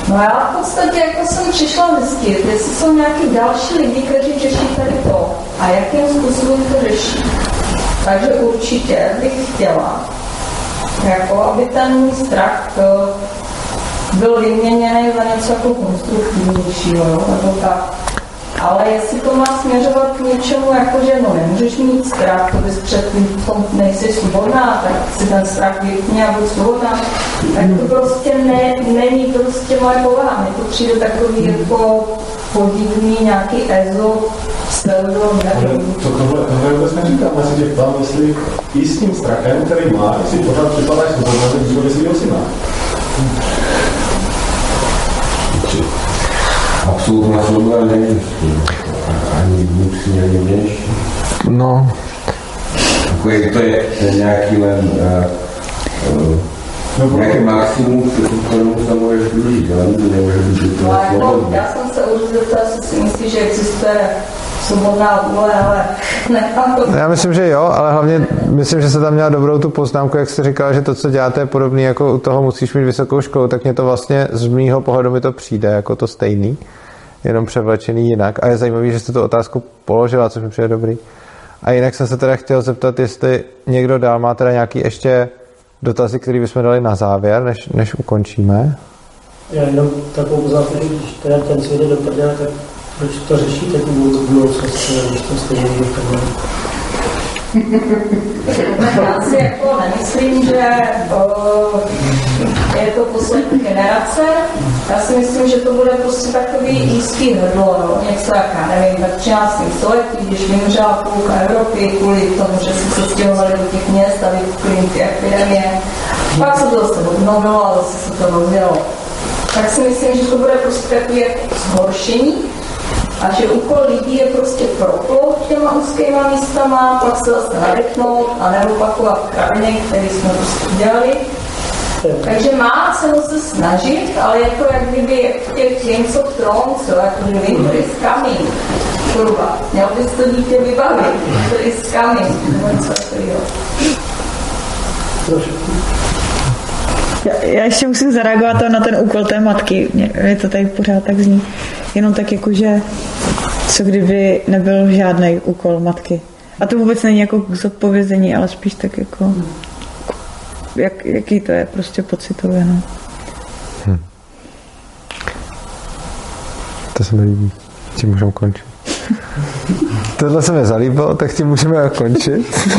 No já v podstatě jako jsem přišla zjistit, jestli jsou nějaký další lidi, kteří řeší tady to a jakým způsobem to řeší. Takže určitě bych chtěla, jako aby ten můj strach eh, byl vyměněný za něco jako konstruktivnějšího, nebo tak. Ale jestli to má směřovat k něčemu, jako že no nemůžeš mít strach, to bys před tím tom nejsi svobodná, tak si ten strach vypni a buď svobodná, tak to prostě ne, není prostě moje povaha. Mně to přijde takový jako podivný nějaký ezo, pseudo, nevím. To, tohle, tohle vůbec neříkám, já se tě ptám, jestli i s tím strachem, který má, jestli pořád připadáš svobodná, tak život Ani vnitřní, ani vnější. No. Je, to je, je nějaký len uh, uh, nějaké maximum, kterému se můžeš blížit, ale být No úplně jako, svobodný. já jsem se už zeptala, jestli si myslí, že existuje svobodná vůle, ale nechám to. Já myslím, že jo, ale hlavně myslím, že se tam měla dobrou tu poznámku, jak jste říkala, že to, co děláte, je podobné jako u toho musíš mít vysokou školu, tak mě to vlastně z mýho pohledu mi to přijde jako to stejný, jenom převlečený jinak. A je zajímavé, že jste tu otázku položila, což mi přijde dobrý. A jinak jsem se teda chtěl zeptat, jestli někdo dál má teda nějaký ještě dotazy, které bychom dali na závěr, než, než ukončíme. Já jenom takovou poznámku, že když teda ten svět jde do prdele, tak proč to řešíte tu budoucnost, když to stejně do prdele? Já si jako nemyslím, že o, je to poslední generace. Já si myslím, že to bude prostě takový jistý hrdlo, no. něco jak, já nevím, ve 13. století, když vymřela půlka Evropy kvůli tomu, že si se stěhovali do těch měst a vypukly ty epidemie. Pak se to zase obnovilo a zase se to rozjelo. Tak si myslím, že to bude prostě takový jako zhoršení, a že úkol lidí je prostě proplout těma úzkýma místama, pak se zase nadechnout a neopakovat kraviny, které jsme prostě dělali. Takže má cenu se snažit, ale je to jak kdyby v těch Games of Thrones, jo, jako kdyby byli z kamín. Kurva, měl bys to dítě vybavit, byli z kamín, nebo něco takového. Já, já ještě musím zareagovat na ten úkol té matky. Mě, mě to tady pořád tak zní. Jenom tak jako, že co kdyby nebyl žádný úkol matky. A to vůbec není jako k zodpovězení, ale spíš tak jako, jak, jaký to je prostě pocitově. No. To se mi líbí. Tím můžeme končit. Tohle se mi zalíbilo, tak tím můžeme končit.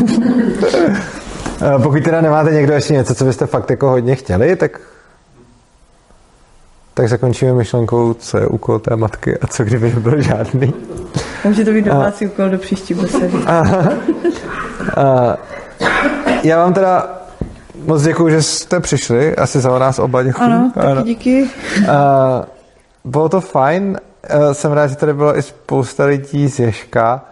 Eh, Pokud teda nemáte někdo ještě něco, co byste fakt jako hodně chtěli, tak tak zakončíme myšlenkou, co je úkol té matky a co kdyby nebyl žádný. Může to být A- domácí úkol do příští besedy. Aha. A já vám teda moc děkuji, že jste přišli, asi za nás oba děkuji. Ano, taky díky. A, bylo to fajn, Eh, jsem rád, že tady bylo i spousta lidí z Ježka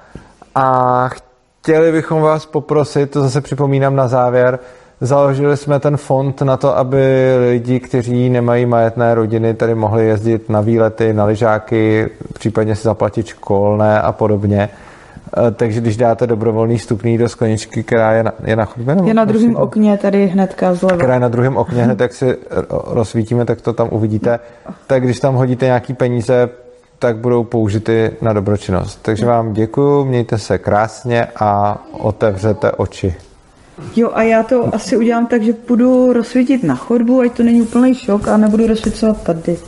a chtěli bychom vás poprosit, to zase připomínám na závěr, založili jsme ten fond na to, aby lidi, kteří nemají majetné rodiny, tady mohli jezdit na výlety, na lyžáky, případně si zaplatit školné a podobně. Eh, Takže když dáte dobrovolný vstupný do skleničky, která je na, je na chodbě? nebo Je na druhém okně tady hnedka zleva. která je na druhém okně, hned jak si ro- rozsvítíme, tak to tam uvidíte. Tak když tam hodíte nějaký peníze, tak budou použity na dobročinnost. Takže vám děkuji, mějte se krásně a otevřete oči. Jo, a já to asi udělám tak, že půjdu rozsvítit na chodbu, ať to není úplný šok a nebudu rozsvícovat tady.